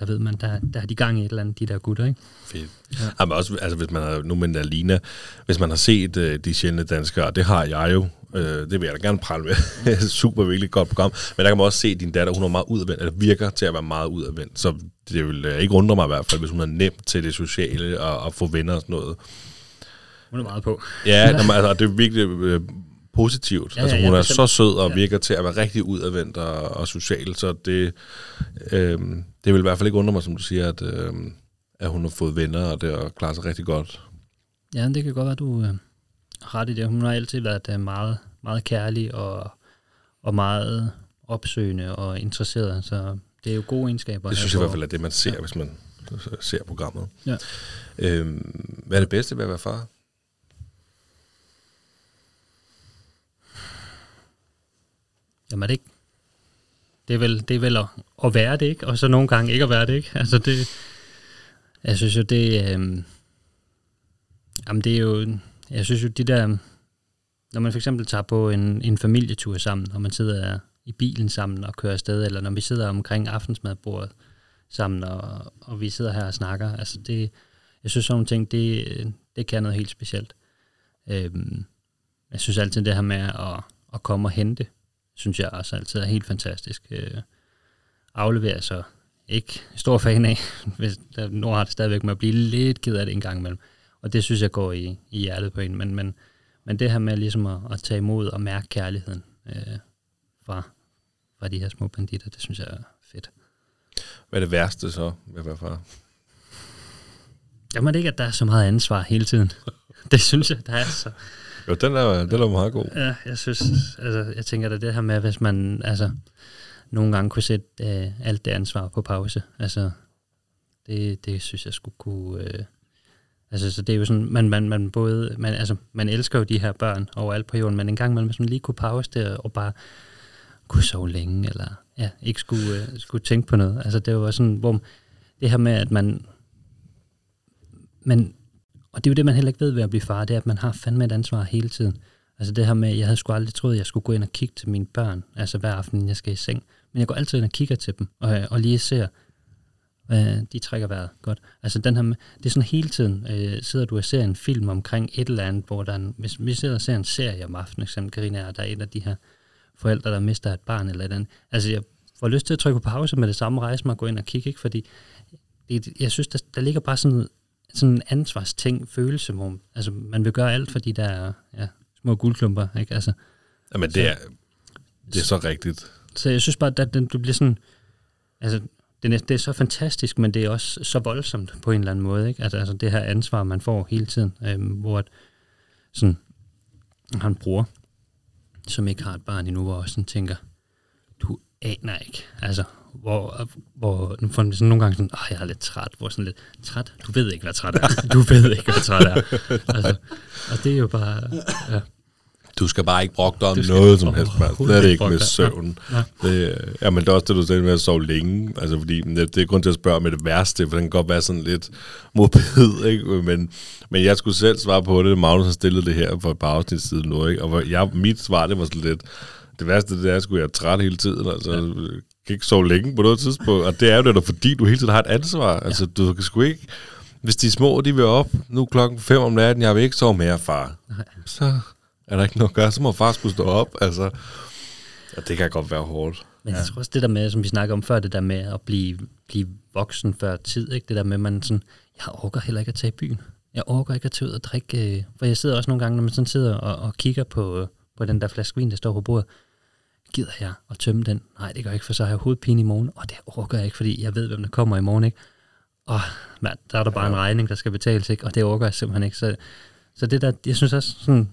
der ved man, der, der har de gang i et eller andet, de der gutter, ikke? Fedt. Ja. Jamen også, altså hvis man har, nu med Alina, hvis man har set uh, De Sjældne Danskere, det har jeg jo, uh, det vil jeg da gerne prale med, super virkelig godt program, men der kan man også se, at din datter, hun er meget udadvendt, eller virker til at være meget udadvendt, så det vil uh, ikke undre mig i hvert fald, hvis hun er nemt til det sociale og, og få venner og sådan noget. Hun er meget på. Ja, altså, det er virkelig uh, positivt. Ja, altså, hun ja, er så sød og virker til at være rigtig udadvendt og, og social, så det, øh, det vil i hvert fald ikke undre mig, som du siger, at, øh, at hun har fået venner, og det og klarer sig rigtig godt. Ja, det kan godt være, at du øh, har ret i det. Hun har altid været øh, meget, meget kærlig og, og meget opsøgende og interesseret, så det er jo gode egenskaber. Det synes jeg i hvert fald er det, man ser, ja. hvis man ser programmet. Ja. Øh, hvad er det bedste ved at være far? Jamen er det ikke... Det er vel, det er vel at, at være det, ikke? Og så nogle gange ikke at være det, ikke? Altså det... Jeg synes jo, det... Øh, jamen det er jo... Jeg synes jo, de der... Når man for eksempel tager på en, en familietur sammen, og man sidder i bilen sammen og kører afsted, eller når vi sidder omkring aftensmadbordet sammen, og, og vi sidder her og snakker, altså det... Jeg synes sådan nogle ting, det, det kan noget helt specielt. Øh, jeg synes altid det her med at, at komme og hente, synes jeg også altid er helt fantastisk. Øh, afleverer så ikke stor fan af, hvis der, nu har det stadigvæk med at blive lidt ked af det en gang imellem. Og det synes jeg går i, i hjertet på en. Men, men, men det her med ligesom at, at tage imod og mærke kærligheden øh, fra, fra de her små banditter, det synes jeg er fedt. Hvad er det værste så ved at være far? Jamen det ikke, at der er så meget ansvar hele tiden. det synes jeg, der er så. Jo, den er, den er meget god. Ja, jeg synes, altså, jeg tænker at det her med, hvis man, altså, nogle gange kunne sætte øh, alt det ansvar på pause, altså, det, det synes jeg skulle kunne, øh, altså, så det er jo sådan, man, man, man både, man, altså, man elsker jo de her børn overalt på jorden, men en gang man, hvis man lige kunne pause det, og bare kunne sove længe, eller ja, ikke skulle, øh, skulle tænke på noget, altså, det var sådan, hvor det her med, at man, man og det er jo det, man heller ikke ved ved at blive far, det er, at man har fandme et ansvar hele tiden. Altså det her med, jeg havde sgu aldrig troet, at jeg skulle gå ind og kigge til mine børn, altså hver aften, jeg skal i seng. Men jeg går altid ind og kigger til dem, og, øh, og lige ser, øh, de trækker vejret godt. Altså den her, det er sådan hele tiden, øh, sidder du og ser en film omkring et eller andet, hvor der er en, hvis vi sidder og ser en serie om aftenen, eksempel Karina, og der en af de her forældre, der mister et barn eller et andet. Altså jeg får lyst til at trykke på pause med det samme rejse mig og gå ind og kigge, ikke? fordi det, jeg synes, der, der ligger bare sådan sådan en ansvarsting, følelse, hvor altså, man vil gøre alt for de der ja, små guldklumper. Ikke? Altså, Jamen, det er, det er så rigtigt. Så jeg synes bare, at den, du bliver sådan... Altså, det er, det er så fantastisk, men det er også så voldsomt på en eller anden måde. Ikke? Altså, altså det her ansvar, man får hele tiden, øhm, hvor at, sådan, han bror, som ikke har et barn endnu, hvor også sådan tænker, du aner ikke. Altså, hvor, hvor nu får man sådan nogle gange sådan, åh, jeg er lidt træt, hvor sådan lidt, træt? Du ved ikke, hvad træt er. Du ved ikke, hvad træt er. Altså, og det er jo bare, ja. Du skal bare ikke brokke dig om noget som helst, man. Det er det ikke med søvn. Ja. Det, ja, men det er også det, du sagde med at sove længe. Altså, fordi det, det er grund til at spørge med det værste, for den kan godt være sådan lidt morbid, ikke? Men, men jeg skulle selv svare på det. Magnus har stillet det her for et par afsnit siden nu, ikke? Og jeg, mit svar, det var sådan lidt, det værste, det er, at jeg er træt hele tiden. Altså, ja kan ikke sove længe på noget tidspunkt. Og det er jo det, fordi du hele tiden har et ansvar. Ja. Altså, du kan sgu ikke... Hvis de små, de vil op nu klokken 5 om natten, jeg vil ikke sove mere, far. Nej. Så er der ikke noget at gøre, så må far skulle stå op. Altså, ja, det kan godt være hårdt. Men jeg tror også det der med, som vi snakker om før, det der med at blive, blive voksen før tid, ikke? det der med, at man sådan, jeg orker heller ikke at tage i byen. Jeg orker ikke at tage ud og drikke, øh, for jeg sidder også nogle gange, når man sådan sidder og, og kigger på, på den der flaske vin, der står på bordet, gider jeg at tømme den? Nej, det gør jeg ikke, for så har jeg hovedpine i morgen, og det orker jeg ikke, fordi jeg ved, hvem der kommer i morgen, ikke? Og man, der er der bare ja. en regning, der skal betales, ikke? Og det orker jeg simpelthen ikke. Så, så det der, jeg synes også sådan,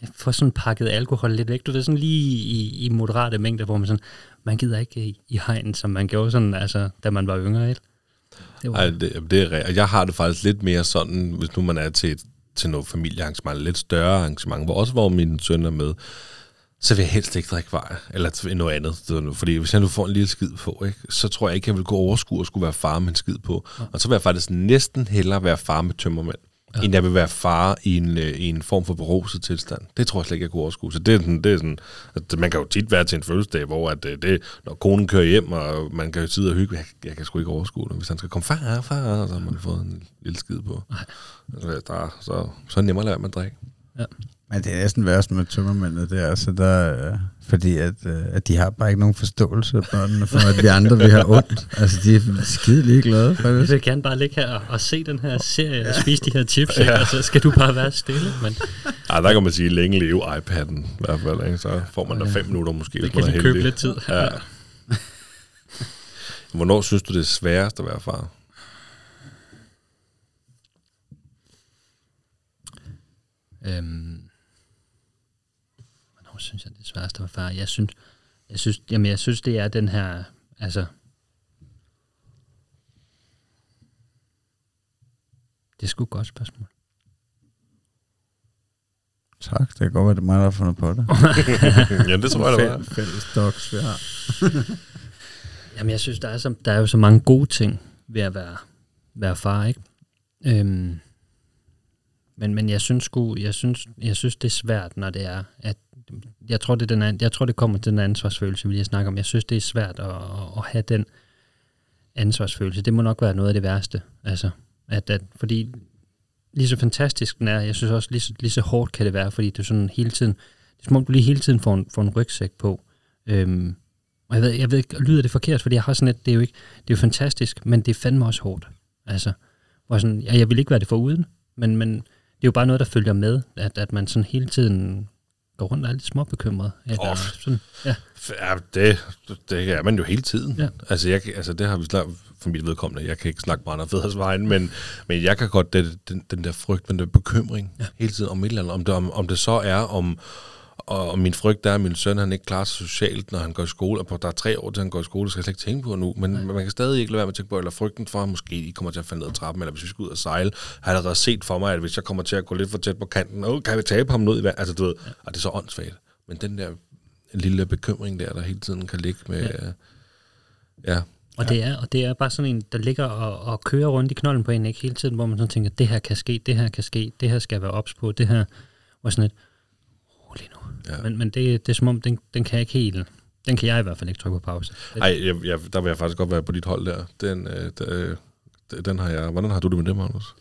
jeg får sådan pakket alkohol lidt væk. Du ved, sådan lige i, i moderate mængder, hvor man sådan, man gider ikke i, i hegn, som man gjorde sådan, altså, da man var yngre, ikke? Det var... Ej, det, det er Jeg har det faktisk lidt mere sådan, hvis nu man er til et til noget familiearrangement, lidt større arrangement, hvor også hvor min søn er med, så vil jeg helst ikke drikke vej, eller noget andet. Fordi hvis jeg nu får en lille skid på, ikke, så tror jeg ikke, jeg vil gå overskue og skulle være far med en skid på. Ja. Og så vil jeg faktisk næsten hellere være far med tømmermænd, ja. end jeg vil være far i en, øh, i en form for beruset tilstand. Det tror jeg slet ikke, jeg kunne overskue. Så det er sådan, det er sådan at man kan jo tit være til en fødselsdag, hvor at øh, det, når konen kører hjem, og man kan jo sidde og hygge, jeg, jeg kan sgu ikke overskue det. Hvis han skal komme, far, far, så har man fået en lille skid på. Nej. Der, så, så er det nemmere at lade med at drikke. Ja. Men det er næsten værst med tømmermændene, det er altså der, øh, fordi at, øh, at de har bare ikke nogen forståelse af børnene, for at vi andre vi har ondt. Altså de er skide ligeglade. Jeg vil gerne bare ligge her og, og se den her serie og spise de her chips, ja. og så skal du bare være stille. Men... Ej, der kan man sige, længe leve iPad'en i hvert fald, ikke? så får man da fem minutter måske, det hvis man er heldig. købe lidt tid. Ja. Hvornår synes du, det er sværest at være far? Øhm, hvornår synes jeg, det er sværest at være far? Jeg synes, jeg synes, jamen jeg synes, det er den her, altså, det er sgu et godt spørgsmål. Tak, det kan godt være, det er mig, der har fundet på det. ja, det tror jeg, det var. Fælles dogs, vi har. Jamen, jeg synes, der er, så, der er jo så mange gode ting ved at være, være far, ikke? Øhm, men, men jeg synes sgu, jeg synes, jeg synes, det er svært, når det er, at jeg tror, det, er jeg tror, det kommer til den ansvarsfølelse, vi lige snakker om. Jeg synes, det er svært at, at have den ansvarsfølelse. Det må nok være noget af det værste. Altså, at, at, fordi lige så fantastisk den er, jeg synes også, lige så, lige så hårdt kan det være, fordi du sådan hele tiden, det er som om du lige hele tiden får en, får en rygsæk på. Øhm, og jeg ved, jeg ved ikke, lyder det forkert, fordi jeg har sådan et, det er jo ikke, det er jo fantastisk, men det er fandme også hårdt. Altså, hvor sådan, jeg, jeg vil ikke være det for uden, men, men det er jo bare noget, der følger med, at, at man sådan hele tiden går rundt og er lidt småbekymret. Eller oh, sådan, ja. ja det, det er man jo hele tiden. Ja. Altså, jeg, altså, det har vi snart for mit vedkommende. Jeg kan ikke snakke meget fædres vejen, men, men jeg kan godt det, den, den der frygt, den der bekymring ja. hele tiden om et eller andet. Om det, om, om det så er om og min frygt er, at min søn han ikke klarer sig socialt, når han går i skole, og der er tre år til han går i skole, det skal jeg slet ikke tænke på nu. Men Nej. man kan stadig ikke lade være med at tænke på, eller frygten for, at måske I kommer til at falde ned ad trappen, eller hvis vi skal ud og sejle, har jeg allerede set for mig, at hvis jeg kommer til at gå lidt for tæt på kanten, oh, kan vi tabe ham ned i vand? Altså, du ved, ja. og det er så åndssvagt. Men den der lille bekymring der, der hele tiden kan ligge med... Ja. ja. Og, ja. det er, og det er bare sådan en, der ligger og, og kører rundt i knolden på en, ikke hele tiden, hvor man sådan tænker, det her kan ske, det her kan ske, det her skal være ops på, det her, og sådan nu. Ja. Men, men det, det er som om, den, den kan jeg ikke helt... Den kan jeg i hvert fald ikke trykke på pause. Nej, jeg, jeg, der vil jeg faktisk godt være på dit hold der. Den, øh, der, den har jeg... Hvordan har du det med det, Magnus?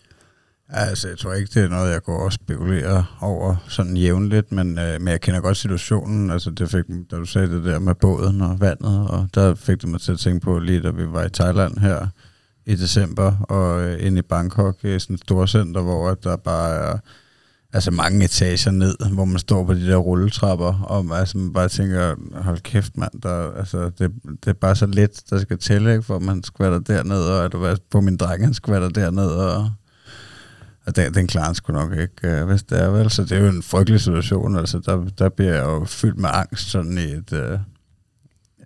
Altså, jeg tror ikke, det er noget, jeg går og spekulerer over sådan jævnligt, men, øh, men jeg kender godt situationen. Altså, det fik, da du sagde det der med båden og vandet, og der fik det mig til at tænke på, lige da vi var i Thailand her i december, og øh, inde i Bangkok, i sådan et storcenter, hvor der bare er altså mange etager ned, hvor man står på de der rulletrapper, og altså, man bare tænker, hold kæft mand, der, altså, det, det er bare så let, der skal tælle, ikke, for man skvatter derned, og at du på min dreng, han skvatter derned, og, og den, den klarer han sgu nok ikke, øh, hvis det er vel. Så det er jo en frygtelig situation, altså der, der bliver jeg jo fyldt med angst sådan i et, øh,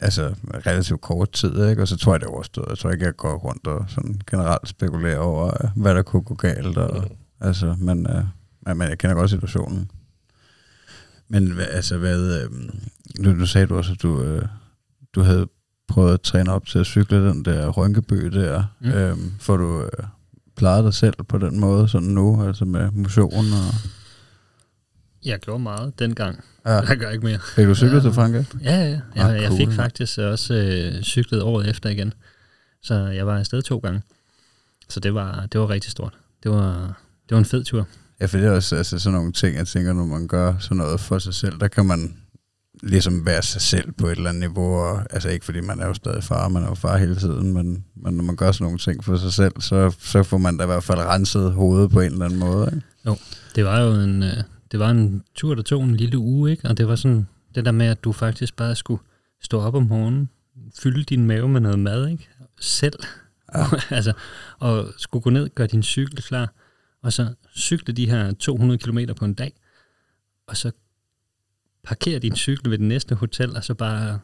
altså relativt kort tid, ikke? og så tror jeg, det er overstået. Jeg tror ikke, jeg går rundt og sådan generelt spekulerer over, øh, hvad der kunne gå galt, og, mm. altså, men... Øh, men, jeg kender godt situationen. Men altså, hvad, øh, nu, nu sagde du også, at du, øh, du havde prøvet at træne op til at cykle den der Rynkeby der. Mm. Øh, får du øh, plejet dig selv på den måde, sådan nu, altså med motion og... Jeg gjorde meget dengang. Ja. Jeg gør ikke mere. Fik du cyklet ja. til Frankrig? Ja, ja. Jeg, ah, jeg fik faktisk også øh, cyklet året efter igen. Så jeg var afsted to gange. Så det var, det var rigtig stort. Det var, det var en fed tur. Ja, for det er også altså, sådan nogle ting, jeg tænker, når man gør sådan noget for sig selv, der kan man ligesom være sig selv på et eller andet niveau, og, altså ikke fordi man er jo stadig far, man er jo far hele tiden, men, men når man gør sådan nogle ting for sig selv, så, så får man da i hvert fald renset hovedet på en eller anden måde. Ikke? Jo, det var jo en, øh, det var en tur, der tog en lille uge, ikke? og det var sådan det der med, at du faktisk bare skulle stå op om morgenen, fylde din mave med noget mad, ikke? selv, ja. altså, og skulle gå ned, gøre din cykel klar, og så cykle de her 200 km på en dag, og så parkere din cykel ved det næste hotel, og så bare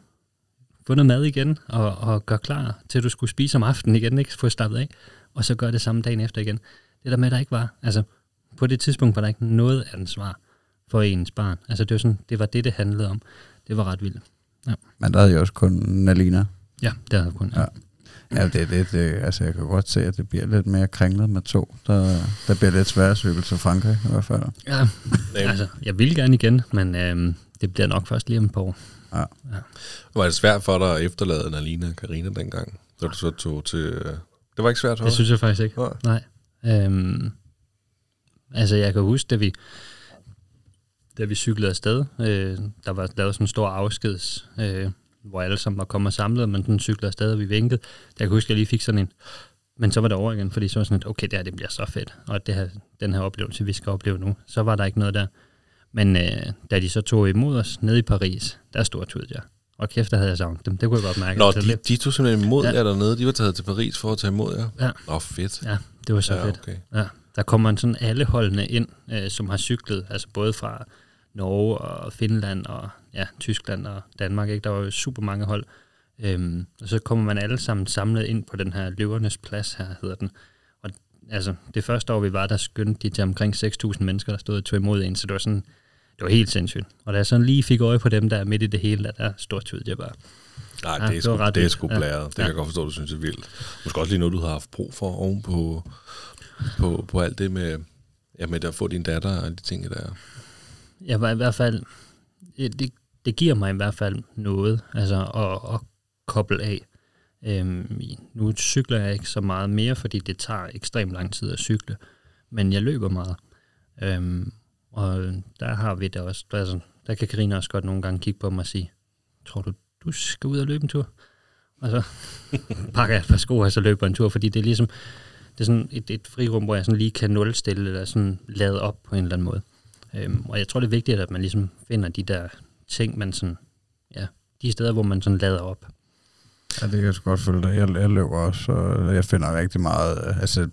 få noget mad igen, og, og gøre klar til, du skulle spise om aftenen igen, ikke? Få stoppet af, og så gøre det samme dagen efter igen. Det der med, der ikke var, altså, på det tidspunkt var der ikke noget ansvar for ens barn. Altså det var, sådan, det var det, det handlede om. Det var ret vildt. Men der havde jo også kun Nalina. Ja, det havde kun. Ja. Ja, det er lidt, øh, altså jeg kan godt se, at det bliver lidt mere kringlet med to. Der, der bliver lidt sværere at cykle til Frankrig i hvert fald. ja. altså, jeg vil gerne igen, men øhm, det bliver nok først lige om et par år. Var det svært for dig at efterlade Nalina og Karina dengang, da du så tog til... øh, Det var ikke svært for Det synes jeg faktisk ikke. Nej. Nej. Øhm, altså, jeg kan huske, da vi, da vi cyklede afsted, øh, der var lavet sådan en stor afskeds, øh, hvor alle sammen var kommet og samlet, men den cyklede afsted, og vi vinkede. Jeg kan huske, at jeg lige fik sådan en, men så var det over igen, fordi så var sådan et, okay, det her, det bliver så fedt, og det her, den her oplevelse, vi skal opleve nu, så var der ikke noget der. Men øh, da de så tog imod os nede i Paris, der stod jeg. Og kæft, der havde jeg savnet dem. Det kunne jeg godt mærke. Nå, Altså, de, de tog simpelthen imod Ja. jer dernede. De var taget til Paris for at tage imod jer. Ja. Åh, oh, fedt. ja, det var så ja, fedt. okay. Ja, der kommer sådan alle holdene ind, øh, som har cyklet, altså både fra Norge og Finland og ja, Tyskland og Danmark. Ikke? Der var jo super mange hold. Øhm, og så kommer man alle sammen samlet ind på den her løvernes plads her, hedder den. Og altså, det første år, vi var der, skyndte de til omkring 6.000 mennesker, der stod og tog imod en, så det var sådan, det var helt sindssygt. Og da jeg sådan lige fik øje på dem, der er midt i det hele, der, der stort jeg bare. Nej, Ja, det er det sgu, ret det er Ja. Det kan Ja. jeg godt forstå, du synes er vildt. Måske også lige noget, du har haft brug for oven på, på, på alt det med, ja, med at få din datter og de ting der jeg var i hvert fald, det, det giver mig i hvert fald noget, altså at, at koble af. Øhm, nu cykler jeg ikke så meget mere, fordi det tager ekstremt lang tid at cykle, men jeg løber meget. Øhm, og der har vi det også, der, altså, der kan Karina også godt nogle gange kigge på mig og sige, tror du, du skal ud og løbe en tur? Og så pakker jeg et par sko, og så løber en tur, fordi det er ligesom, det er sådan et, et frirum, hvor jeg sådan lige kan nulstille, eller sådan lade op på en eller anden måde. Øhm, og jeg tror, det er vigtigt, at man ligesom finder de der ting, man sådan, ja, de steder, hvor man sådan lader op. Ja, det kan jeg sgu godt følge dig. Jeg, jeg løber også, og jeg finder rigtig meget... øh, Altså,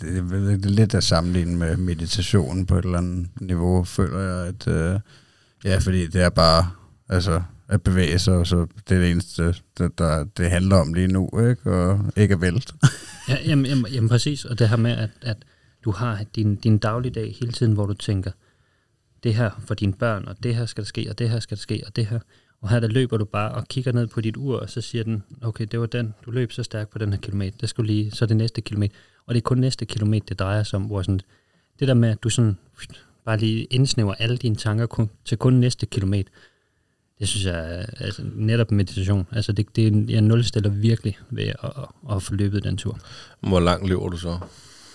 det er, det er lidt at sammenligne med meditation på et eller andet niveau, føler jeg. At, øh, ja, fordi det er bare altså, at bevæge sig, og så det er det eneste, det, der, det handler om lige nu, ikke? Og ikke at vælte. Ja, jamen, jamen, jamen præcis, og det her med, at, at du har din, din dagligdag hele tiden, hvor du tænker, det her for dine børn, og det her skal der ske, og det her skal der ske, og det her. Og her der løber du bare og kigger ned på dit ur, og så siger den, okay, det var den, du løb så stærkt på den her kilometer, det skulle lige, så er det næste kilometer. Og det er kun næste kilometer, det drejer sig om, hvor sådan, det der med, at du sådan bare lige indsnæver alle dine tanker kun, til kun næste kilometer, det synes jeg er altså, netop meditation. Altså det, det jeg nulstiller virkelig ved at, at, at få løbet den tur. Hvor langt løber du så?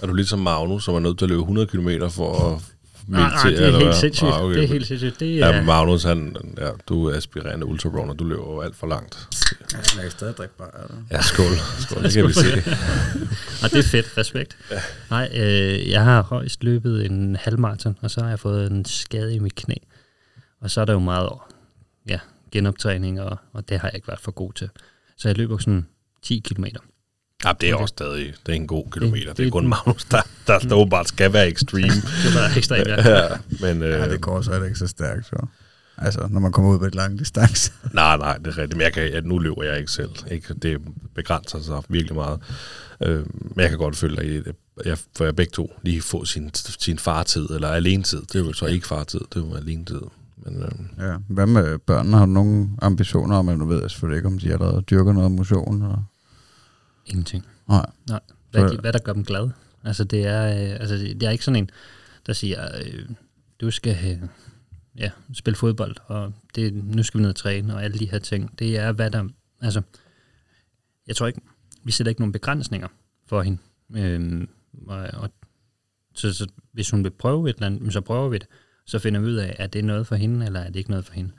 Er du ligesom Magnus, som er nødt til at løbe 100 km for at Nej, nej, det er eller helt sindssygt. Ah, okay. Det er helt sindssygt. Det Ja, er, men Magnus, han, ja, du er aspirerende ultrarunner, du løber jo alt for langt. Ja, jeg kan stadig drikke bare. Eller? Ja, skål. skål det kan vi se. og det er fedt. Respekt. Ja. Nej, øh, jeg har højst løbet en halvmarathon, og så har jeg fået en skade i mit knæ. Og så er der jo meget ja, genoptræning, og, og det har jeg ikke været for god til. Så jeg løber sådan 10 kilometer. Ja, det er også stadig det er en god kilometer. Det, det- er kun Magnus, der, der, der åbenbart skal være extreme. Det var ekstremt, ja. ja, men øh, Ja, det går så heller ikke så stærkt, så. Altså, når man kommer ud på et langt distance. nej, nej, det er rigtigt. Men jeg kan, ja, nu løber jeg ikke selv. Ikke? Det begrænser sig virkelig meget. Øh, men jeg kan godt føle, at jeg, jeg, for jeg begge to lige få sin, sin fartid, eller alenetid. Det er jo så ikke fartid, det er jo alenetid. Men øh, Ja. Hvad med børnene? Har du nogle ambitioner om, at nu ved jeg selvfølgelig ikke, om de allerede dyrker noget motion? Eller? Ingenting. Nej. Nej. Hvad, de, hvad der gør dem glade. Altså, det er, øh, altså, jeg er ikke sådan en, der siger, øh, du skal øh, ja, spille fodbold, og det, nu skal vi ned og træne, og alle de her ting. Det er, hvad der... Altså, jeg tror ikke, vi sætter ikke nogen begrænsninger for hende. Øhm, og, og, så, så hvis hun vil prøve et eller andet, så prøver vi det. Så finder vi ud af, er det noget for hende, eller er det ikke noget for hende.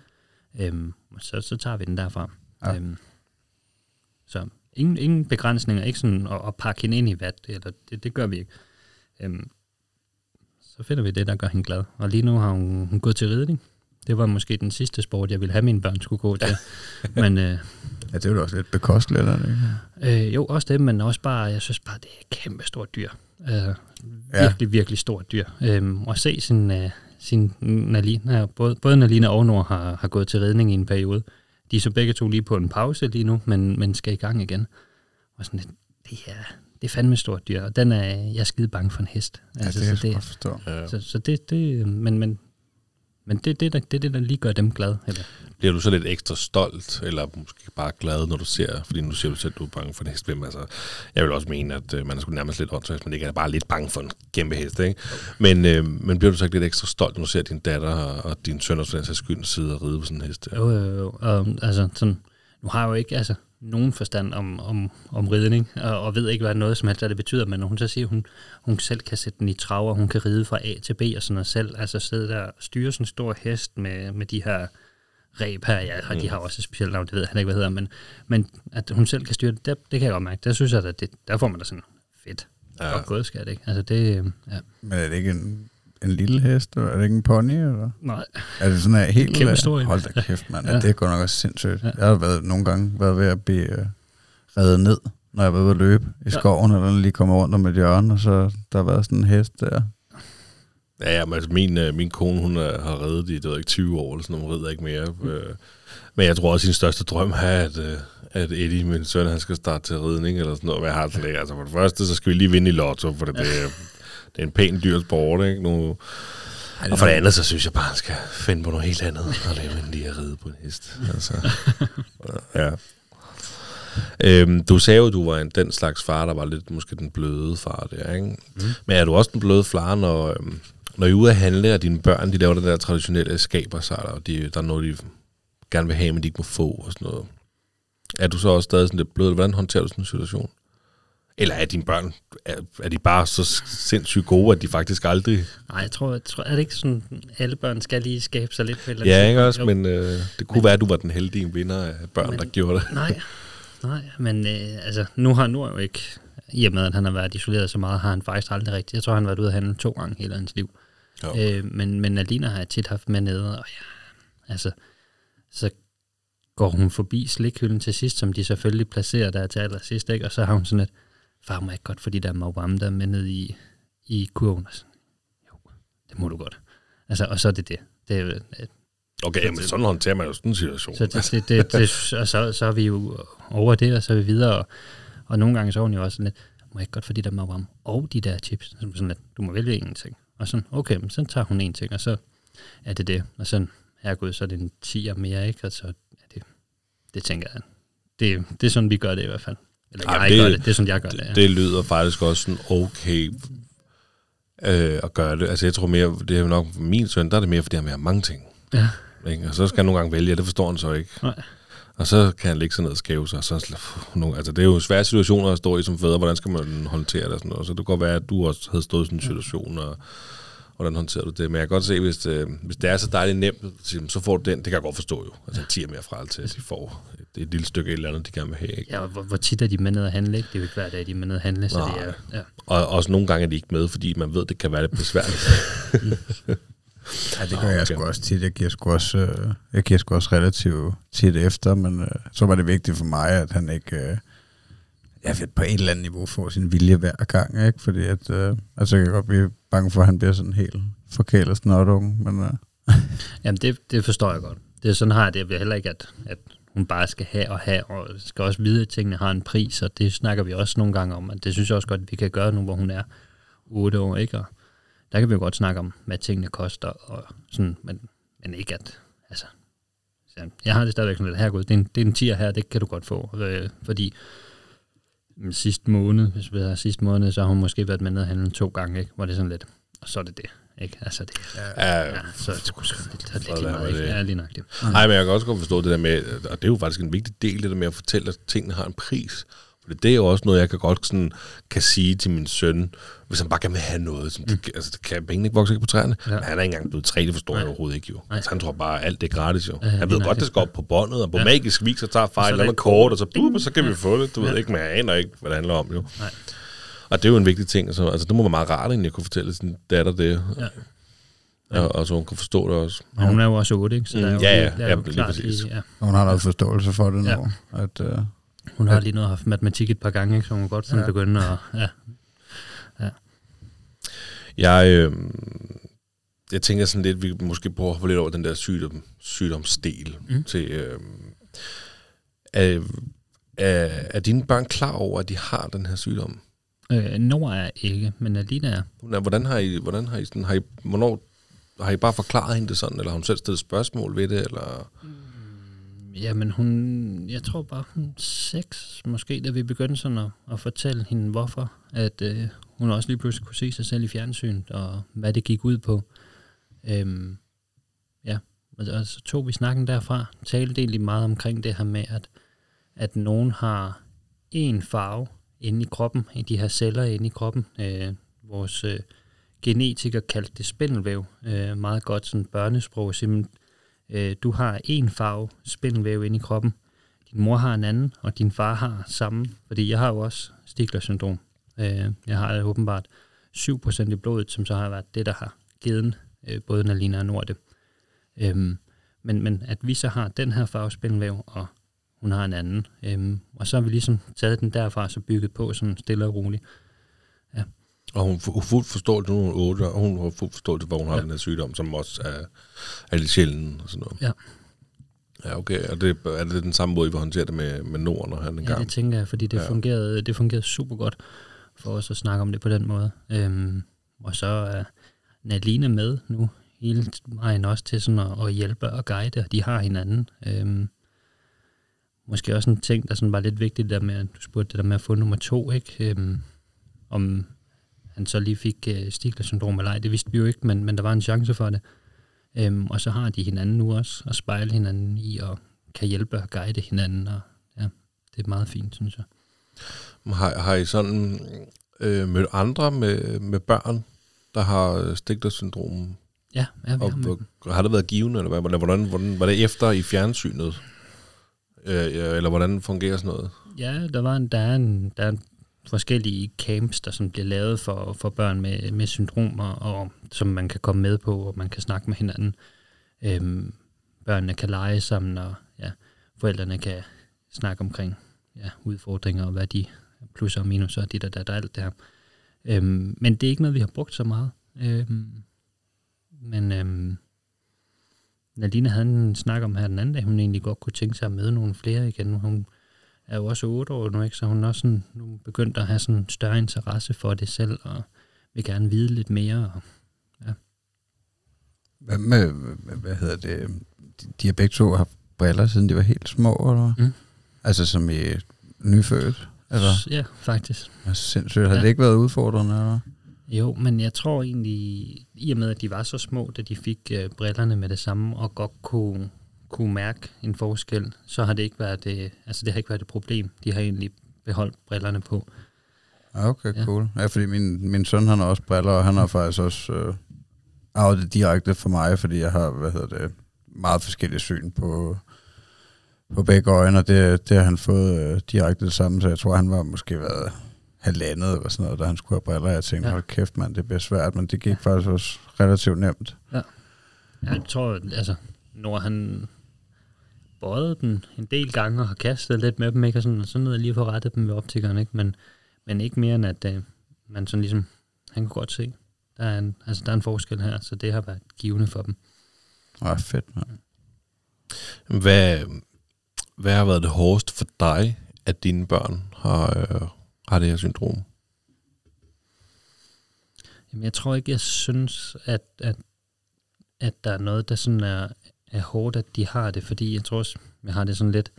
Øhm, så, så tager vi den derfra. Ja. Øhm, så ingen, ingen begrænsninger, ikke sådan at, at pakke hende ind i vat, eller det, det gør vi ikke. Øhm, så finder vi det, der gør hende glad. Og lige nu har hun, hun gået til ridning. Det var måske den sidste sport, jeg ville have mine børn skulle gå til. men øh, Ja, det er jo også lidt bekosteligt, eller ikke? øh, jo, også det, men også bare, jeg synes bare, det er et kæmpe stort dyr. Øh, Ja. virkelig, virkelig stort dyr. Øhm, og se sin, øh, sin Nalina, både, både Nalina og Nord har, har gået til ridning i en periode. De er så begge to lige på en pause lige nu, men, men skal i gang igen. Og sådan, det er, det er fandme stort dyr, og den er, jeg er skide bange for en hest. Ja, altså, det så jeg det, godt forstå. Så, så det, det, men, men, men det, det, der, det er det, der lige gør dem glade. Eller? Bliver du så lidt ekstra stolt, eller måske bare glad, når du ser, fordi nu siger du selv, at du er bange for en hest. Altså, jeg vil også mene, at øh, man er sgu nærmest lidt åndssvagt, man ikke er bare lidt bange for en kæmpe hest. Ikke? Men, øh, men bliver du så ikke lidt ekstra stolt, når du ser din datter og, og din søn også for den sags skyld sidde og ride på sådan en hest? Jo, jo, jo. Og, altså, sådan, nu har jeg jo ikke altså, nogen forstand om, om, om ridning, og, og ved ikke, hvad noget som helst, hvad det betyder, men når hun så siger, at hun, hun selv kan sætte den i trav, og hun kan ride fra A til B og sådan noget selv, altså sidde der og styre sådan en stor hest med, med de her ræb her, ja, og de har også et specielt navn, det ved jeg ikke, hvad hedder, men, men at hun selv kan styre det, det, det kan jeg godt mærke, der synes jeg, at det, der får man da sådan fedt. Ja. Godt gået, skal det ikke? Altså det, øh, ja. Men er det ikke en, en lille hest? Eller er det ikke en pony? Eller? Nej, Er det sådan en helt... Kæmpe stor en. Hold da kæft, mand. Ja. Ja. Det er godt nok også sindssygt. Ja. Ja. Jeg har været, nogle gange været ved at blive uh, reddet ned, når jeg været ude at løbe i Ja. skoven, eller lige kommer rundt om et hjørne, og så der har været sådan en hest der. Ja, ja men altså min, øh, min kone, hun er, har reddet i, det ved ikke, 20 år, eller sådan noget, hun rider ikke mere. Øh, men jeg tror også, at sin største drøm er, at, øh, at Eddie, min søn, han skal starte til ridning, eller sådan noget. Men jeg har sådan lidt, altså for det første, så skal vi lige vinde i lotto, for det, det, er, det er en pæn dyr sport, ikke? Nu, og for det andet, så synes jeg bare, han skal finde på noget helt andet, og lave end lige at ride på en hest. Altså, ja. Øhm, du sagde jo, at du var en, den slags far, der var lidt måske den bløde far der, ikke? Mm. Men er du også den bløde far, når, øhm, når I er ude at handle, og dine børn, de laver det der traditionelle skaber sig, og de, der er noget, de gerne vil have, men de ikke må få, og sådan noget. Er du så også stadig sådan lidt blød? Hvordan håndterer du sådan en situation? Eller er dine børn, er, er de bare så sindssygt gode, at de faktisk aldrig... Nej, jeg tror, jeg tror, er det ikke sådan, alle børn skal lige skabe sig lidt eller Ja, ikke også? Jo. Men øh, det kunne men, være, at du var den heldige vinder af børn, men, der gjorde det. Nej, nej, men øh, altså, nu har nu jo ikke, i og med at han har været isoleret så meget, har han faktisk aldrig rigtigt. Jeg tror, han har været ude at handle to gange hele hans liv. Jo. Øh, men, men Alina har jeg tit haft med nede, og ja, altså, så går hun forbi slikhylden til sidst, som de selvfølgelig placerer der til allersidst, ikke? og så har hun sådan et, far må ikke godt de der mawam der med ned i, i kurven. Og sådan, jo, det må du godt. Altså, og så er det det. Det er jo, øh, Okay, men sådan håndterer man jo sådan en situation. så, det, det, det, det, og så, så er vi jo over det, og så er vi videre. Og, og nogle gange så er hun jo også sådan lidt, må ikke godt få de der mawam og de der chips? Så sådan lidt, du må vælge en ting. Og sådan, okay, men så tager hun en ting, og så er det det. Og sådan, herregud, så er det en 10'er mere, ikke? Og så er det, det tænker jeg, det, det er sådan, vi gør det i hvert fald. Eller Ej, jeg det- gør det, det er sådan, jeg gør det. det, Ja. det lyder faktisk også sådan okay øh, at gøre det. Altså jeg tror mere, det er nok for min søn, der er det mere, fordi han have mange ting. Ja. Ikke? Og så skal han nogle gange vælge, og det forstår han så ikke. Nej. Og så kan han ligge sig ned og skæve sig. Og så, sådan, "Puh, nogle, altså, det er jo svære situationer at stå i som fædre. Hvordan skal man håndtere det? Og sådan noget. Så det kan godt være, at du også havde stået i sådan en situation, og hvordan håndterer du det? Men jeg kan godt se, hvis, øh, hvis det er så dejligt nemt, så- får du den. Det kan jeg godt forstå jo. Altså en 10 mere fra alt til, at de får et, et lille stykke et eller andet, de gerne vil have. Ikke? Ja, og hvor, hvor tit er de med ned at handle, ikke? Det er jo ikke hver dag, de er med ned at handle, så Nej. det er, ja. Og også nogle gange er de ikke med, fordi man ved, det kan være lidt besværligt. Ja, det gør jeg sgu også tit. Jeg giver sgu også, øh, jeg giver sgu også relativt tit efter, men øh, så var det vigtigt for mig, at han ikke øh, jeg ved, på et eller andet niveau får sin vilje hver gang, ikke? Fordi at, øh, altså jeg kan godt blive bange for, at han bliver sådan helt forkælet snotunge, men øh, Jamen, det, det forstår jeg godt. Det er sådan har jeg det. Jeg vil heller ikke, at, at hun bare skal have og have, og skal også vide, at tingene har en pris, og det snakker vi også nogle gange om, og det synes jeg også godt, at vi kan gøre nu, hvor hun er 8 år, ikke? Og der kan vi jo godt snakke om, hvad tingene koster, og sådan, men, men ikke at, altså, jeg har det stadigvæk sådan lidt, herregud, det er en, det er en tier her, det kan du godt få, øh, fordi sidste måned, hvis vi har sidste måned, så har hun måske været med ned og handle to gange, ikke? Hvor det sådan lidt, og så er det det, ikke? Altså det, ja, ja, så er det sgu sådan lidt, lidt Sådan lige er meget, ikke? det. Ja, lige nok det. Nej, men jeg kan også godt forstå det der med, og det er jo faktisk en vigtig del, det der med at fortælle, at tingene har en pris. For det er jo også noget, jeg kan godt sådan, kan sige til min søn, hvis han bare gerne vil have noget. Som det, altså, det kan pengene ikke vokse ikke på træerne. Ja. Ja. Men han er ikke engang blevet tre, det forstår jeg Nej. overhovedet ikke jo. Nej. Altså, han tror bare, at alt det er gratis jo. Ja, han ved godt, det skal op på båndet, og på Ja. ja. magisk vis, så tager far et så eller kort, og så, bup, og så kan Ja. vi få det. Du ved Ja. ikke, men jeg aner ikke, hvad det handler om jo. Nej. Og det er jo en vigtig ting. Så, altså, det må være meget rart, at jeg kunne fortælle sin datter det. Ja. Og, og så hun kan forstå det også. Og hun er jo også 8, ikke? Så Mm, der er jo, ja, ja, der er ja, jo lige klart præcis. lige, ja. hun har noget forståelse for det Ja. nu. At, øh, Hun har lige noget haft matematik et par gange, ikke? så hun kan godt sådan Ja. ja. begynde at... Ja. Jeg, øh, jeg tænker sådan lidt, vi måske prøver at hoppe lidt over den der sygdom, sygdomsdel. Mm. Mm. Til, øh, er, er, er dine børn klar over, at de har den her sygdom? Øh, Nord er ikke, men Alina er. Hun er, hvordan har I, hvordan har I, sådan, har I, hvornår, har I bare forklaret hende det sådan, eller har hun selv stillet spørgsmål ved det, eller? Jamen hun, jeg tror bare hun seks, måske, da vi begyndte sådan at, at fortælle hende, hvorfor, at øh, hun også lige pludselig kunne se sig selv i fjernsynet, og hvad det gik ud på. Øhm, ja, og, og så tog vi snakken derfra, talte egentlig meget omkring det her med, at, at nogen har en farve inde i kroppen, i de her celler inde i kroppen. Øh, vores øh, genetiker kaldte det spindelvæv, øh, meget godt sådan børnesprog, simpelthen øh, du har en farve spindelvæv inde i kroppen, din mor har en anden, og din far har samme, fordi jeg har jo også Stigler-syndrom. Øh, jeg har åbenbart 7% i blodet, som så har været det, der har givet øh, både Nalina og Norte. Øhm, men, men at vi så har den her farve spindelvæv, og hun har en anden. Øhm, og så har vi ligesom taget den derfra, så bygget på sådan stille og roligt. Og hun har fuldt forståelse, nu er hun 8, og hun har fuldt forståelse, hvor hun har Ja. den her sygdom, som også er, er lidt sjælden og sådan noget. Ja. Ja, okay. Og det, er det den samme måde, I vil håndtere det med, med Nord, når han Ja, engang? det tænker jeg, fordi det, Ja. ja. fungerede, det fungerede super godt for os at snakke om det på den måde. Øhm, og så er Nadine med nu hele vejen også til sådan at, at hjælpe og guide, og de har hinanden. Øhm, måske også en ting, der sådan var lidt vigtigt, der med, at du spurgte det der med at få nummer to, ikke? Øhm, om han så lige fik øh, Stigler-syndrom eller ej, det vidste vi jo ikke, men, men der var en chance for det. Øhm, og så har de hinanden nu også, og spejle hinanden i, og kan hjælpe og guide hinanden, og ja, det er meget fint, synes jeg. Har, har I sådan øh, mødt andre med, med børn, der har Stigler-syndrom? Ja, ja vi Og, har og, har det været givende, eller hvad? Hvordan, hvordan, var det efter i fjernsynet? Øh, eller hvordan fungerer sådan noget? Ja, der, var en, der, er en, der er en forskellige camps, der sådan bliver lavet for, for børn med, med syndromer, og som man kan komme med på, og man kan snakke med hinanden. Øhm, børnene kan lege sammen, og ja, forældrene kan snakke omkring ja, udfordringer, og hvad de plusser og minuser, dit og dat og alt det her. Øhm, men det er ikke noget, vi har brugt så meget. Øhm, men øhm, Nadine havde en snak om her den anden dag, hun egentlig godt kunne tænke sig at møde nogle flere igen. Hun er jo også otte år nu, ikke? så hun også sådan, nu begyndt at have sådan en større interesse for det selv, og vil gerne vide lidt mere. Og, Hvad, med, hvad, hedder det? De, de har begge to haft briller, siden de var helt små, eller? Mm. Altså som i nyfødt? Eller? Ja, faktisk. Altså, sindssygt. Har Ja. det ikke været udfordrende, eller? Jo, men jeg tror egentlig, i og med at de var så små, da de fik øh, brillerne med det samme, og godt kunne, kunne mærke en forskel, så har det ikke været det, altså det har ikke været et problem. De har egentlig beholdt brillerne på. Ja, Okay, Ja. cool. Ja, fordi min, min søn, han har også briller, og han har faktisk også øh, arvet det direkte for mig, fordi jeg har, hvad hedder det, meget forskellige syn på, på begge øjne, og det, det har han fået øh, direkte det samme, så jeg tror, han var måske været halvandet eller sådan noget, da han skulle have briller. Jeg tænkte, Ja. ja. hold kæft mand, det bliver svært, men det gik faktisk også relativt nemt. Jeg tror, altså, når han bøjede den en del gange og har kastet lidt med dem, ikke? Og sådan, og så ned og lige få rettet dem ved optikeren, ikke? Men, men ikke mere end, at øh, man sådan ligesom, han kunne godt se, der er, en, altså, der er en forskel her, så det har været givende for dem. Åh, fedt, mand. Hvad, hvad har været det hårdeste for dig, at dine børn har, øh, har det her syndrom? Jamen, jeg tror ikke, jeg synes, at, at, at der er noget, der sådan er, er hårdt, at de har det, fordi jeg tror også, jeg har det sådan lidt,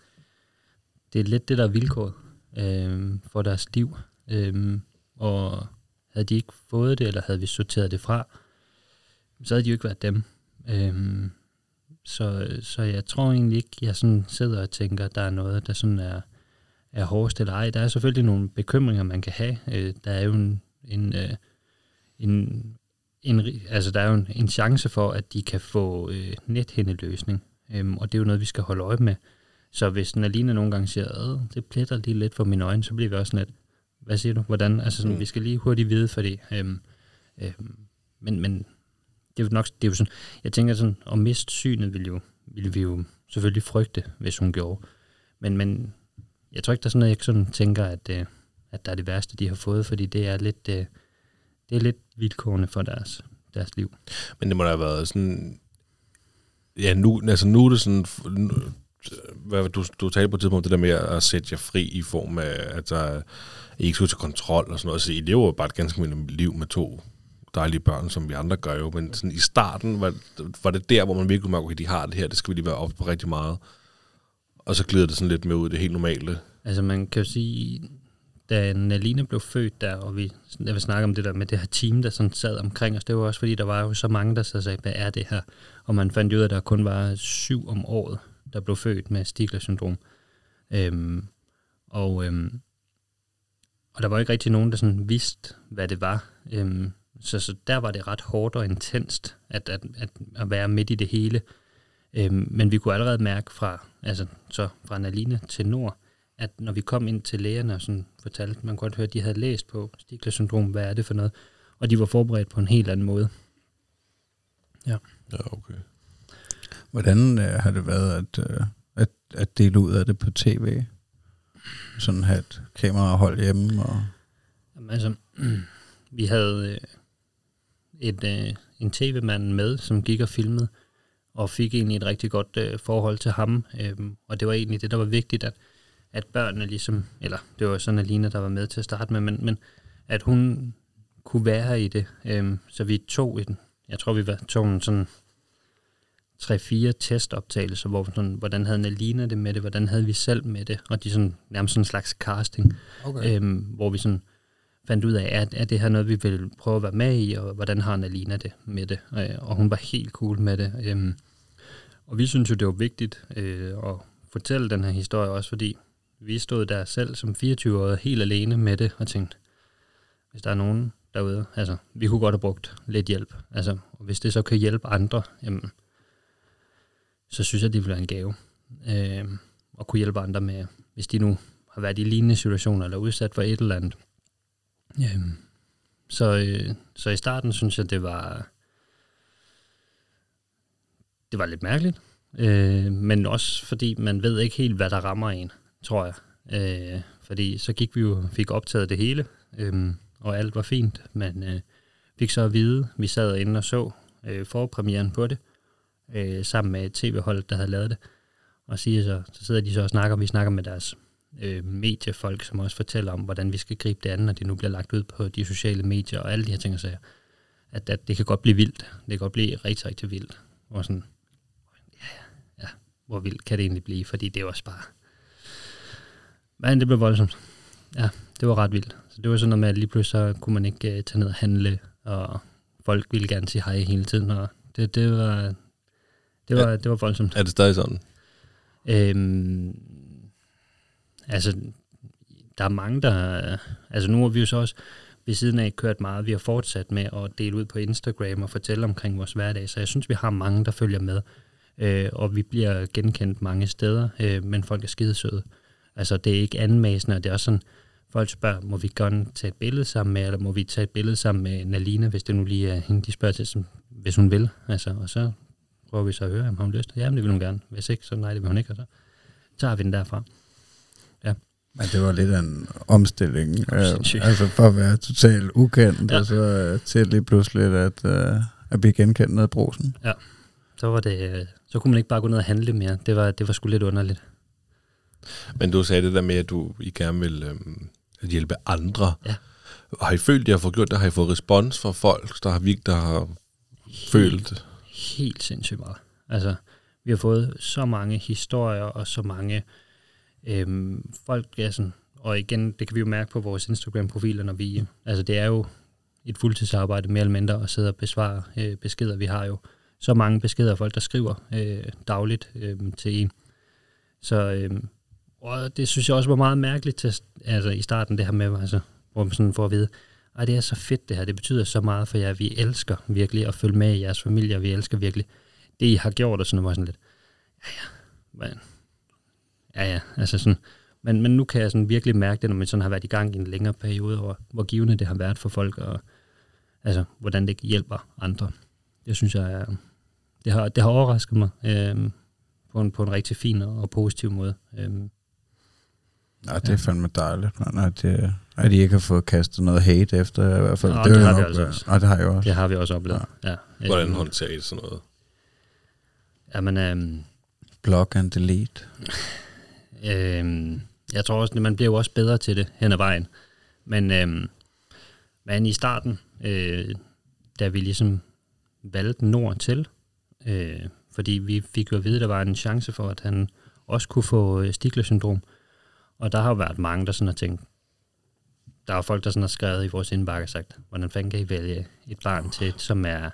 det er lidt det, der er vilkåret øh, for deres liv. Øh, og havde de ikke fået det, eller havde vi sorteret det fra, så havde de jo ikke været dem. Øh, så, så jeg tror egentlig ikke, jeg sådan sidder og tænker, at der er noget, der sådan er, er hårdest eller ej. Der er selvfølgelig nogle bekymringer, man kan have. Øh, der er jo en, en, øh, en, en altså der er jo en, en chance for, at de kan få øh, nethændeløsning, øhm, og det er jo noget, vi skal holde øje med. Så hvis den alene nogle gange siger, at det pletter lige lidt for mine øjne, så bliver vi også sådan lidt, hvad siger du, hvordan? Altså sådan, Mm. vi skal lige hurtigt vide, fordi, øhm, øhm, men, men det er jo nok, det er jo sådan, jeg tænker sådan, at miste synet ville, jo, ville vi jo selvfølgelig frygte, hvis hun gjorde. Men, men jeg tror ikke, der er sådan noget, jeg sådan tænker, at, øh, at der er det værste, de har fået, fordi det er lidt, øh, det er lidt vilkårende for deres, deres liv. Men det må da have været sådan... Ja, nu, altså nu er det sådan... Nu, hvad, du, du talte på et tidspunkt det der med at sætte jer fri i form af, at der ikke skulle til kontrol og sådan noget. Så I lever jo bare et ganske almindeligt liv med to dejlige børn, som vi andre gør jo. Men sådan i starten var, var det der, hvor man virkelig mærker, at de har det her, det skal vi lige være op på rigtig meget. Og så glider det sådan lidt med ud i det helt normale. Altså man kan jo sige, da Naline blev født der, og vi, jeg vil snakke om det der med det her team, der sådan sad omkring os, det var også fordi, der var jo så mange, der så sagde, hvad er det her? Og man fandt ud af, at der kun var syv om året, der blev født med Stigler-syndrom. Øhm, og, øhm, og der var ikke rigtig nogen, der sådan vidste, hvad det var. Øhm, så, så der var det ret hårdt og intenst at, at, at, at være midt i det hele. Øhm, men vi kunne allerede mærke fra, altså, så fra Naline til Nord, at når vi kom ind til lægerne og sådan fortalte, man kunne godt høre, at de havde læst på Stigler syndrom, hvad er det for noget, og de var forberedt på en helt anden måde. Ja. Ja, okay. Hvordan øh, har det været at, øh, at, at dele ud af det på tv? Sådan have et kamera holdt hjemme? Og... Jamen, altså, vi havde øh, et, øh, en tv-mand med, som gik og filmede, og fik egentlig et rigtig godt øh, forhold til ham. Øh, og det var egentlig det, der var vigtigt, at, at børnene ligesom, eller det var sådan Alina, der var med til at starte med, men, men at hun kunne være i det. Øh, så vi tog en, jeg tror vi var, tog en sådan tre-fire testoptagelser, hvor sådan, hvordan havde Alina det med det, hvordan havde vi selv med det, og de sådan, nærmest sådan en slags casting, Okay. øhm, hvor vi sådan fandt ud af, er, er det her noget, vi vil prøve at være med i, og hvordan har Nalina det med det? Øh, og hun var helt cool med det. Øhm, og vi synes jo, det var vigtigt øh, at fortælle den her historie også, fordi vi stod der selv som 24-årige helt alene med det, og tænkte, hvis der er nogen derude, altså, vi kunne godt have brugt lidt hjælp. Altså, og hvis det så kan hjælpe andre, jamen, så synes jeg, det ville være en gave. Øh, at kunne hjælpe andre med, hvis de nu har været i lignende situationer, eller udsat for et eller andet. Øh, så, øh, så i starten synes jeg, det var det var lidt mærkeligt, øh, men også fordi man ved ikke helt, hvad der rammer en, tror jeg. Øh, fordi så gik vi jo fik optaget det hele, øh, og alt var fint, men øh, fik så at vide, vi sad inde og så øh, forpremieren på det, øh, sammen med tv-holdet, der havde lavet det, og siger så, så sidder de så og snakker, vi snakker med deres øh, mediefolk, som også fortæller om, hvordan vi skal gribe det an, når det nu bliver lagt ud på de sociale medier og alle de her ting og sager. At, at det kan godt blive vildt. Det kan godt blive rigtig, rigtig vildt. Og sådan, ja, ja, hvor vildt kan det egentlig blive? Fordi det er også bare... Men det blev voldsomt. Ja, det var ret vildt. Så det var sådan noget med, at lige pludselig så kunne man ikke uh, tage ned og handle, og folk ville gerne sige hej hele tiden, og det, det var... Det var, det var voldsomt. Er det stadig sådan? Øhm, altså, der er mange, der... Altså, nu har vi jo så også ved siden af kørt meget. Vi har fortsat med at dele ud på Instagram og fortælle omkring vores hverdag, så jeg synes, vi har mange, der følger med. Øh, og vi bliver genkendt mange steder, øh, men folk er skidesøde. Altså, det er ikke anmæsende, og det er også sådan, folk spørger, må vi godt tage et billede sammen med, eller må vi tage et billede sammen med Nalina, hvis det nu lige er hende, de spørger til, som, hvis hun vil. Altså, og så prøver vi så at høre, om hun har lyst. Jamen, det vil hun gerne. Hvis ikke, så nej, det vil hun ikke. Og så tager vi den derfra. Men det var lidt en omstilling. Øh, altså for at være totalt ukendt, Ja. ja. og så øh, til lige pludselig at, øh, at blive genkendt ned i brosen. Så, var det, øh, så kunne man ikke bare gå ned og handle mere. Det var, det var sgu lidt underligt. Men du sagde det der med, at du I gerne vil øhm, hjælpe andre. Ja. Har I følt, at I har fået gjort det? Har I fået respons fra folk, der har virkelig der har følt? Helt sindssygt meget. Altså, vi har fået så mange historier og så mange øhm, folk, ja, sådan, og igen, det kan vi jo mærke på vores Instagram-profiler, når vi, altså det er jo et fuldtidsarbejde mere eller mindre at sidde og besvare øh, beskeder. Vi har jo så mange beskeder af folk, der skriver øh, dagligt øh, til en. Så øh, og det synes jeg også var meget mærkeligt til, altså i starten det her med, altså, hvor man sådan får at vide, at det er så fedt det her, det betyder så meget for jer, vi elsker virkelig at følge med i jeres familie, og vi elsker virkelig det, I har gjort, og sådan noget, sådan lidt, ja ja, men, ja ja, altså sådan, men, men nu kan jeg sådan virkelig mærke det, når man sådan har været i gang i en længere periode, og hvor givende det har været for folk, og altså, hvordan det hjælper andre. Det synes jeg, er, det har, det har overrasket mig øh, på, en, på en rigtig fin og positiv måde. Øh, Nej, det er fandme dejligt, man, at, det, at I ikke har fået kastet noget hate efter i hvert fald. Nå, det jeg har vi altså også. Nej, det har jeg også. det har vi også oplevet. Ja. Ja, Hvordan håndterer I sådan noget? Jamen, øhm, Block and delete. Øhm, jeg tror også, at man bliver jo også bedre til det hen ad vejen. Men, øhm, men i starten, øh, da vi ligesom valgte Nord til, øh, fordi vi fik jo at vide, at der var en chance for, at han også kunne få øh, Stigler-syndrom. Og der har jo været mange, der sådan har tænkt, der er folk, der sådan har skrevet i vores indbakke og sagt, hvordan fanden kan I vælge et barn til, som er,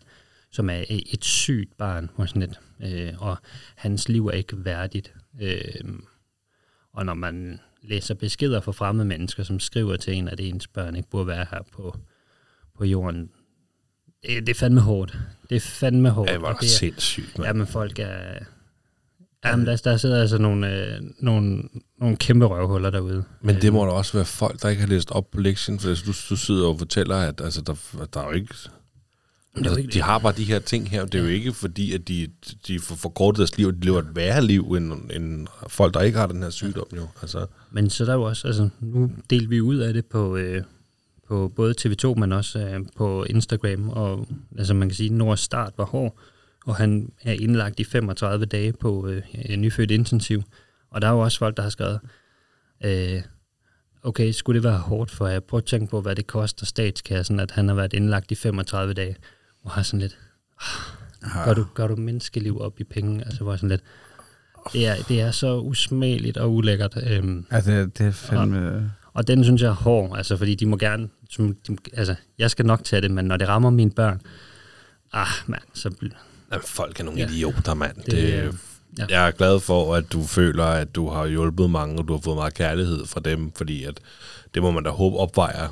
som er et sygt barn, og, sådan lidt, øh, og hans liv er ikke værdigt. Øh, og når man læser beskeder fra fremmede mennesker, som skriver til en, at ens børn ikke burde være her på, på jorden, det, det er fandme hårdt. Det er fandme hårdt. Ja, det var det er, sindssygt, mand. Ja, men folk er... Jamen, der, der sidder altså nogle, øh, nogle, nogle kæmpe røvhuller derude. Men det må da også være folk, der ikke har læst op på lektien, for du, du sidder og fortæller, at altså, der, der er jo ikke... Altså, ikke de har bare de her ting her. Det er jo ikke fordi, at de, de får forkortet deres liv, og de lever et værre liv, end, end folk, der ikke har den her sygdom. Jo. Altså, Men så der er jo også, altså nu delte vi ud af det på, øh, på både TV2, men også øh, på Instagram, og altså man kan sige, at Nords start var hård, og han er indlagt i 35 dage på øh, en nyfødt intensiv. Og der er jo også folk, der har skrevet, øh, okay, skulle det være hårdt for jer? Prøv at tænke på, hvad det koster statskassen, at han har været indlagt i 35 dage, og har sådan lidt, gør du, gør du menneskeliv op i penge? Altså hvor jeg sådan lidt, det er, det er så usmageligt og ulækkert. Øhm, Ja, det, det er fandme... og den synes jeg er hård, altså fordi de må gerne, som, de, altså jeg skal nok tage det, men når det rammer mine børn, ah mand, så jamen, folk er nogle Ja. idioter, mand. Det, Det, ja. Jeg er glad for, at du føler, at du har hjulpet mange, og du har fået meget kærlighed fra dem, fordi at det må man da håbe opvejer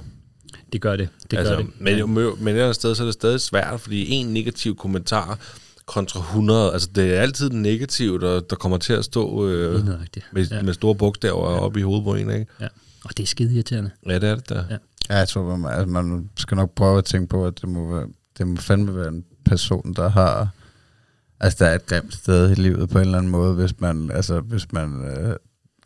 det gør det. Det altså, gør det. Men, jo, men, men et eller andet sted, så er det stadig svært, fordi en negativ kommentar kontra 100, altså det er altid den negative, der, der kommer til at stå øh, med, Ja. med store bogstaver ja. op i hovedet på en, ikke? Ja. Og det er skide irriterende. Ja, det er det der. Ja. Ja, jeg tror, man, altså, man skal nok prøve at tænke på, at det må, være, det må fandme være en person, der har... Altså, der er et grimt sted i livet på en eller anden måde, hvis man, altså, hvis man øh,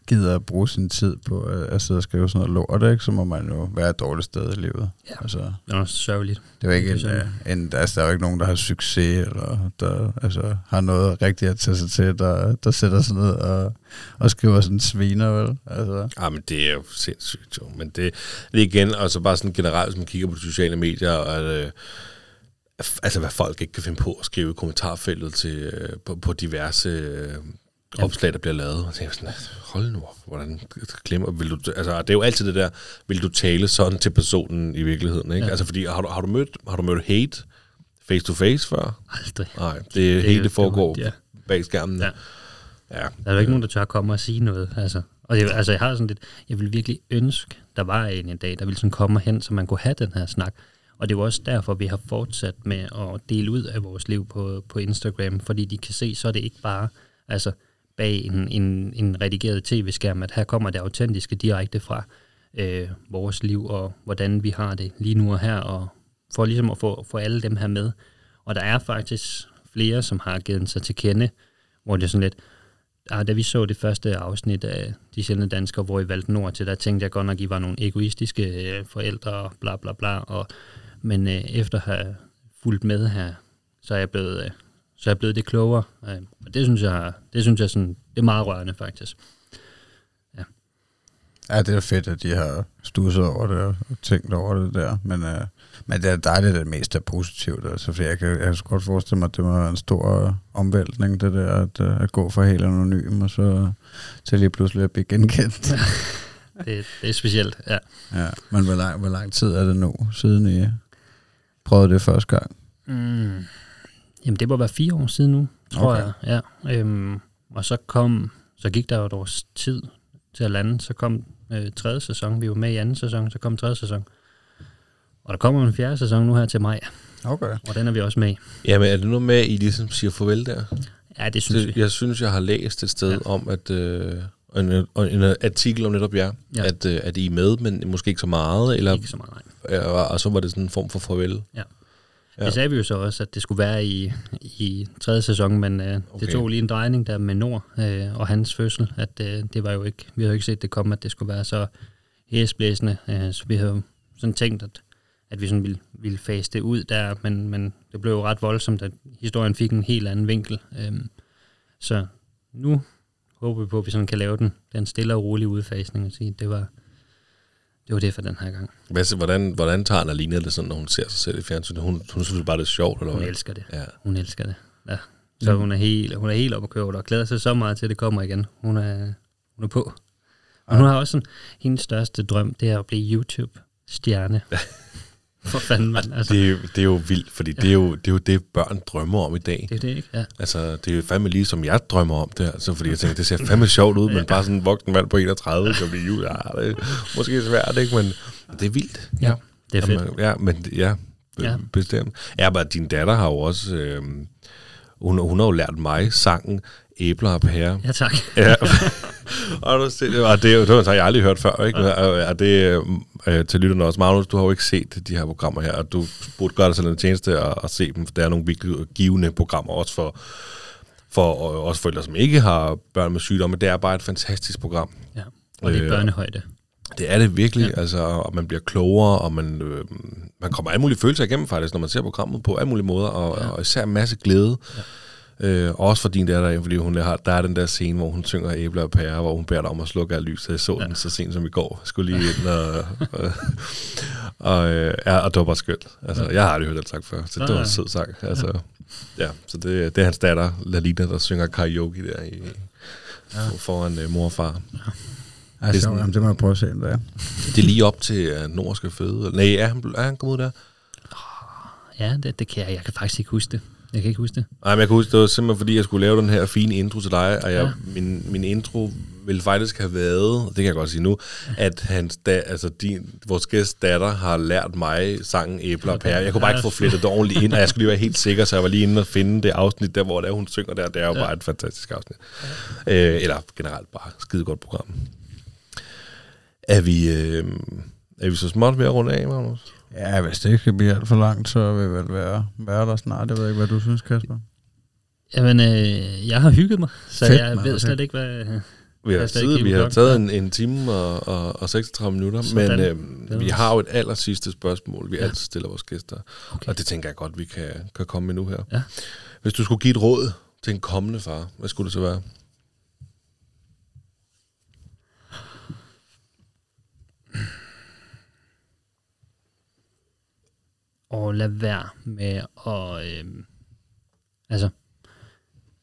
gider at bruge sin tid på at, at sidde og skrive sådan noget lort, ikke? så må man jo være et dårligt sted i livet. Ja. Altså, Det er også sørgeligt. det er jo ikke en, Det er øh, en, altså, der er jo ikke nogen, der har succes, eller der altså, har noget rigtigt at tage sig til, der, der sætter sig ned og, og skriver sådan en sviner, vel? Altså, Ah, men det er jo sindssygt, jo. Men det, det igen, altså bare sådan generelt, hvis man kigger på de sociale medier, og at, øh, altså hvad folk ikke kan finde på at skrive i kommentarfeltet til, øh, på, på diverse øh, Ja. opslag, der bliver lavet. Og det er sådan, hold nu op, hvordan glemmer, vil du, altså det er jo altid det der, vil du tale sådan til personen i virkeligheden, ikke? Ja. Altså fordi, har du, har du mødt, har du mødt hate face to face før? Aldrig. Nej, det, det hele det foregår ja. bag skærmen. Ja. ja. Der er jo ikke nogen, der tør komme og sige noget. Altså. Og jeg, altså, jeg har sådan lidt, jeg vil virkelig ønske, der var en en dag, der ville sådan komme hen, så man kunne have den her snak. Og det er jo også derfor, vi har fortsat med at dele ud af vores liv på, på Instagram, fordi de kan se, så er det ikke bare altså, bag en, en, en redigeret tv-skærm, at her kommer det autentiske direkte fra øh, vores liv, og hvordan vi har det lige nu og her, og for ligesom at få, få alle dem her med. Og der er faktisk flere, som har givet sig til kende, hvor det er sådan lidt, ah, da vi så det første afsnit af De Sjældne Danskere, hvor I valgte Nord til, der tænkte jeg godt nok, I var nogle egoistiske øh, forældre og bla bla bla. Og, men øh, efter at have fulgt med her, så er jeg blevet, øh, så er jeg blevet det klogere. Øh, og det synes jeg, det synes jeg sådan, det er meget rørende faktisk. Ja, det er fedt, at de har stusset over det og tænkt over det der. Men, øh, men det er dejligt, at det mest er positivt. Altså, for jeg kan, jeg kan godt forestille mig, at det må være en stor øh, omvæltning, det der at, øh, at gå fra helt anonym og så til lige pludselig at blive genkendt. Det, det er specielt, ja. ja. Men hvor lang, hvor lang tid er det nu, siden I prøvede det første gang? Mm. Jamen, det må være fire år siden nu, tror Okay. jeg. Ja. Øhm, og så kom, så gik der jo et års tid til at lande. Så kom øh, tredje sæson. Vi var med i anden sæson, så kom tredje sæson. Og der kommer en fjerde sæson nu her til maj, Okay. og den er vi også med i. Jamen, er det noget med, at I ligesom siger farvel der? Ja, det synes Det, vi. jeg synes, jeg har læst et sted ja. om, at øh, en, en artikel om netop jer, Ja. at, øh, at I er med, men måske ikke så meget, eller, Ikke så meget, nej. og, og så var det sådan en form for farvel. Ja. Ja. Det sagde vi jo så også, at det skulle være i, i tredje sæson, men øh, okay. det tog lige en drejning der med Nord øh, og hans fødsel, at øh, det var jo ikke, vi havde jo ikke set det komme, at det skulle være så hæsblæsende, øh, så vi havde sådan tænkt, at, at vi sådan ville, ville fase det ud der, men, men det blev jo ret voldsomt, at historien fik en helt anden vinkel. Øh, så nu håber vi på, at vi sådan kan lave den, den stille og rolige udfasning og sige, det var, det var det for den her gang. Hvad, så- hvordan, hvordan tager Annalina det sådan, når hun ser sig selv i fjernsynet? Hun, hun synes bare, det er sjovt, eller Hun hvad? elsker det. Ja. Hun elsker det. Ja. Så hun er helt, hun er helt oppe at køre og glæder sig så meget til, at det kommer igen. Hun er, hun er på. Og hun har også sådan, hendes største drøm, det er at blive YouTube-stjerne. For fanden, mand. Altså, Det, er jo- det er jo vildt, fordi ja. det, er jo, det er jo det, børn drømmer om i dag. det er det, ikke? Ja. Altså, det er jo fandme lige som jeg drømmer om det, altså, fordi jeg tænker, det ser fandme sjovt ud, men bare sådan en voksen mand på 31 kan blive jul. Ja, det er måske svært, ikke? Men det er vildt. ja. Det er fedt. Jamen, ja, men ja, Ja. ja. bestemt. Ja, men din datter har jo også... Øh, hun, hun har jo lært mig sangen Æbler og pærer. Ja, tak. Ja. og du se, og det, er jo- det har jeg aldrig hørt før, ikke? Ja. Og, og det øh, til lytterne også. Magnus, du har jo ikke set de her programmer her, og du burde gøre dig selv en tjeneste at, at se dem, for der er nogle virkelig givende programmer også for, for og også forældre, som ikke har børn med sygdomme. Det er bare et fantastisk program. Ja. Og det er Øh, børnehøjde. Det er det virkelig, Ja. altså, og man bliver klogere, og man, øh, man kommer alle mulige følelser igennem faktisk, når man ser programmet på alle mulige måder, og, ja. og især en masse glæde. Ja. Øh, også for din datter, fordi hun har, der er den der scene, hvor hun synger æbler og pærer, hvor hun beder dig om at slukke af lys. Jeg så ja. den så sent som i går. Jeg skulle lige ind og... og, og, øh, ja, og det var bare skønt. Altså, Ja. jeg har aldrig hørt det sagt før, så det Nej, var en sød sang. Altså, ja, så det, det er hans datter, Lalina, der synger karaoke der i, ja. foran øh, mor og far. Det er det, sådan- jamen, det må jeg prøve at se, hvad det er. Det er lige op til uh, Nord skal føde. Nej, er han, er han kommet ud der? Ja, det, det kan jeg. Jeg kan faktisk ikke huske det. Jeg kan ikke huske det. Nej, men jeg kan huske, det var simpelthen fordi, jeg skulle lave den her fine intro til dig, og jeg, Ja. min, min intro ville faktisk have været, det kan jeg godt sige nu, at hans da, altså din, vores gæst datter har lært mig sangen Æbler og Pære. Jeg kunne bare ikke få flettet det ordentligt ind, og jeg skulle lige være helt sikker, så jeg var lige inde og finde det afsnit der, hvor det er, hun synger der. Det er jo ja. bare et fantastisk afsnit. Ja. Øh, eller generelt bare skide godt program. Er vi, øh, er vi så småt ved at runde af, Magnus? Ja, hvis det ikke skal blive alt for langt, så vil vel være, være der snart. Jeg ved ikke, hvad du synes, Kasper. Jamen, øh, jeg har hygget mig, så Fedt, jeg mand, ved slet ikke, hvad... Vi har, siddet, vi har taget en, en time og, og, og 36 minutter, Sådan. men Det øh, vi har jo et aller sidste spørgsmål, vi Ja. altid stiller vores gæster, Okay. og det tænker jeg godt, vi kan, kan komme med nu her. Ja. Hvis du skulle give et råd til en kommende far, hvad skulle det så være? Og lad være med at... Øh, altså,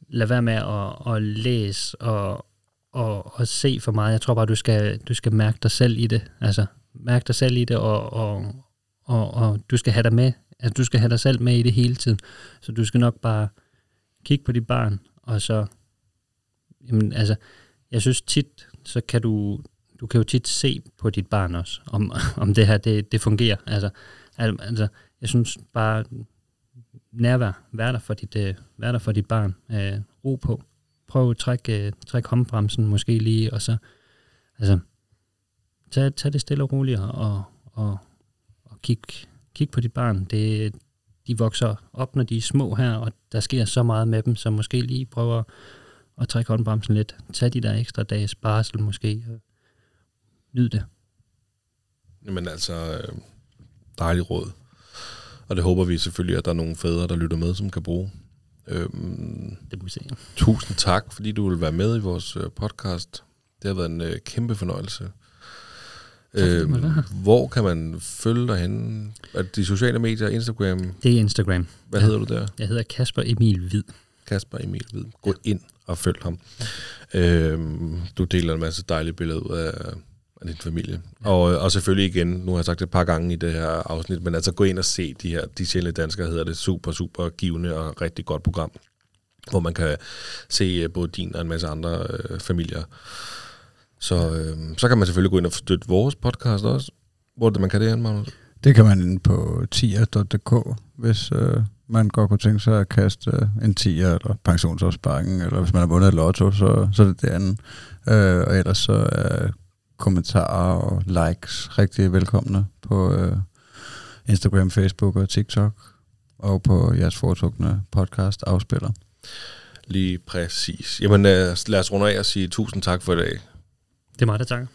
lad være med at, at læse og, og, og se for meget. Jeg tror bare, du skal, du skal mærke dig selv i det. Altså, mærke dig selv i det, og, og, og, og du skal have dig med. Altså, du skal have dig selv med i det hele tiden. Så du skal nok bare kigge på dit barn, og så... Jamen, altså, jeg synes tit, så kan du... Du kan jo tit se på dit barn også, om, om det her, det, det fungerer. Altså, altså, jeg synes bare, nærvær, vær der for dit, øh, vær der for dit barn. Øh, ro på. Prøv at trække, øh, træk håndbremsen måske lige, og så altså, tag, tag det stille og roligt, og, og, og kig, kig på dit barn. Det, de vokser op, når de er små her, og der sker så meget med dem, så måske lige prøv at, at trække håndbremsen lidt. Tag de der ekstra dages barsel måske. og Nyd det. Jamen altså, øh, dejlig råd. Og det håber vi selvfølgelig, at der er nogle fædre, der lytter med, som kan bruge. Øhm, Det må vi se. tusind tak, fordi du vil være med i vores øh, podcast. Det har været en øh, kæmpe fornøjelse. her. hvor kan man følge dig henne? Er det de sociale medier, Instagram? Det er Instagram. Hvad Ja. hedder du der? Jeg hedder Kasper Emil Hvid. Kasper Emil Hvid. Gå ind og følg ham. Øhm, du deler en masse dejlige billeder ud af, af din familie. Og, øh, og selvfølgelig igen, nu har jeg sagt det et par gange i det her afsnit, men altså gå ind og se de her, de sjældne danskere hedder det, super, super givende og rigtig godt program, hvor man kan se øh, både din og en masse andre øh, familier. Så, øh, så kan man selvfølgelig gå ind og støtte vores podcast også. Hvor er det, man kan det hen, Magnus? Det kan man inde på tier.dk, hvis øh, man godt kunne tænke sig at kaste øh, en tier eller pensionsopsparingen, eller hvis man har vundet et lotto, så, så er det det andet. Øh, og ellers så er kommentarer og likes rigtig velkomne på øh, Instagram, Facebook og TikTok, og på jeres foretrukne podcast afspiller. Lige præcis. Jamen øh, lad os runde af og sige tusind tak for i dag. Det er mig, der takker.